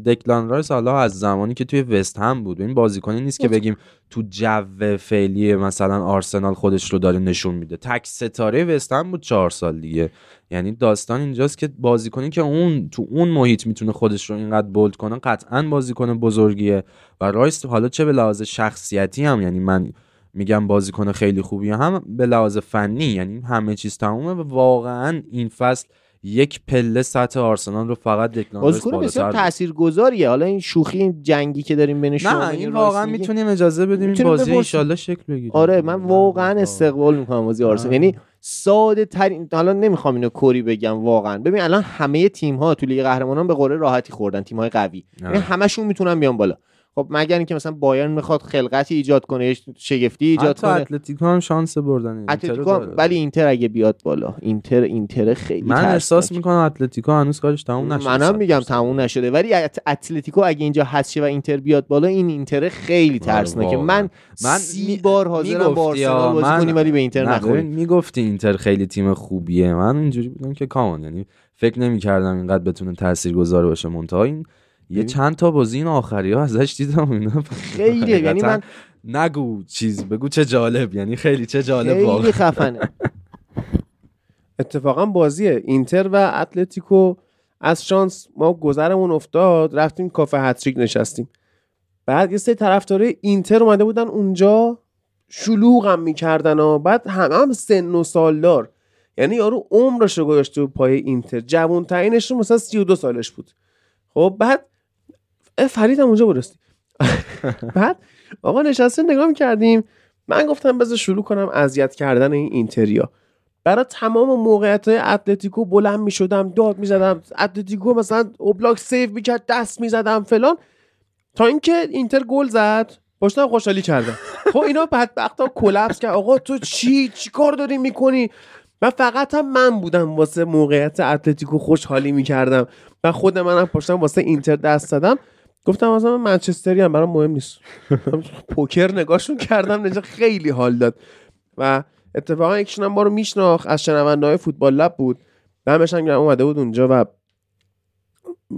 دکلان رایس حالا از زمانی که توی وستهام بود. این بازیکنی نیست که بگیم تو جو فعلی مثلا آرسنال خودش رو داره نشون میده. تک ستاره وستهام بود چهار سال دیگه. یعنی داستان اینجاست که بازیکنی که اون تو اون محیط می‌تونه خودش رو اینقدر bold کنه قطعا بازیکن بزرگیه. و رایس حالا چه به لحاظ شخصیتی هم یعنی من میگم بازیکن خیلی خوبیه هم به لحاظ فنی یعنی همه چیز تمومه. و واقعا این فصل یک پله سطح آرسنال رو فقط دکلان رایس بازیکن بسیار. تاثیرگذاریه حالا این شوخی این جنگی که داریم بین شما نه این واقعا می‌تونیم اجازه بدیم این بازی. انشالله شکل بگیره آره من واقعا استقبال می‌کنم بازی آرسنال. یعنی ساده ترین حالا نمی‌خوام اینو کری بگم واقعا ببین الان همه تیم ها تو لیگ قهرمانان به قرعه راحتی خوردن تیم های قوی یعنی. همشون می‌تونن بیان بالا خب مگر اینکه مثلا بایرن می‌خواد خلقتی ایجاد کنه یه شگفتی ایجاد حتی کنه اتلتیکو هم شانس بردن اتلتیکو. ولی اینتر اگه بیاد بالا اینتر اینتر خیلی من. احساس می‌کنم اتلتیکو هنوز کارش تموم نشده منم میگم. تموم نشده ولی ات- اتلتیکو اگه اینجا هست و اینتر بیاد بالا این اینتر خیلی ترسناکه. من من سی بار حاضرم با می‌گفتی آرسنال آه، بازی کنی ولی به اینتر نه نخوری ببین می‌گفتی اینتر خیلی تیم خوبیه من اینجوری بودم که کامان یعنی فکر نمی‌کردم اینقدر بتونه تاثیرگذار باشه منتها این یه. چند تا بازی این آخری ها ازش دیدم اینا. خیلی یعنی من نگو چیز بگو چه جالب یعنی خیلی چه جالب خیلی خفنه. اتفاقا بازی اینتر و اتلتیکو از شانس ما گذرمون افتاد رفتیم کافه هتریک نشستیم. بعد یه سری طرفدارای اینتر اومده بودن اونجا شلوغ هم می‌کردن و بعد همه هم سن و سالدار. یعنی یارو عمرش رو گذاشته پای اینتر. جوان ترینش رو مثلا 32 سالش بود. خب بعد فرید هم اونجا برستی. بعد آقا نشسته نگاه می‌کردیم. من گفتم بذار شروع کنم اذیت کردن این اینتریا. برای تمام موقعیت های اتلتیکو بلند می شدم داد می زدم اتلتیکو مثلا اوبلاک save می‌کرد دست می زدم فلان. تا اینکه اینتر گل زد. پشتم خوشحالی کردم. خب اینا بدبخت ها کلپس کرد آقا تو چی؟ چی کار داری می‌کنی؟ و فقط هم من بودم واسه موقعیت اتلتیکو خوشحالی می‌کردم. و خود منم پشتم واسه اینتر دست زدم. گفتم مثلا من منچستری هم برام مهم نیست. پوکر نگاهشون کردم نجا خیلی حال داد. و اتفاقا یکیشون هم ما رو میشناخت از شنونده های فوتبال لب بود. دمش هم اومده بود اونجا و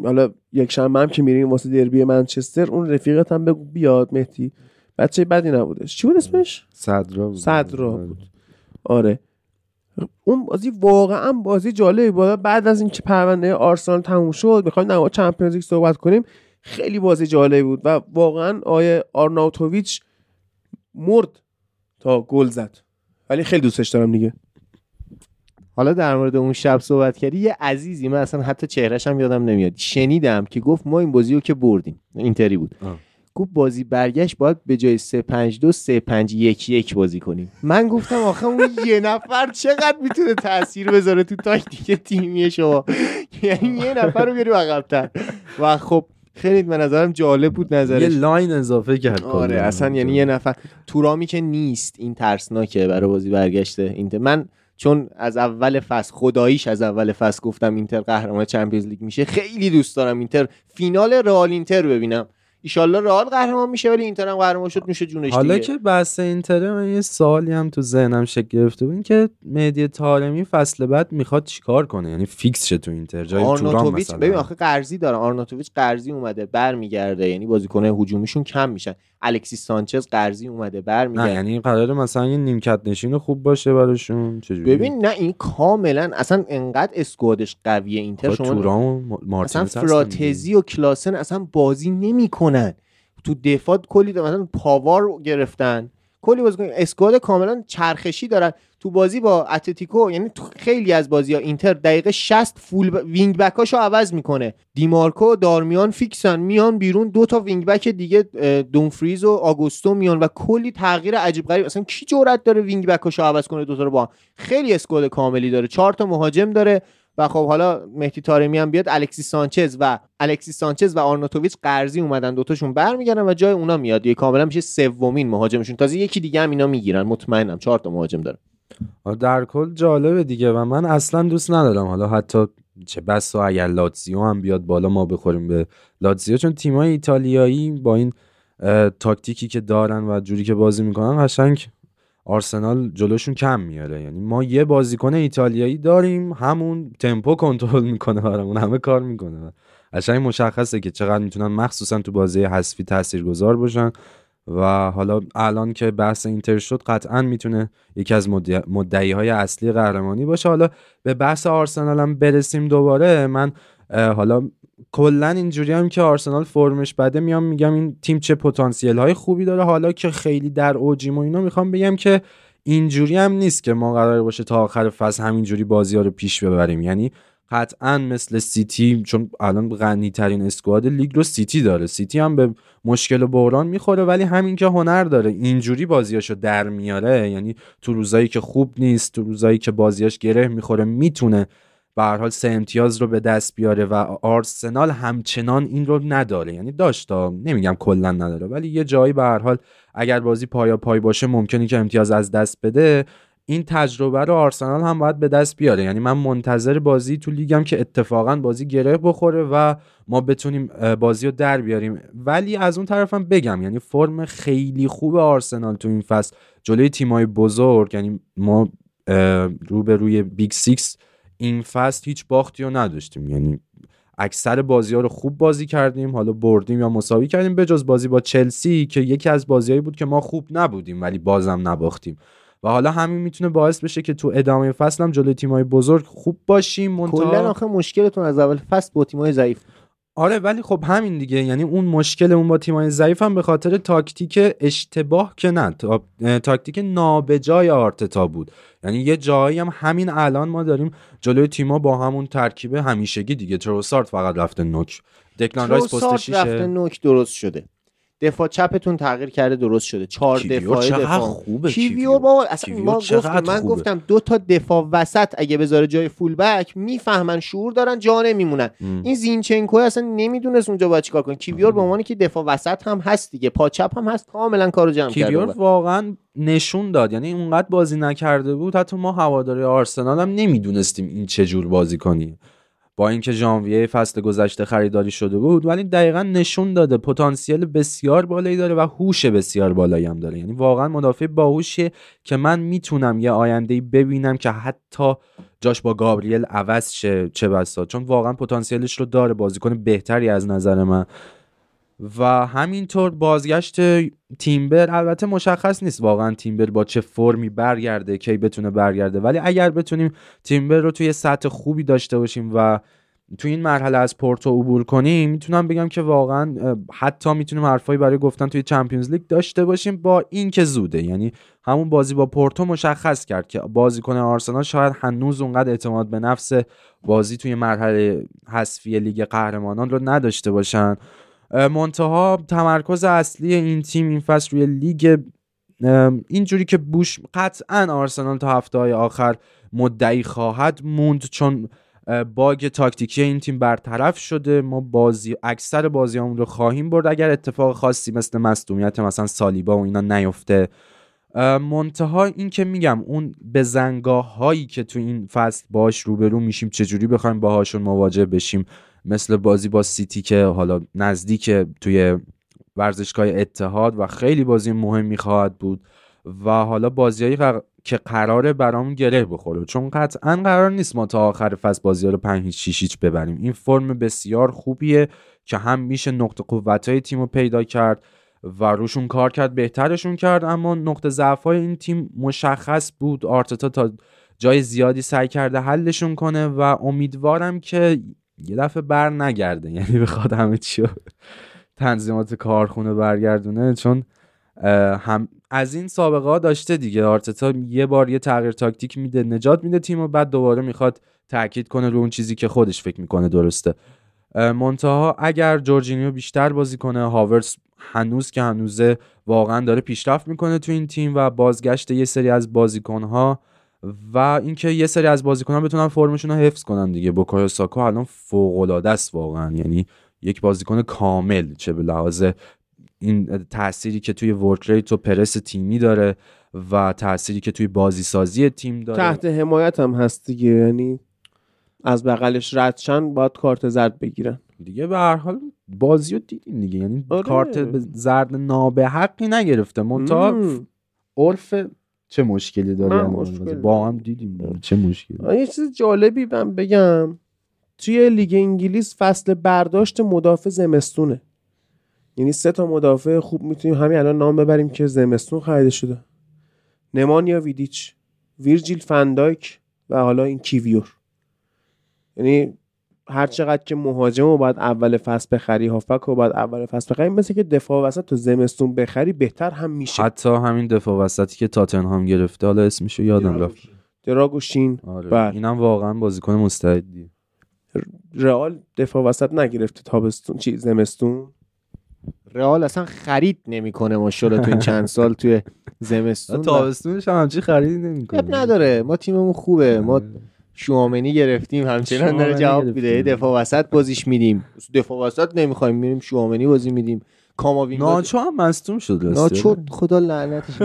حالا یک شنبه هم که میریم واسه دربی منچستر اون رفیقت هم بگو بیاد مهدی. بچه بدی نبودش چی بود اسمش؟ صدرا بود. صدرا بود. آره. اون بازی واقعا بازی جالبی بود. بعد از اینکه پرونده آرسنال تموم شد می‌خوایم در چمپیونز لیگ صحبت کنیم. خیلی بازی جالبی بود و واقعا آیه آرناوتوویچ مرد تا گل زد. ولی خیلی دوستش دارم دیگه. حالا در مورد اون شب صحبت کردی یه عزیزی من اصلا حتی چهرش هم یادم نمیاد. شنیدم که گفت ما این بازی رو که بردیم. اینتری بود. آه. گفت بازی برگشت باید به جای 352 351 بازی کنیم. من گفتم آخه اون یه نفر چقدر می‌تونه تاثیر بذاره تو تاکتیک تیمی شما؟ یعنی یه نفر رو بیاری عقب‌تر. و خب خیلی به نظرم جالب بود یه نظرش. line اضافه کرد آره. اصلا یعنی یه نفر. تورامی که نیست این ترسناکه برای بازی برگشته اینتر. من چون از اول فصل خداییش از اول فصل گفتم اینتر قهرمان Champions League میشه خیلی دوست دارم اینتر. فینال رئال اینتر ببینم. ایشالله رئال قهرمان میشه ولی اینتر هم قهرمان شد نوش جونش حالا دیگه. که بحث اینتره من یه سوالی هم تو ذهنم شکل گرفته بود. که مهدی طارمی فصل بعد می‌خواد چیکار کنه؟ یعنی fix شه تو اینتر جای تورام آرناتوویچ مثلا. ببین آخه قرضی داره. آرناتوویچ قرضی اومده برمیگرده. یعنی بازیکن هجومیشون کم میشن. الکسیس سانچز قرضی اومده نه برمیگرده یعنی قراره مثلا یه نیمکت نشین خوب باشه براشون چجوری؟ ببین نه این کاملا اصلا انقدر squad ش قویه اینتر. شما تورام و اصلا مارتینز هستن فراتزی و کلاسن اصلا بازی نمی‌کنن تو دفاع کلی. مثلا پاوار رو گرفتن. کلی بازیکن squad کاملا چرخشی دارن. تو بازی با اتلتیکو یعنی تو خیلی از بازی ها اینتر دقیقه 60 full b... wing back اشو عوض می‌کنه. دیمارکو دارمیان fix ن میان بیرون دو تا wing back دیگه دونفریز و آگوستو میان و کلی تغییر عجیب غریب. اصلا کی جرأت داره wing back اشو عوض کنه دو تا رو با خیلی squad کاملی داره. چهار تا مهاجم داره. و خب حالا مهدی طارمی هم بیاد الکسی سانچز و الکسی سانچز و آرناتوویچ قرضی اومدن دوتاشون برمیگردن و جای اونا میاد. یه کاملا میشه سومین مهاجمشون. تازه یکی دیگه هم اینا می‌گیرن. مطمئنم چهار تا مهاجم داره در کل جالبه دیگه و من اصلا دوست ندارم. حالا حتی چه بسا اگر لاتزیو هم بیاد بالا ما بخوریم به لاتزیو چون تیمای ایتالیایی با این تاکتیکی که دارن و جوری که بازی می‌کنن قشنگ آرسنال جلوشون کم میاره. یعنی ما یه بازیکن ایتالیایی داریم همون تمپو کنترل می‌کنه برامون همه کار می‌کنه. قشنگ مشخصه که چقدر می‌تونن مخصوصا تو بازی حذفی تاثیرگذار باشن. و حالا الان که بحث اینتر شد قطعا می‌تونه یکی از مدعی های اصلی قهرمانی باشه. حالا به بحث آرسنال هم برسیم دوباره. من حالا کلا اینجوری هم که آرسنال فرمش بده میام میگم این تیم چه پتانسیل های خوبی داره. حالا که خیلی در اوجیم و اینا می‌خوام بگم که اینجوری هم نیست که ما قرار باشه تا آخر فصل همینجوری بازی ها رو پیش ببریم. یعنی قطعا مثل سیتی چون الان غنی ترین squad لیگ رو سیتی داره. سیتی هم به مشکل و بحران می‌خوره ولی همین که هنر داره. اینجوری بازیاشو در میاره. یعنی تو روزایی که خوب نیست تو روزایی که بازیاش گره می‌خوره می‌تونه به هر حال سه امتیاز رو به دست بیاره و آرسنال همچنان این رو نداره. یعنی داشت نمیگم کلا نداره ولی یه جایی به هر حال اگر بازی پایا پای باشه ممکنه که امتیاز از دست بده. این تجربه رو آرسنال هم باید به دست بیاره. یعنی من منتظر بازی تو لیگم که اتفاقا بازی گره بخوره و ما بتونیم بازی رو در بیاریم. ولی از اون طرفم بگم یعنی فرم خیلی خوب آرسنال تو این فصل. جلوی تیمای بزرگ یعنی ما رو به روی Big Six این فصل هیچ باختی رو نداشتیم. یعنی اکثر بازی ها رو خوب بازی کردیم حالا بردیم یا مساوی کردیم به جز بازی با چلسی که یکی از بازیهایی بود که ما خوب نبودیم ولی بازم نباختیم. و حالا همین می‌تونه باعث بشه که تو ادامه فصل هم جلوی تیمای بزرگ خوب باشیم منتها کلا آخه مشکلتون از اول فصل با تیمای ضعیف آره ولی خب همین دیگه. یعنی اون مشکل اون با تیمای ضعیف هم به خاطر تاکتیک اشتباه که نه تاکتیک نابجای آرتتا بود. یعنی یه جایی هم همین الان ما داریم جلوی تیما با همون ترکیب همیشگی دیگه. تروسارت فقط رفته نوک. دکلان رایس پست رفته نوک درست شده. دفاع چپتون تغییر کرده درست شده. چهار دفاع دفاع. خوبه کیویور بابا اصلا ما گفتم من گفتم دو تا دفاع وسط اگه بذاره جای full back می‌فهمن شعور دارن جا نمیمونن. این زینچنکو اصلا نمی‌دونست اونجا باید چیکار کنه. کیویور به عنوان که دفاع وسط هم هست دیگه پا چپ هم هست کاملا کارو جمع کرده کیویور واقعا نشون داد. یعنی اونقدر بازی نکرده بود حتی ما هواداری آرسنال هم نمی‌دونستیم این چه جور بازی کنی با اینکه ژانویه فصل گذشته خریداری شده بود ولی دقیقا نشون داده پتانسیل بسیار بالایی داره و هوش بسیار بالایی هم داره. یعنی واقعا مدافع باهوشیه که من می‌تونم یه آینده ببینم که حتی جاش با گابریل عوض شه چه بسا. چون واقعا پتانسیلش رو داره بازیکن بهتری از نظر من. و همینطور بازگشت تیمبر البته مشخص نیست واقعا تیمبر با چه فرمی برگرده کی بتونه برگرده. ولی اگر بتونیم تیمبر رو توی سطح خوبی داشته باشیم و توی این مرحله از پورتو عبور کنیم می‌تونم بگم که واقعا حتی می‌تونیم حرفایی برای گفتن توی چمپیونز لیگ داشته باشیم با این که زوده. یعنی همون بازی با پورتو مشخص کرد که بازیکن آرسنال شاید هنوز اونقدر اعتماد به نفس بازی توی مرحله حذفی لیگ قهرمانان رو نداشته باشن. منتها تمرکز اصلی این تیم این فصل روی لیگ اینجوری که بوش قطعا آرسنال تا هفته های آخر مدعی خواهد موند چون باگ تاکتیکی این تیم برطرف شده. ما بازی اکثر بازی رو خواهیم برد. اگر اتفاق خاصی مثل مصدومیت مثلا سالیبا و اینا نیفته منتها این که میگم اون به زنگاه هایی که تو این فصل باش روبرو میشیم چجوری بخوایم باهاشون مواجه بشیم؟ مثل بازی با سیتی که حالا نزدیک توی ورزشگاه اتحاد و خیلی بازی مهمی خواهد بود و حالا بازیهایی که قراره برامون گره بخوره. چون قطعا قرار نیست ما تا آخر فصل بازی رو 5 6 هیچ ببریم. این فرم بسیار خوبیه که هم میشه نقطه قوت های تیم رو پیدا کرد و روشون کار کرد بهترشون کرد اما نقطه ضعف های این تیم مشخص بود. آرتتا تا جای زیادی سعی کرده حلشون کنه و امیدوارم که یه دفعه بر نگرده یعنی بخواد همه چی تنظیمات کارخونه برگردونه چون هم از این سابقه ها داشته دیگه. آرتتا یه بار یه تغییر تاکتیک میده نجات میده تیم و بعد دوباره می‌خواد تاکید کنه رو اون چیزی که خودش فکر می‌کنه درسته. منتها اگر جورجینیو بیشتر بازی کنه هاورس هنوز که هنوزه واقعا داره پیشرفت می‌کنه تو این تیم و بازگشت یه سری از بازیکنها و اینکه یه سری از بازیکنها بتونن فرمشون رو حفظ کنن دیگه. بوکایو ساکا الان فوق العاده است واقعا. یعنی یک بازیکن کامل چه به لحاظ این تأثیری که توی ورک ریت و پرس تیمی داره و تأثیری که توی بازی سازی تیم داره. تحت حمایت هم هست دیگه. یعنی از بغلش ردشن باید کارت زرد بگیرن. دیگه به هر حال بازی رو دیدیم دیگه. یعنی آره. کارت زرد نابحقی نگرفته. منتها. عرف چه مشکلی داره مشکل؟ با هم دیدیم چه مشکلی؟ یه چیز جالبی من بگم. توی لیگ انگلیس فصل برداشت مدافع زمستونه. یعنی سه تا مدافع خوب می‌تونیم همین الان نام ببریم که زمستون خریده شده. نمانیا ویدیچ ویرجیل فندایک و حالا این کیویور. یعنی هر چقدر که مهاجم رو باید اول فصل بخری هافک رو باید اول فصل بخری مثل که دفاع وسط تو زمستون بخری بهتر هم میشه. حتی همین دفاع وسطی که تاتنهام گرفته حالا اسمشو یادم رفت. دراگوشین. آره. بله. اینم واقعا بازیکن مستعدی رئال دفاع وسط نگرفته تابستون چی زمستون؟ رئال اصلا خرید نمی‌کنه ماشاءالله تو این چند سال توی زمستون. تابستونش هم همچی خریدی اب نمی‌کنه نداره. ما تیممون خوبه. ما شوامنی گرفتیم همچنان داره جواب. میده. دفاع وسط بازیش میدیم. دفاع وسط نمی‌خوایم میریم شوامنی بازی میدیم. کاماوینگا ناچو هم مصدوم شد. ناچو خدا لعنتش.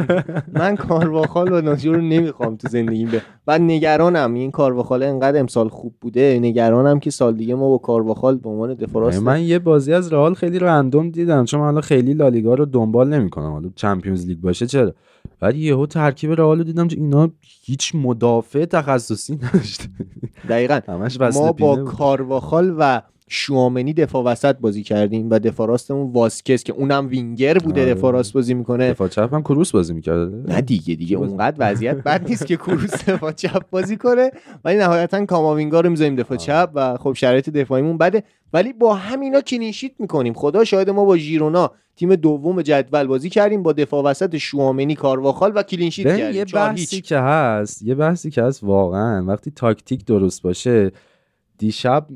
من کارواخال و ناچو رو نمی‌خوام تو زندگیم به بعد نگرانم. این کارواخال انقدر امسال خوب بوده. نگرانم که سال دیگه ما با کارواخال به عنوان دفاع من یه بازی از رئال خیلی رندوم دیدم. چون من حالا خیلی لالیگا رو دنبال نمی‌کنم. حالا چمپیونز لیگ باشه چرا؟ ولی یهو ترکیب رئال دیدم که اینا هیچ مدافع تخصصی نداشته دقیقا. همش ما با بود. کارواخال و شوامنی دفاع وسط بازی کردیم و دفاع راستمون واسکس که اونم وینگر بوده آره. دفاع راست بازی می‌کنه. دفاع چپ هم کروس بازی می‌کرده. نه دیگه دیگه اونقدر وضعیت بد نیست که کروس دفاع چپ بازی کنه. ولی نهایتا کاماوینگا رو می‌ذاریم دفاع چپ و خب شرایط دفاعیمون بده. ولی با همینا clean sheet می‌کنیم. خدا شاید ما با ژیرونا. تیم دوم جدول بازی کردیم با دفاع وسط شوامنی کارواخال و clean sheet کردیم. یه بحثی هیچ. که هست یه بحثی که هست واقعا وقتی تاکتیک درست باشه دیشب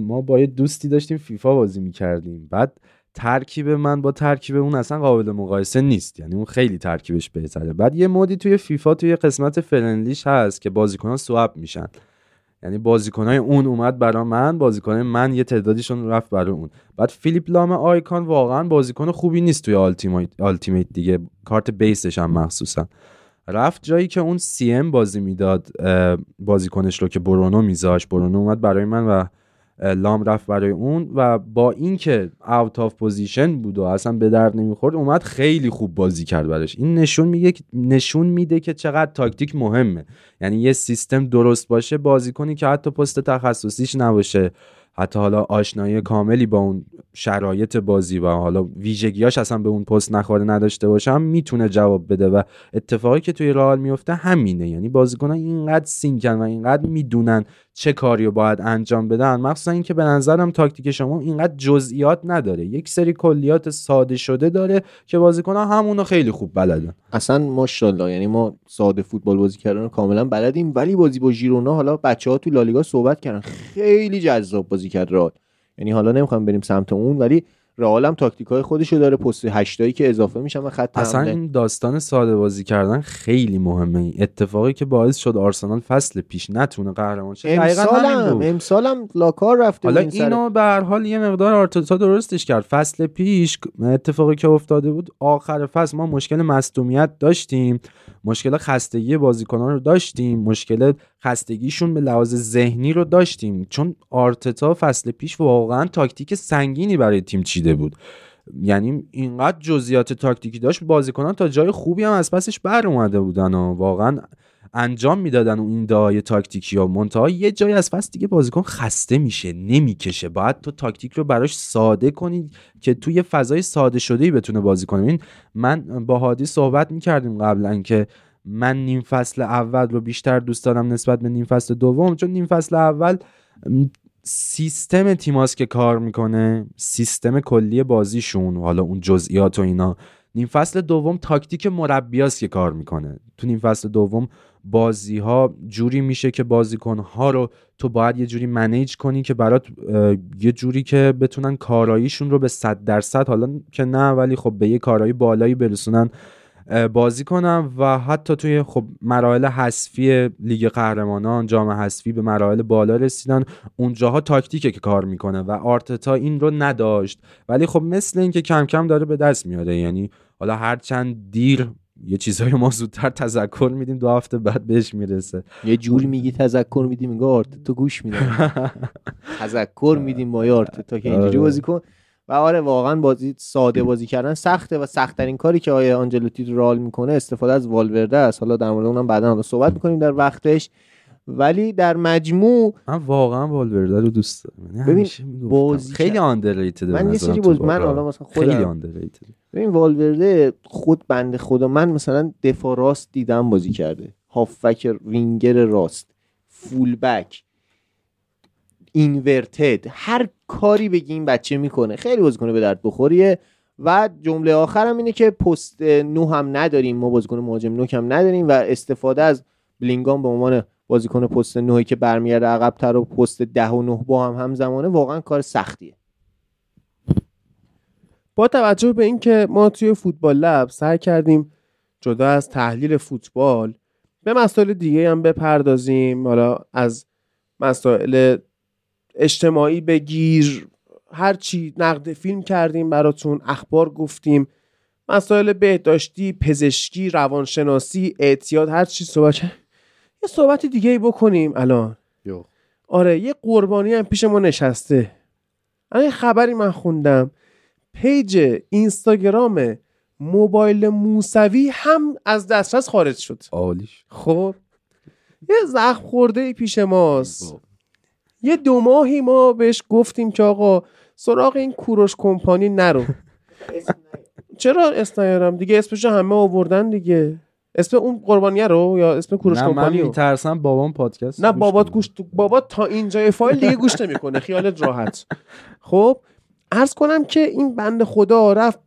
ما با یه دوستی داشتیم فیفا بازی می‌کردیم. بعد ترکیب من با ترکیب اون اصلا قابل مقایسه نیست. یعنی اون خیلی ترکیبش بهتره. بعد یه mode ی توی فیفا توی قسمت friendly ش هست که بازیکنان swap میشن. یعنی بازیکنای اون اومد برا من بازیکنای من یه تعدادیشون رفت برا اون. بعد فیلیپ لام آیکان واقعا بازیکن خوبی نیست توی Ultimate, دیگه. کارت base ش هم مخصوصا. رفت جایی که اون CM بازی می‌داد بازیکنش رو که برونو میذاش برونو اومد برای من و لام رفت برای اون و با اینکه out of position بود و اصلا به درد نمی‌خورد اومد خیلی خوب بازی کرد براش. این نشون میگه نشون میده که چقدر تاکتیک مهمه. یعنی یه سیستم درست باشه بازیکنی که حتی پست تخصصیش نباشه حتی حالا آشنایی کاملی با اون شرایط بازی و حالا ویژگیاش اصلا به اون پست نخوره نداشته باشه هم می‌تونه جواب بده. و اتفاقی که توی رئال میفته همینه. یعنی بازیکنان اینقدر سینکن و اینقدر می‌دونن چه کاری رو باید انجام بدن. مخصوصا اینکه به نظرم تاکتیک شما اینقدر جزئیات نداره. یک سری کلیات ساده شده داره که بازیکنان همونو خیلی خوب بلدن. اصلا ماشاءالله یعنی ما ساده فوتبال بازی کردن کاملا بلدیم ولی بازی با ژیرونا حالا بچه ها تو لالیگا صحبت کردن. خیلی جذاب بازی کرد رئال. یعنی حالا نمی‌خوام بریم سمت اون ولی رئال هم تاکتیک های خودشو داره پست هشتایی که اضافه میشن و خط اصلا. این داستان ساده بازی کردن خیلی مهمه این اتفاقی که باعث شد آرسنال فصل پیش نتونه قهرمان شه امسالم بود. امسالم لاکار رفته حالا این اینو به هر حال یه مقدار آرتتا درستش کرد فصل پیش اتفاقی که افتاده بود آخر فصل ما مشکل مصدومیت داشتیم مشکل خستگی بازیکنان رو داشتیم مشکل خستگیشون به لحاظ ذهنی رو داشتیم. چون آرتتا فصل پیش واقعا تاکتیک سنگینی برای تیم چیده بود. یعنی اینقدر جزئیات تاکتیکی داشت بازیکنان تا جای خوبی هم از پسش بر اومده بودن و واقعا انجام می‌دادن اون این دعای تاکتیکی ها. منتها یه جای از فصل دیگه بازیکن خسته میشه نمی‌کشه. باید تو تاکتیک رو براش ساده کنی که توی فضای ساده شده ای بتونه بازی کنه. این من با هادی صحبت می‌کردیم قبلا که من نیم فصل اول رو بیشتر دوست دارم نسبت به نیم فصل دوم چون نیم فصل اول سیستم تیماس که کار می‌کنه سیستم کلی بازیشون حالا اون جزئیات و اینا. نیم فصل دوم تاکتیک مربیاست که کار می‌کنه. تو نیم فصل دوم بازی ها جوری میشه که بازیکن ها رو تو باید یه جوری منیج کنی که برات یه جوری که بتونن کاراییشون رو به صد درصد حالا که نه ولی خب به یه کارایی بالایی برسونن. بازی کنم و حتی توی خب مراحل حذفی لیگ قهرمانان جام حذفی به مراحل بالا رسیدن اونجاها تاکتیکه که کار می‌کنه و آرتتا این رو نداشت. ولی خب مثل اینکه کم کم داره به دست میاره. یعنی حالا هر چند دیر یه چیزهای ما زودتر تذکر میدیم دو هفته بعد بهش می‌رسه. یه جوری میگی تذکر میدیم میگه آرتتا گوش میدم تذکر میدیم ما آرتتا که اینجوری آره. بازی کن. و آره واقعا بازی ساده بازی کردن سخته و سختترین کاری که آیه آنجلوتی تو رال می‌کنه استفاده از والورده است. حالا در مورد اونم بعدا حالا صحبت می‌کنیم در وقتش. ولی در مجموع من واقعا والورده رو دوست دارم. یعنی ببین،. بازی خیلی آندرریتد من یه سری باز من حالا مثلا خیلی خودم آندرریتد ببین والورده خود بنده خدا من مثلا دفاع راست دیدم بازی کرده. هافبک وینگر راست. فول بک. اینورتد هر کاری بگی این بچه می‌کنه. خیلی بازیکن به درد بخوریه. و جمله آخرم اینه که پست نو هم نداریم. ما بازیکن مهاجم نوک هم نداریم و استفاده از بلینگام به عنوان بازیکن پست نوی که برمیگرده عقبتر و پست ده و نه با هم همزمانه واقعا کار سختیه. با توجه به اینکه ما توی فوتبال لب سعی کردیم جدا از تحلیل فوتبال به مسائل دیگه هم بپردازیم حالا از مسائل اجتماعی بگیر هرچی نقد فیلم کردیم براتون اخبار گفتیم مسائل بهداشتی پزشکی روانشناسی اعتیاد هر چی صحبت. یه صحبت دیگه ای بکنیم الان. یو. آره یه قربانی هم پیش ما نشسته. الان یه خبری من خوندم. پیج اینستاگرام موبایل موسوی هم از دسترس خارج شد. عالیش. خب؟ یه زخم خورده ای پیش ماست. یه دو ماهی ما بهش گفتیم که آقا سراغ این کوروش کمپانی نرو. چرا اسم نیارم دیگه اسمشو همه آوردن دیگه. اسم اون قربانیه رو یا اسم کوروش نه من کمپانی رو؟ میترسم بابام پادکست نه بابات. گوش بابات تا اینجای فایل دیگه گوش نمی‌کنه خیالت راحت. خب عرض کنم که این بند خدا رفت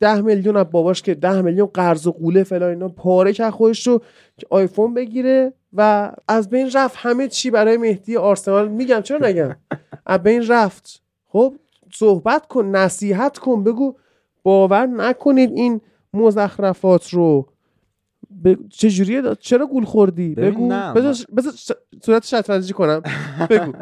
ده میلیون از باباش که ده میلیون قرض و قوله فلان اینا پاره کرد خودش رو که آیفون بگیره و از بین رفت. همه چی برای مهدی آرسنال میگم. چرا نگم؟ از بین رفت. خب صحبت کن نصیحت کن بگو باور نکنید این مزخرفات رو. ب... چجوریه دا- چرا گول خوردی؟ بگو. بذار بذار ش- صورت شطرنجی کنم. بگو.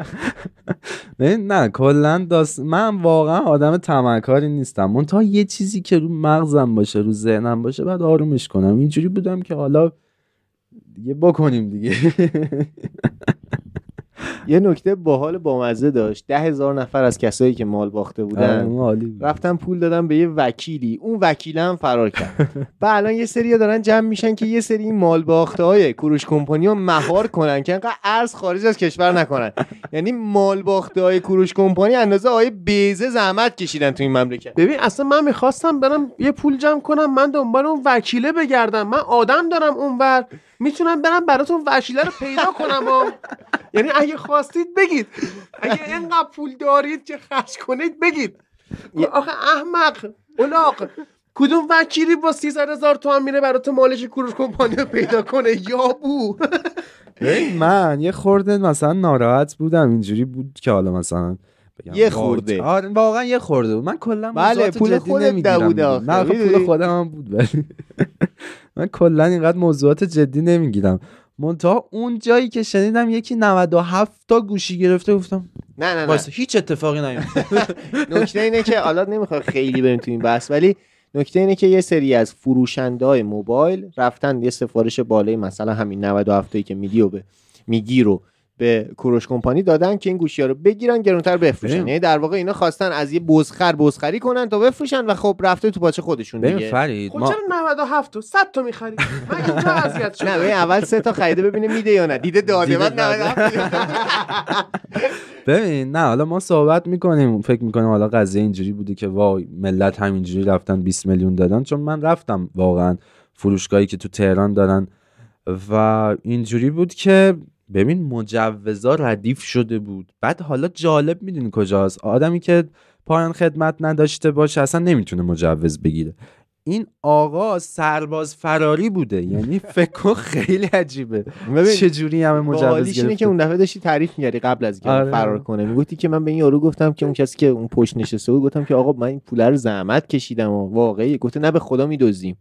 نه نه کلا داست من واقعا آدم تمکاری نیستم. من تا یه چیزی که رو مغزم باشه رو ذهنم باشه بعد آرومش کنم. اینجوری بودم که حالا دیگه بکنیم دیگه. یه نکته باحال بامزه داشت. ده هزار نفر از کسایی که مال باخته بودن آره،. رفتن پول دادن به یه وکیلی. اون وکیل هم فرار کرد. و الان یه سری دارن جمع میشن که یه سری این مال باخته های کوروش کمپانی رو مهار کنن که انقدر ارز خارج از کشور نکنن. یعنی مال باخته های کوروش کمپانی اندازه آیه بیزه زحمت کشیدن تو این مملکت. ببین اصلا من می‌خواستم برم یه پول جمع کنم من دنبال اون وکیله بگردم. من آدم دارم اونور. می‌تونم برم براتون وکیله رو پیدا کنم و یعنی اگه خواستید بگید. اگه اینقدر پول دارید که خرج کنید بگید. آخه احمق اولاق کدوم وکیلی با 300 هزار تومن میره برات مالک کوروش کمپانی رو پیدا کنه؟ یا بو. من یه خورده مثلا ناراحت بودم. اینجوری بود که حالا مثلا بگم یه خورده. آره واقعا یه خورده بود من کلا بله، پول خودت. آخه، نه؟ پول خودم هم بود ولی من کلا اینقدر موضوعات جدی نمی‌گیرم منتها اون جایی که شنیدم یکی 97 تا گوشی گرفته گفتم نه نه نه هیچ اتفاقی نیفتاد نکته اینه که حالا نمی‌خوام خیلی بریم تو این بحث ولی نکته اینه که یه سری از فروشنده های موبایل رفتن یه سفارش بالای مثلا همین 97 تایی که میدی و به میگی رو به کوروش کمپانی دادن که این گوشی ها رو بگیرن گرونتر بفروشن. یعنی در واقع اینا خواستن از یه بزخر بزخری کنن تا بفروشن و خب رفته تو پاچه خودشون دیگه. فرید خب ما چرا 97 تا 100 تا می‌خرید من اینجا اذیت نه ببین اول سه تا خریده ببینه میده یا نه. دیده داده بعد داده. 97 ببین نه حالا ما صحبت می‌کنیم. فکر می‌کنیم حالا قضیه اینجوری بوده که وای ملت همینجوری رفتن 20 میلیون دادن. چون من رفتم واقعا فروشگاهی که تو تهران دارن و اینجوری بود که ببین مجوزا ردیف شده بود. بعد حالا جالب می‌دونی کجاست؟ آدمی که پایان خدمت نداشته باشه اصلا نمی‌تونه مجوز بگیره. این آقا سرباز فراری بوده. یعنی فکر خیلی عجیبه. چجوری همه مجوز گرفته که اون دفعه داشتی تعریف می‌کردی قبل از اینکه آره. فرار کنه. می‌گفتی که من به این یارو گفتم که اون کسی که اون پشت نشسته بود گفتم که آقا من این پول رو زحمت کشیدم و واقعی گفته نه به خدا میدزدیم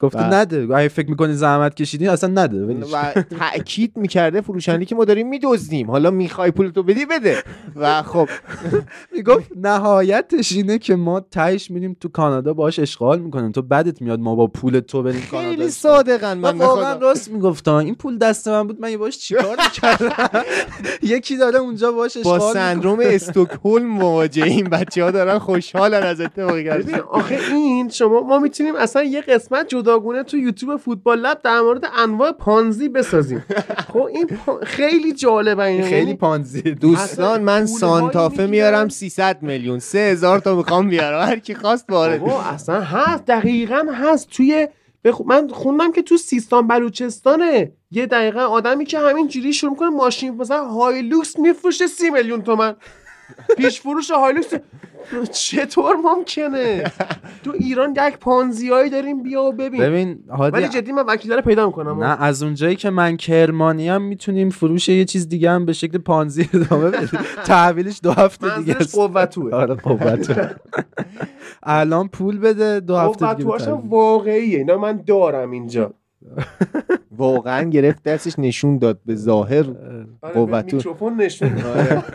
گفته و- نده. اگه فکر می‌کنی زحمت کشیدی اصلا نده. و تاکید می‌کرده فروشنده که ما داریم میدزدیم. حالا می‌خوای پولتو بدی بده. و خب. می‌گفت نهایتش اینه که ما تهش میریم تو کانادا باش اشغال می‌کنیم. تو بدت میاد ما با پول تو بریم کانادا خیلی. صادقن من واقعا. راست می‌گفتم این پول دست من بود من باش چیکار می‌کردم؟ یکی داره اونجا باش با اشغال می‌کنه. سندروم استکهلم مواجهیم بچه ها دارن خوشحالن از اتفاقی که آخه این شما ما می‌تونیم اصلا یه قسمت جداگونه تو یوتیوب فوتبال لب در مورد انواع پانزی بسازیم. خب این پا- خیلی جالبه این. خیلی پانزی. دوستان من سانتافه. میارم 300 میلیون. 3000 تا می‌خوام بیارم. هر کی خواست وارد اصلا هست دقیقا هست. توی بخ... من خوندم که تو سیستان بلوچستانه. یه دقیقا آدمی که همین جوری شروع کنه ماشین مثلا هایلوکس میفروشه سی میلیون تومن. پیش فروش هایلوکس. چطور ممکنه؟ تو ایران یک پانزیایی داریم بیا و ببین. ببین هادی ولی جدی من وکیل رو پیدا می‌کنم. نه از اونجایی که من کرمانی هم می‌تونیم فروش یه چیز دیگه هم به شکل پانزی ادامه بدیم. تحویلش دو هفته دیگه است. قوتوه. آره قوت الان پول بده دو هفته دیگه قوتوهاش هم بتحویل. واقعیه. اینا من دارم اینجا. واقعا گرفت دستش نشون داد به ظاهر آره، قوتو. میکروفون نشون. آره.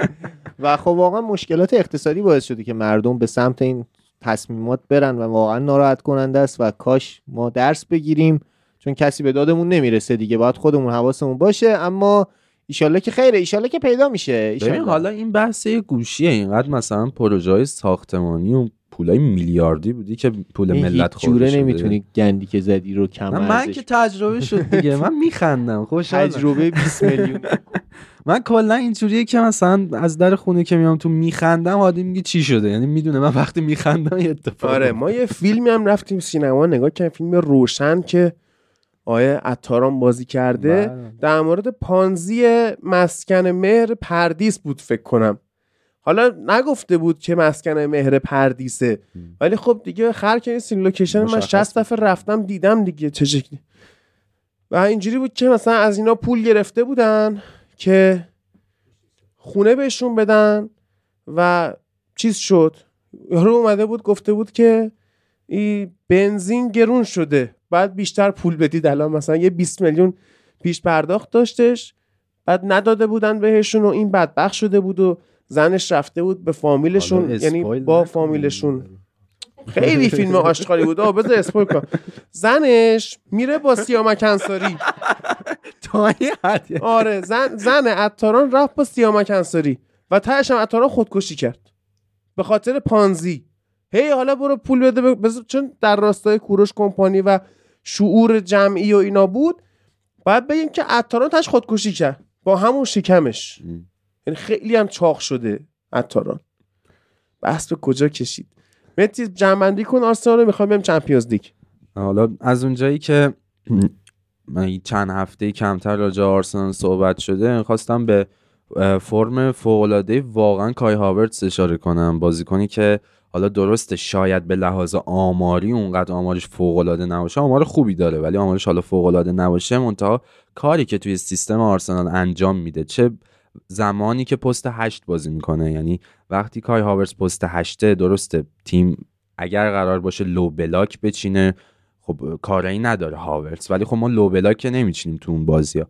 و خب واقعا مشکلات اقتصادی باعث شده که مردم به سمت این تصمیمات برن و واقعا ناراحت کننده است و کاش ما درس بگیریم چون کسی به دادمون نمی‌رسه دیگه باید خودمون حواسمون باشه اما ایشالله که خیره ایشالله که پیدا میشه ببین. حالا این بحث یه گوشیه اینقدر مثلا پروژه های ساختمانی و پولای میلیاردی بودی که پول این ملت هیچ جوره خورده شده. نمی‌تونی گندی که زدی رو کم من ارزش که تجربه شد دیگه. من میخندم. خوشحالم تجربه 20 میلیون. من کلا اینجوریه که مثلا از در خونه که میام تو میخندم هادی میگه چی شده؟ یعنی می‌دونه من وقتی میخندم یه اتفاق آره ما یه فیلمی هم رفتیم سینما نگاه کردیم فیلم روشن که آیه عطاران بازی کرده. بله. در مورد پانزی مسکن مهر پردیس بود فکر کنم. حالا نگفته بود که مسکن مهر پردیسه. ولی خب دیگه خر که نیستین لوکیشن من مشخص 60 دفعه رفتم دیدم دیگه چه شکلی. و اینجوری بود که مثلا از اینا پول گرفته بودن که خونه بهشون بدن و چیز شد. یارو اومده بود گفته بود که این بنزین گرون شده. بعد بیشتر پول بدید. الان مثلا یه 20 میلیون پیش پرداخت داشتش. بعد نداده بودن بهشون و این بدبخت شده بود و زنش رفته بود به فامیلشون یعنی با. فامیلشون. خیلی فیلم آشغالی بود. آه بذار اسپویل کن. زنش میره با سیامک انصاری. آره زن زن عطاران رفت با سیامک انصاری و تهش هم عطاران خودکشی کرد. به خاطر پانزی. هی حالا برو پول بده ب- بذار- چون در راستای کوروش کمپانی و شعور جمعی و اینا بود باید بگیم که عطاران تاش خودکشی کرد. با همون شکمش. یعنی خیلی هم چاق شده عطاران. بحث به کجا کشید؟ متی جنبندی کن آرسنال رو می‌خوایم بریم چمپیونز لیگ. حالا از اونجایی که من چند هفته کمتر راجع آرسنال صحبت شده خواستم به فرم فوق‌العاده واقعا کای هاورتس اشاره کنم. بازیکنی که حالا درسته شاید به لحاظ آماری اونقدر آمارش فوق‌العاده نباشه آمار خوبی داره ولی آمارش حالا فوق‌العاده نباشه منتها کاری که توی سیستم آرسنال انجام میده چه زمانی که پست هشت بازی می‌کنه. یعنی وقتی کای هاورتس پست هشته درسته تیم اگر قرار باشه low block بچینه خب کاری نداره هاورتس ولی خب ما low block نمیچینیم تو اون بازی ها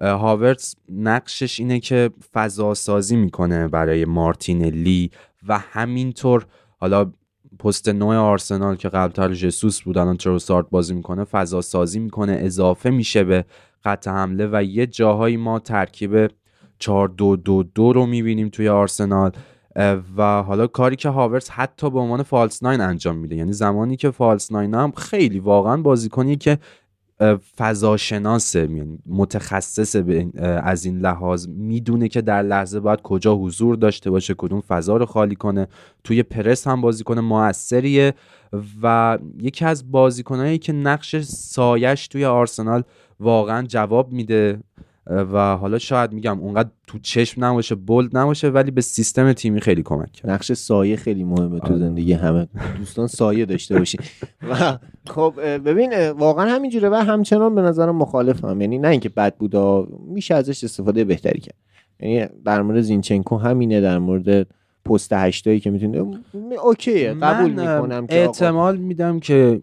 هاورتس نقشش اینه که فضا سازی می‌کنه برای مارتینلی و همینطور حالا پست نوک آرسنال که قبلتر جسوس بود الان تروسارد بازی می‌کنه فضا سازی می‌کنه اضافه میشه به خط حمله و یه جاهایی ما ترکیب 4 2 2 2 رو می‌بینیم توی آرسنال و حالا کاری که هاورس حتی به عنوان فالس ناین انجام میده. یعنی زمانی که فالس ناین هم خیلی واقعا بازیکنی که فضاشناسه یعنی متخصص از این لحاظ. می‌دونه که در لحظه باید کجا حضور داشته باشه کدوم فضا رو خالی کنه. توی پرس هم بازیکن موثریه و یکی از بازیکنهایی که نقش سایش توی آرسنال واقعا جواب میده. و حالا شاید میگم اونقدر تو چشم نباشه بولد نباشه ولی به سیستم تیمی خیلی کمک کرد. نقش سایه خیلی مهمه تو آره. زندگی همه. دوستان سایه داشته باشین و خب ببین واقعا همینجوره و همچنان به نظرم مخالفم. یعنی نه اینکه بد بود اه، میشه ازش استفاده بهتری کرد. یعنی در مورد زینچنکو همینه در مورد پست هشتایی که می‌تونه اوکیه قبول می‌کنم که احتمال میدم که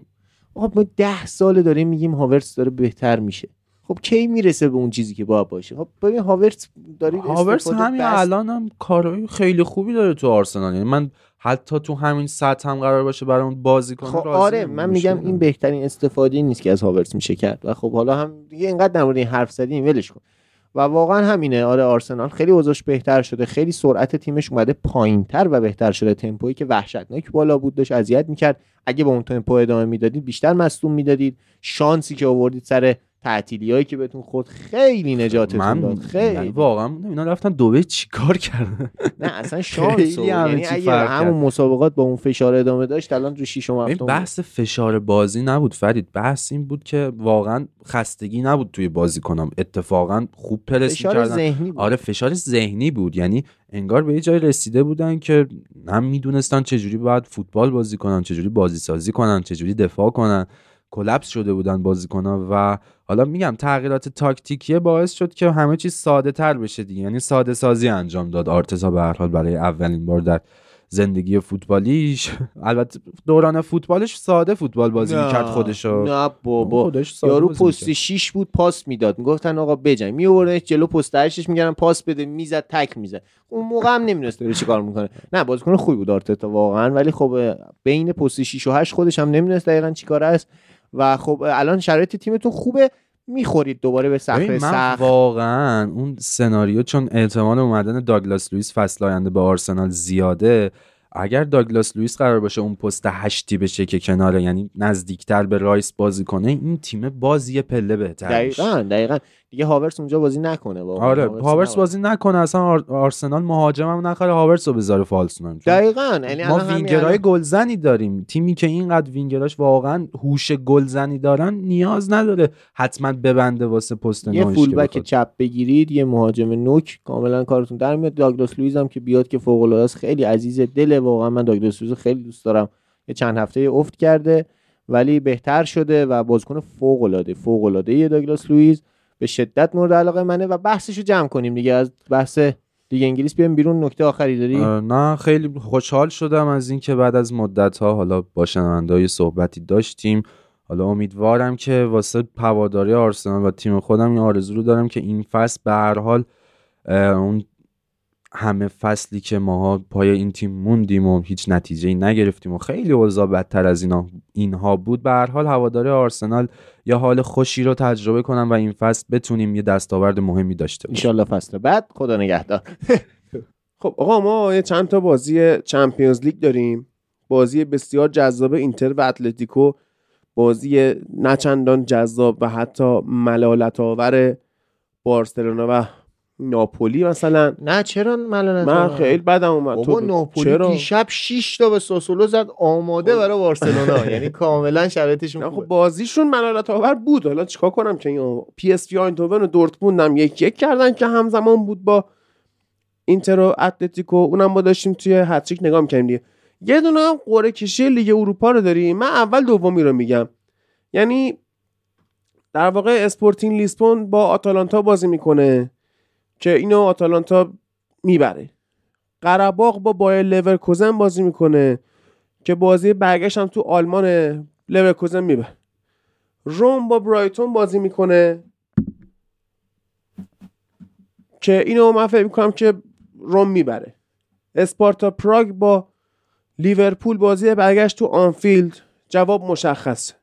آقا ما ده ساله داریم میگیم هاورتس داره بهتر میشه. خب کی می‌رسه به اون چیزی که باید باشه؟ خب ببین هاورتس داری استفاده همین بس- الان هم کارهای خیلی خوبی داره تو آرسنال. یعنی من حتی تو همین سطح هم قرار باشه برامون بازی کنه خب. آره من میگم این. بهترین استفاده نیست که از هاورتس میشه کرد و خب حالا هم دیگه اینقدر در مورد این حرف زدیم ولش کن. و واقعا همینه آره آرسنال خیلی اوضاعش بهتر شده خیلی سرعت تیمش اومده پایینتر و بهتر شده. تمپویی که وحشتناک بالا بود داشت اذیت می‌کرد. اگه با اون تمپو ادامه می‌دادید بیشتر مصدوم می‌دادید. شانسی که آوردید سر تعطیلی هایی که بهتون خود خیلی نجاتتون من داد. خیلی. واقعا اینا رفتن دبی چیکار کردن؟ نه اصلا شانس یعنی اگه همون کرد. مسابقات با اون فشار ادامه داشت الان رو شیشم هفتم بحث فشار بازی نبود فرید. بحث این بود که واقعا خستگی نبود توی بازی کنم اتفاقا خوب پرس بود. آره فشار ذهنی بود. یعنی انگار به یه جای رسیده بودن که هم می‌دونستن چجوری باید فوتبال بازی کنن چجوری بازی سازی کنن چجوری دفاع کنن. کلپس شده بودن بازی کنن و حالا میگم تغییرات تاکتیکی باعث شد که همه چیز ساده تر بشه دیگه. یعنی ساده سازی انجام داد آرتتا به هر حال برای اولین بار در زندگی فوتبالیش. البته دوران فوتبالش ساده فوتبال بازی نه، می‌کرد خودشو. نه بابا. خودش یارو پست می‌کرد. 6 بود پاس می‌داد. می‌گفتن آقا بجنگ. میآوردنش جلو پست 8 میگردن پاس بده. می‌زد تک می‌زد. اون موقع هم نمی‌دونست داره چیکار می‌کنه. نه بازیکن خوبی بود آرتتا واقعا. ولی خب بین پست 6 و 8 خودش هم نمی‌دونست دقیقا چیکار است. و خب الان شرایط تیمتون خوبه می‌خورید دوباره به صخره من سخت واقعا اون سناریو چون احتمال اومدن داگلاس لوئیس فصل آینده به آرسنال زیاده اگر داگلاس لوئیس قرار باشه اون پست هشتی بشه که کناره یعنی نزدیکتر به رایس بازی کنه این تیم باز یه پله بهتر. دقیقا دقیقا دیگه هاورتس اونجا بازی نکنه واقعا. آره هاورتس هاورتس. بازی نکنه اصلا آر... آرسنال مهاجم هم نخره هاورتس رو بذاره false چون دقیقا یعنی ما وینگرهای گلزنی داریم. تیمی که اینقدر وینگراش واقعا هوش گلزنی دارن نیاز نداره حتما ببنده واسه پست یه fullback بخواد. چپ بگیرید یه مهاجم نوک کاملا کارتون در میاد. داگلاس لوئیز هم که بیاد که فوق العاده است خیلی عزیز دل واقعا. من داگلاس لوئیز خیلی دوست دارم. یه چند هفته افت کرده ولی بهتر شده و بازیکن فوق العاده فوق العاده داگلاس لوئیز. به شدت مورد علاقه منه و بحثشو جمع کنیم دیگه. از بحث دیگه انگلیس بیایم بیرون. نکته آخری داری؟ نه خیلی خوشحال شدم از اینکه بعد از مدت ها حالا با شنوندای صحبتی داشتیم. حالا امیدوارم که واسه هواداری آرسنال و تیم خودم این آرزو رو دارم که این فصل به هر حال اون همه فصلی که ماها پای این تیم موندیم و هیچ نتیجه نگرفتیم و خیلی اوضاع بدتر از اینا اینها بود. به هر حال هواداری آرسنال یا حال خوشی رو تجربه کنم و این فصل بتونیم یه دستاورد مهمی داشته باشیم. انشالله فصل بعد. خدا نگهدار. خب آقا ما یه چند تا بازی چمپیونز لیگ داریم. بازی بسیار جذاب اینتر و اتلتیکو. بازی نچندان جذاب و حتی ملالت آور بارسلونا و ناپولی مثلا. نه چرا ملالت من؟ خیلی بدم اومد. بابا ناپولی چرا؟ دیشب 6 تا به ساسولو زد آماده برای بارسلونا. یعنی کاملا شرایطشون خب خوبه. بازیشون ملالت آور بود. حالا چیکار کنم که این پی اس وی آینتوون و دورتموند هم یک یک کردن که همزمان بود با اینتر و اتلتیکو. اونم ما داشتیم توی هتریک نگاه می‌کردیم دیگه. یه دونه هم قرعه کشی لیگ اروپا رو داریم. من اول دومی رو میگم. یعنی در واقع اسپورتین لیسبون با آتالانتا بازی می‌کنه. که اینو آتالانتا می‌بره. قرباق با بایر لورکوزن بازی می‌کنه که بازی برگشت هم تو آلمان لورکوزن می‌بره. روم با برایتون بازی می‌کنه که اینو من فکر می‌کنم که روم می‌بره. اسپارتا پراگ با لیورپول بازی برگشت تو آنفیلد. جواب مشخص.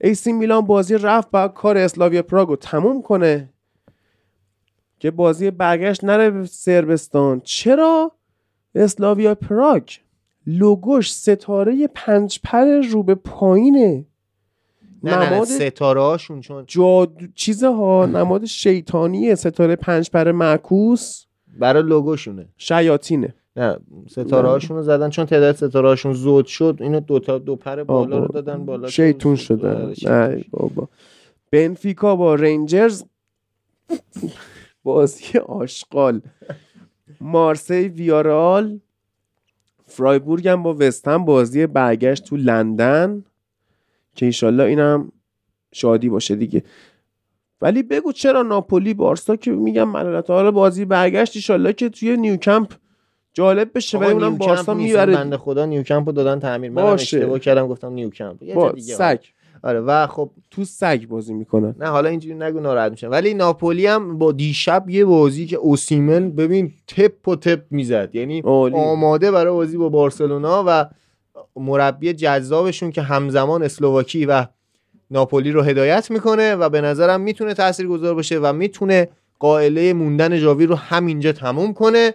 ایسی میلان بازی رفت با کار اسلاویا پراگ رو تموم کنه. که بازی برگشت نره به سربستان چرا؟ اسلاویا پراگ. لوگوش ستاره پنج پر رو به پایینه. نه نه, نه نماد ستاره هاشون چون جادو چیزها نماد شیطانیه ستاره پنج پر معکوس. برای لوگوشونه. شیاطینه. نه ستاره هاشون رو زدن چون تعداد ستاره هاشون زود شد اینو دو تا دو پر بالا رو دادن بالا شیطون آره، شدن نه بابا. بنفیکا با رنجرز بازی آشغال. مارسی ویارال فرایبورگ هم با وستهم بازی برگشت تو لندن که ایشالله اینم شادی باشه دیگه. ولی بگو چرا ناپولی بارسا که میگم ملالت حالا بازی برگشت ایشالله که توی نیوکمپ جالب بشه ولی اونم بارسا می‌بره بنده خدا نیوکمپ رو دادن تعمیر. من. اشتباه کردم گفتم نیوکمپ. یه با دیگه سگ. آره و خب تو سگ بازی می‌کنن. نه حالا اینجوری نگو ناراحت میشم. ولی ناپولی هم با دیشب یه بازی که اوسیمن ببین تپ و تپ می‌زد. یعنی عالی. آماده برای بازی با بارسلونا و مربی جذابشون که همزمان اسلوواکی و ناپولی رو هدایت می‌کنه و به نظرم می‌تونه تاثیرگذار باشه و می‌تونه قائله موندن جاوی رو همینجا تموم کنه.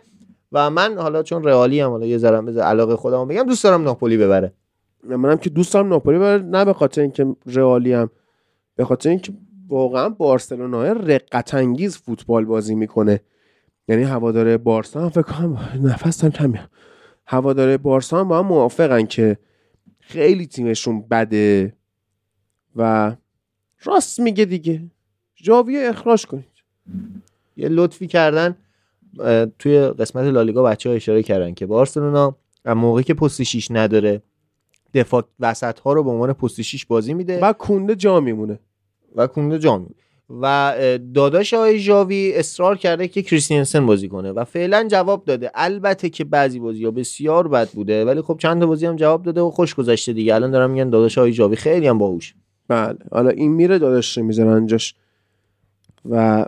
و من حالا چون رئالی هم حالا یه ذره علاقه خودم بگم دوست دارم ناپولی ببره. منم که دوست دارم ناپولی بره نه به خاطر اینکه رئالی هم به خاطر اینکه واقعا بارسلونا رقت انگیز فوتبال بازی می‌کنه. یعنی هواداره بارسا هم فکر کنم نفسم کم میاد هواداره بارسا هم با هم موافقن که خیلی تیمشون بده و راست میگه دیگه. جاویه اخراج کنید. یه لطفی کردن توی قسمت لالیگا بچه ها اشاره کردن که بارسلونا موقعی که پست 6 نداره دفاع وسط ها رو به عنوان پست 6 بازی میده و کونده جا میمونه. و کونده جام و اه، داداش آقای ژاوی اصرار کرده که کریستینسن بازی کنه و فعلا جواب داده. البته که بعضی بازی ها بسیار بد بوده ولی خب چند تا بازی هم جواب داده و خوش گذشته دیگه. الان دارم میگن داداش آقای ژاوی خیلی هم باهوش. بله. حالا این میره داداش می‌ذارن جاش و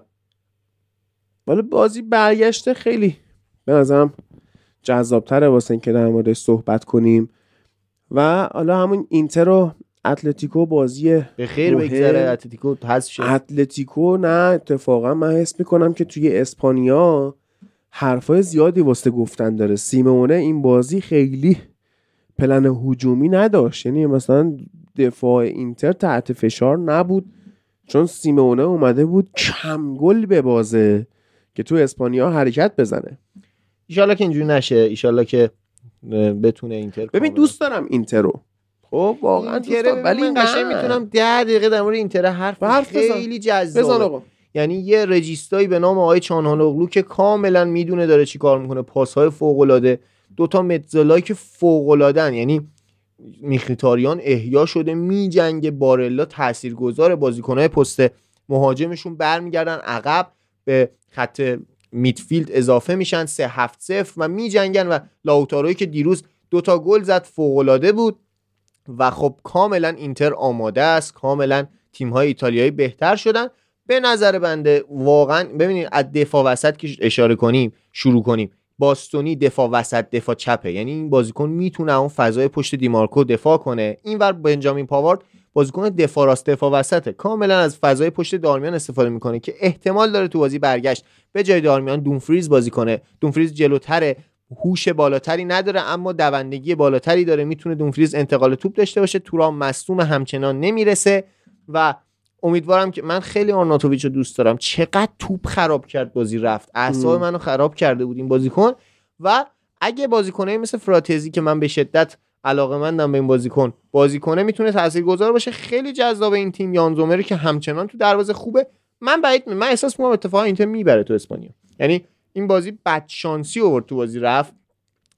حالا بازی برگشته خیلی به نظرم جذابتره واسه اینکه در موردش صحبت کنیم. و حالا همون اینتر و اتلتیکو بازی به خیر. بگذره اتلتیکو حذف شه. اتلتیکو نه اتفاقا من حس می‌کنم که توی اسپانیا حرفای زیادی واسه گفتن داره. سیمونه این بازی خیلی پلن هجومی نداشت. یعنی مثلا دفاع اینتر تحت فشار نبود چون سیمونه اومده بود کم گل ببازه که تو اسپانیا حرکت بزنه. ایشالله که اینجوری نشه. ایشالله که بتونه اینتر ببین دوست دارم اینتر رو. خب واقعا دوست اینتر دارم. ولی من قشنگ. می‌تونم ده دقیقه در مورد اینتر حرف, حرف بزن. خیلی جذابه یعنی یه رجیستایی به نام آقای چانهالوغلو که کاملا می‌دونه داره چی کار می‌کنه. پاسهای فوق العاده دوتا متزلای که فوق. یعنی میخیتاریان احیا شده میجنگه بارلا تاثیرگذار بازیکنهای پست مهاجمشون. برمیگردن عقب به خط میدفیلد اضافه میشن سه هفت صفر و میجنگن و لاوتاروی که دیروز دوتا گل زد فوق العاده بود و خب کاملا اینتر آماده است کاملا تیم های ایتالیایی بهتر شدن. به نظر بنده واقعا ببینید از دفاع وسط که اشاره کنیم شروع کنیم. باستونی دفاع وسط دفاع چپه. یعنی این بازیکن می‌تونه اون فضای پشت دیمارکو دفاع کنه. اینور بنجامین پاوارد بازیکن دفاع راست دفاع وسطه کاملا از فضای پشت دارمیان استفاده می‌کنه که احتمال داره تو بازی برگشت. به جای دارمیان دونفریز بازی کنه. دونفریز جلوتره. هوش بالاتری نداره اما دوندگی بالاتری داره. می‌تونه دونفریز انتقال توپ داشته باشه. تورام مصدوم همچنان نمی‌رسه. و امیدوارم که من خیلی آرناتوویچ رو دوست دارم. چقدر توپ خراب کرد بازی رفت. اعصاب. منو خراب کرده بود این بازیکن. و اگه بازیکنه مثل فراتزی که من به شدت علاقه مندم به این بازیکن. بازیکنه می‌تونه تاثیرگذار باشه. خیلی جذاب این تیم یان زومری که همچنان تو دروازه خوبه. من بعید من احساس می‌کنم اتفاقا اینتر می‌بره تو اسپانیا. یعنی این بازی بد شانسی آورد تو بازی رفت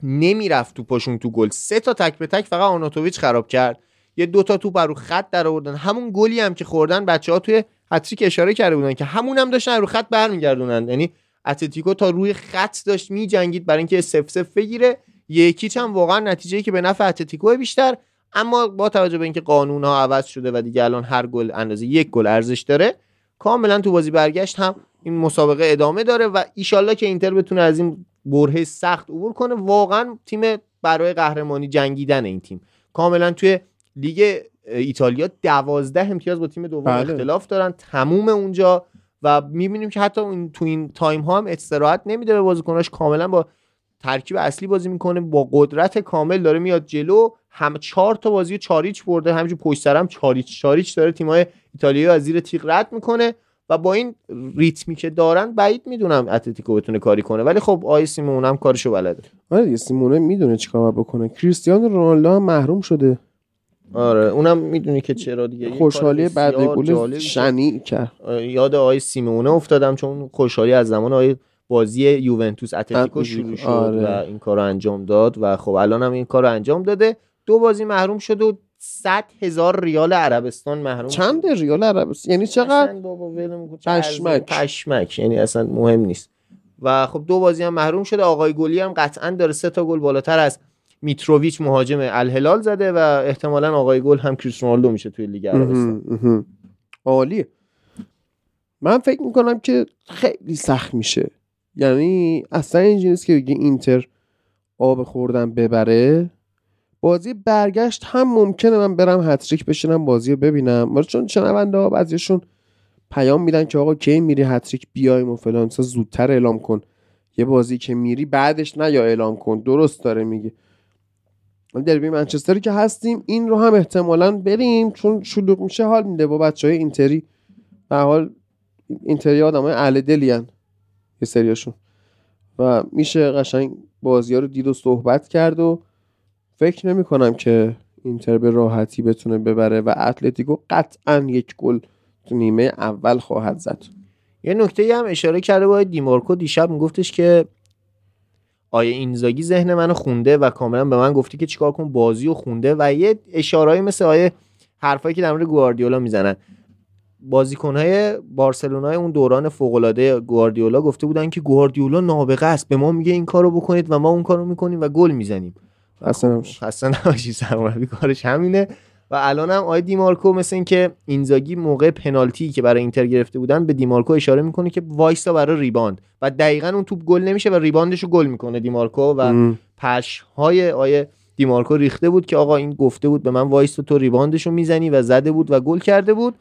نمی‌رفت تو پاشون تو گل. سه تا تک به تک فقط آرناتوویچ خراب کرد. یه دو تا توپ رو خط در آوردن همون گلی هم که خوردن بچه ها توی هتریک اشاره کرده بودن که همون هم داشتن رو خط برمیگردونن. یعنی اتلتیکو تا روی خط داشت میجنگید برای اینکه سف سف بگیره. یکیچ هم واقعا نتیجه که به نفع اتلتیکو بیشتر اما با توجه به اینکه قانون ها عوض شده و دیگه الان هر گل اندازه یک گل ارزش داره کاملا تو بازی برگشت هم این مسابقه ادامه داره و ایشالله که اینتر بتونه از این برهه سخت عبور کنه. واقعا تیم برای قهرمانی جنگیدن این تیم. کاملا توی لیگ ایتالیا دوازده امتیاز با تیم دوم بله. اختلاف دارن تموم اونجا و می‌بینیم که حتی تو این time ها هم استراحت نمیده به بازیکناش. کاملا با ترکیب اصلی بازی می‌کنه. با قدرت کامل داره میاد جلو. هم چهار تا بازی چاریچ برده. همینجور پشت سر هم چاریچ. چاریچ داره تیمای ایتالیایی از زیر تیغ رد می‌کنه و با این ریتمی که دارن بعید می‌دونم اتلتیکو بتونه کاری کنه. ولی خب آی سیمون هم کارشو بلده. آره دیگه سیمونه می‌دونه چیکار بکنه. کریستیانو رونالدو هم محروم شده. آره اونم می‌دونی که چرا دیگه. خوشحالی بعد گل شنی کرد. یاد آقای سیمونه افتادم چون خوشحالی از زمان آقای بازی یوونتوس اتلتیکو شروع شد آره. و این کار رو انجام داد و خب الان هم این کار رو انجام داده. دو بازی محروم شد و 100 هزار ریال عربستان محروم چند. ریال عربستان یعنی چقدر؟ بابا پشمک. پشمک. یعنی اصلا مهم نیست. و خب دو بازی هم محروم شده آقای گلی هم قطعا داره سه تا گل بالاتر از میتروویچ مهاجم الهلال زده و احتمالا آقای گل هم کریستیانو رونالدو میشه توی لیگ عربستان. عالیه. من فکر می‌کنم که خیلی سخت میشه یعنی اصلا اینجوری نیست که بگی اینتر آب خوردن ببره. بازی برگشت هم ممکنه من برم هتریک بشینم بازی رو ببینم. چون شنونده ها بعضیشون پیام میدن که آقا کی میری هتریک بیایم و فلان زودتر اعلام کن. یه بازی که میری بعدش نه یا اعلام کن. درست داره میگه. دربی منچستری که هستیم این رو هم احتمالا بریم چون شلوغ میشه حال میده با بچه های اینتری. به حال اینتری آدم های اهل دلی هن. یه سریاشون. و میشه قشنگ بازی ها رو دید و صحبت کرد و فکر نمی کنم که اینتر به راحتی بتونه ببره و اتلتیکو قطعا یک گل تو نیمه اول خواهد زد. یه نکته هم اشاره کرده با دیمارکو. دیشب میگفتش که آیه اینزاگی ذهن منو خونده و کاملا به من گفتی که چیکار کن بازی رو خونده و یه اشارهایی مثل آیه حرفایی که در مورد گواردیولا می‌زنن. بازیکنهای بارسلونای اون دوران فوق‌العاده گواردیولا گفته بودن که گواردیولا نابغه است. به ما میگه این کارو بکنید و ما اون کارو می‌کنیم و گل می‌زنیم. خسته نباشی. خسته نباشی سرمربی کارش همینه. و الان هم آی دیمارکو مثل اینکه اینزاگی موقع پنالتی که برای اینتر گرفته بودن به دیمارکو اشاره می‌کنه که وایسا برای rebound. و دقیقا اون توپ گل نمیشه و rebound ش رو گل می‌کنه دیمارکو و. پش های آیه دیمارکو ریخته بود که آقا این گفته بود به من وایسا تو rebound ش رو می‌زنی و زده بود و گل کرده بود.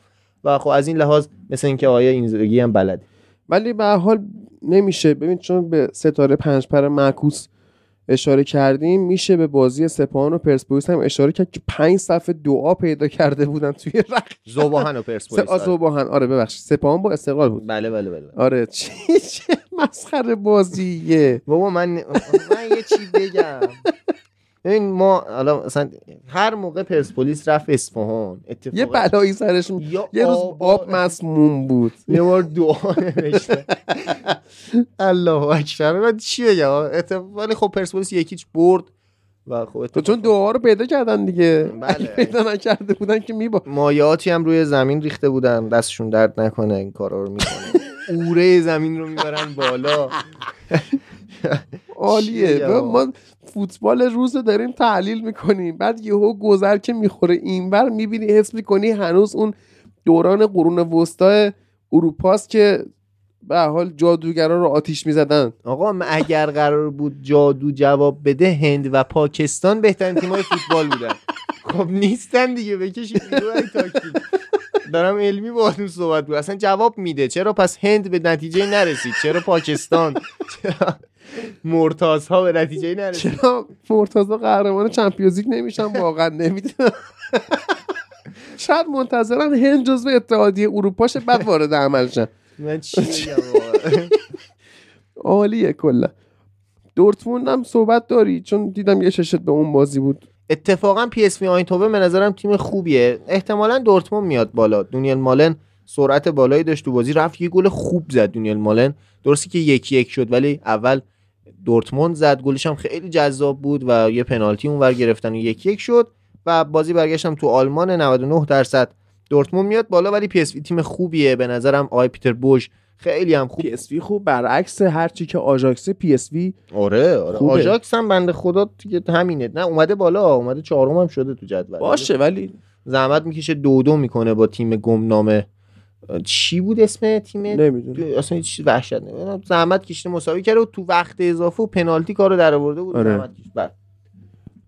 و خب از این لحاظ مثل اینکه آقای اینزاگی هم بلده. ولی به حال نمیشه ببین چون به ستاره پنج پر معکوس اشاره کردیم میشه به بازی سپاهان و پرسپولیس هم اشاره کرد که پنج صفحه دعا پیدا کرده بودن توی رخ ذوب‌آهن و پرسپولیس. آره. آ ذوب‌آهن آره ببخشید. سپاهان با استقلال بود. بله بله بله. آره چی چه مسخره بازیه. بابا من من یه چی بگم. ببین ما حالا مثلا هر موقع پرسپولیس رفت اصفهان یه بلایی سرش یا یه روز آب- مسموم بود. یه بار دعا نوشته. الله اکبر. من چی بگم؟ ولی خب پرسپولیس یکیچ برد و خب تو اتفاق- چون دعا رو پیدا کردن دیگه. بله. پیدا نکرده بودن که میبا مایاتی هم روی زمین ریخته بودن. دستشون درد نکنه این کارا رو می‌کنه اوره زمین رو می‌برن بالا. عالیه؟ ما فوتبال روز رو داریم تحلیل می‌کنیم. بعد یهو گذر که می‌خوره اینور می‌بینی حس می‌کنی هنوز اون دوران قرون وسطا اروپاست که به حال جادوگرا رو آتیش می‌زدن. آقا اگر قرار بود جادو جواب بده هند و پاکستان بهترین تیمای فوتبال بودن. خب نیستن دیگه بکشید دارم علمی باهاتون صحبت بود اصلا جواب میده. چرا؟ پس هند به نتیجه نرسید. چرا پاکستان؟ چرا مرتاز ها به نتیجه نرسید. چرا مرتضی قهرمان Champions League نمیشن؟ واقعا نمی‌دونم. شاید منتظرن هند جزو اتحادیه اروپا شه بعد وارد عمل شن من چی؟ عالیه کلا. دورتموند هم صحبت داری؟ چون دیدم یه چشمت به اون بازی بود. اتفاقا PSV آیندهوون به به نظرم تیم خوبیه. احتمالا دورتموند میاد بالا. دونیل مالن سرعت بالایی داشت تو بازی. رفت یه گل خوب زد دونیل مالن. درستی که یکی یک شد ولی اول دورتموند زد گلش هم خیلی جذاب بود و یه پنالتی اونور گرفتن و یک یک شد و بازی برگشتم تو آلمان 99 درصد. دورتموند میاد بالا ولی PSV تیم خوبیه. به نظرم آقای پیتر بوس خیلی هم خوب PSV خوب برعکس هرچی که آژاکس PSV آره آره. خوبه. آژاکس هم بنده خدا دیگه همینه. نه اومده بالا اومده چهارم هم شده تو جدول. باشه ولی زحمت می‌کشه دو دو می‌کنه با تیم گمنامه. چی بود اسم تیم نمی‌دونم اصلا هیچ چیز وحشت نه زحمت کشیده مساوی کرده و تو وقت اضافه و پنالتی کارو در آورده بود آره. زحمت کشید. بله.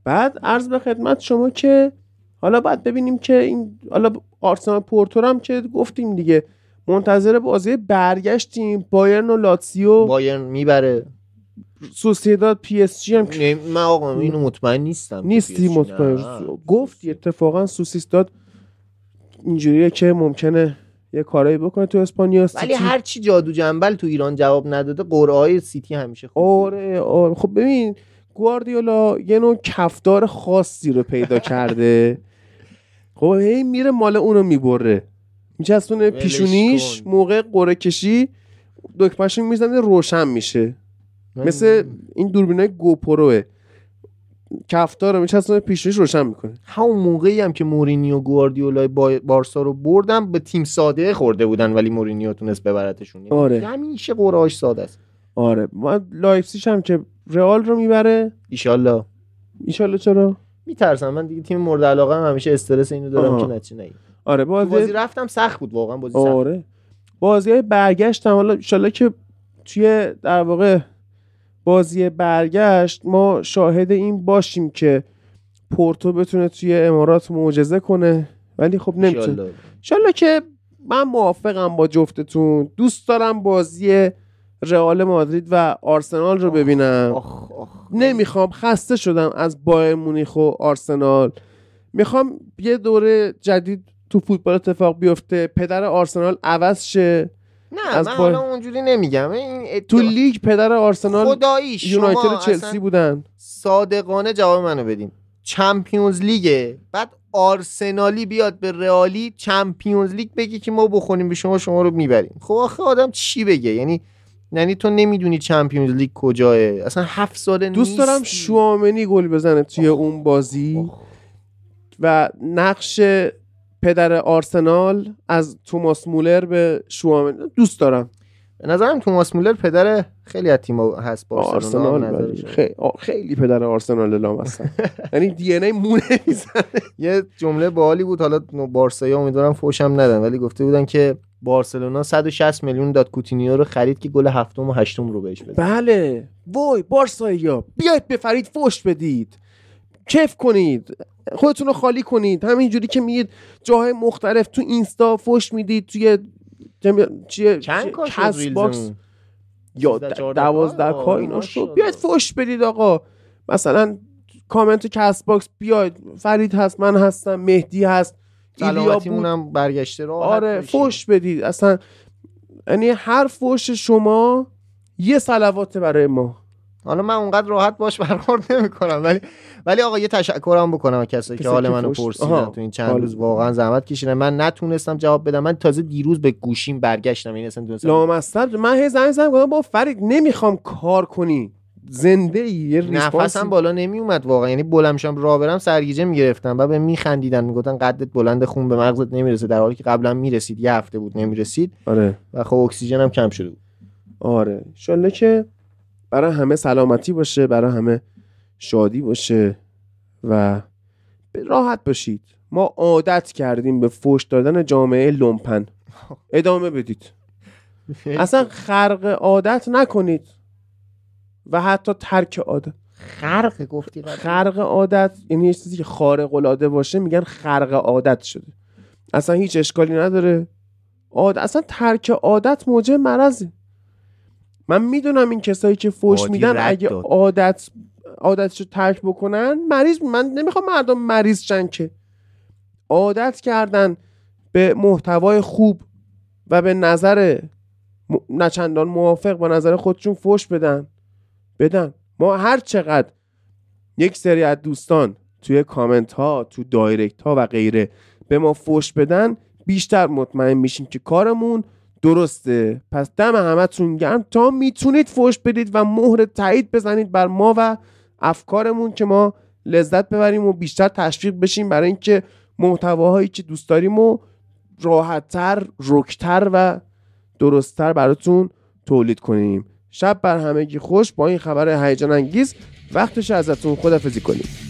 بعد عرض به خدمت شما که حالا باید ببینیم که این حالا آرسنال پورتو هم که گفتیم دیگه منتظر بازی برگشتیم بایرن و لاتسیو بایرن می‌بره سوسیداد PSG هم من آقا اینو مطمئن نیستم نیستی مطمئن. گفتی اتفاقا سوسیداد اینجوریه که ممکنه یه کارایی بکنه تو اسپانیا ولی سیتی. هر چی جادو جنبل تو ایران جواب نداده قرعه های سیتی همیشه خوب آره آره. خب ببین گواردیولا یه نوع کفدار خاصی رو پیدا کرده. خب هی میره مال اونو می‌بره. میچسبونه ولش پیشونیش. موقع قره کشی دکمهشو می‌زنه روشن میشه. مثل این دوربینای GoPro ه. کفتار رو میچسبونه پیشونیش روشن می‌کنه. همون موقعی هم که مورینیو گواردیولای با بارسا رو بردم به تیم ساده خورده بودن ولی مورینیو تونست ببرتشون یعنی آره. همیشه قرعه‌اش ساده است. آره. ما لایپزیگ هم که رئال رو می‌بره. ایشالله. ایشالله چرا؟ میترسم. من دیگه تیم مورد علاقه هم همیشه استرس اینو دارم آها. که نتیجه نگیره آره بازی بازی رفتم سخت بود واقعا بازی سخت آره. بازی های برگشت هم حالا انشالله که توی در واقع بازی برگشت ما شاهد این باشیم که پورتو بتونه توی امارات معجزه کنه. ولی خب نمی‌تونه. انشالله. که من موافقم با جفتتون. دوست دارم بازی رئال مادرید و آرسنال رو ببینم. آخ آخ. نمی‌خوام خسته شدم از بایر مونیخ و آرسنال. می‌خوام یه دوره جدید تو فوتبال اتفاق بیفته پدر آرسنال عوض شه. نه من حالا اونجوری نمیگم. این تو ادعا- لیگ پدر آرسنال خداییش یونایتد چلسی بودن. صادقانه جواب منو بدین. چمپیونز لیگه. بعد آرسنالی بیاد به رئالی چمپیونز لیگ بگی که ما بخونیم به شما شما رو می‌بریم. خب آخه آدم چی بگه؟ یعنی یعنی تو نمی‌دونی چمپیونز لیگ کجاه؟ اصلا هفت ساله دوست دارم. شوامنی گل بزنه توی اون بازی آخ. و نقش پدر آرسنال از توماس مولر به شوامنی دوست دارم. به نظرم توماس مولر پدر خیلی از تیم‌ها هست با آرسنال ولی خیلی, خیلی پدر آرسنال لام هستن. یعنی دی ان ای مونه یه جمله باحالی بود حالا بارسایی امیدوارم فوشم ندن ولی گفته بودن که بارسلونا 160 میلیون داد کوتینیو رو خرید که گل هفتم و هشتم رو بهش بده. بله. وای بارسایی بیاید به فرید فوش بدید. کیف کنید. خودتون رو خالی کنید. همینجوری که میگید جاهای مختلف تو اینستا فوش می‌دید توی جم- چیه؟ چند؟ کست باکس؟ یا 13 14 دوازده K اینا. شد. بیاید فوش بدید آقا. مثلا کامنت تو کست باکس بیاید. فرید هست من هستم مهدی هست سلامتیمون هم برگشته رو آره فوش بدید. اصلا یعنی هر فوش شما یه صلوات برای ما. حالا من اونقدر راحت باش برخورد نمی‌کنم ولی ولی آقا یه تشکرم بکنم از کسایی که حال منو پرسیدن. تو این چند روز. واقعا زحمت کشیدن. من نتونستم جواب بدم. من تازه دیروز به گوشیم برگشتم. این اصلا تونستم لامصب. من هی زنگ زدم گفتم با فرید نمی‌خوام کار کنی. زنده ای یه نفسم بالا نمی اومد واقعا. یعنی بلند شم راه برم سرگیجه می‌گرفتم و به میخندیدن. می‌گفتن قدت بلند خون به مغزت نمی‌رسه. در حالی که قبلا می‌رسید یه هفته بود نمی‌رسید. آره. و خب اکسیژن هم کم شده بود. آره. انشالله که برای همه سلامتی باشه برای همه شادی باشه و راحت باشید. ما عادت کردیم به فوش دادن جامعه لومپن. ادامه بدید. اصلا خرق عادت نکنید. و حتی ترک عادت. خرق گفتی. خرق عادت یعنی یه چیزی که خارق العاده باشه میگن خرق عادت شده. اصلا هیچ اشکالی نداره. عاد... اصلا ترک عادت موجب مرضه. من می‌دونم این کسایی که فوش میدن اگه داد. عادت عادتشو ترک بکنن مریض من نمی‌خوام مردم مریض شن که. عادت کردن به محتوای خوب و به نظر م... نه چندان موافق با نظر خودشون فوش بدن. بدن. ما هر چقدر یک سری از دوستان توی کامنت ها تو دایرکت ها و غیره به ما فوش بدن بیشتر مطمئن میشیم که کارمون درسته. پس دم همتون گرم. تا می‌تونید فوش بدید و مهر تایید بزنید بر ما و افکارمون که ما لذت ببریم و بیشتر تشویق بشیم برای اینکه محتواهایی که دوست داریم و راحتتر رکتر و درستتر براتون تولید کنیم. شب بر همگی خوش. با این خبر هیجان انگیز وقتش ازتون خدافزی کنیم.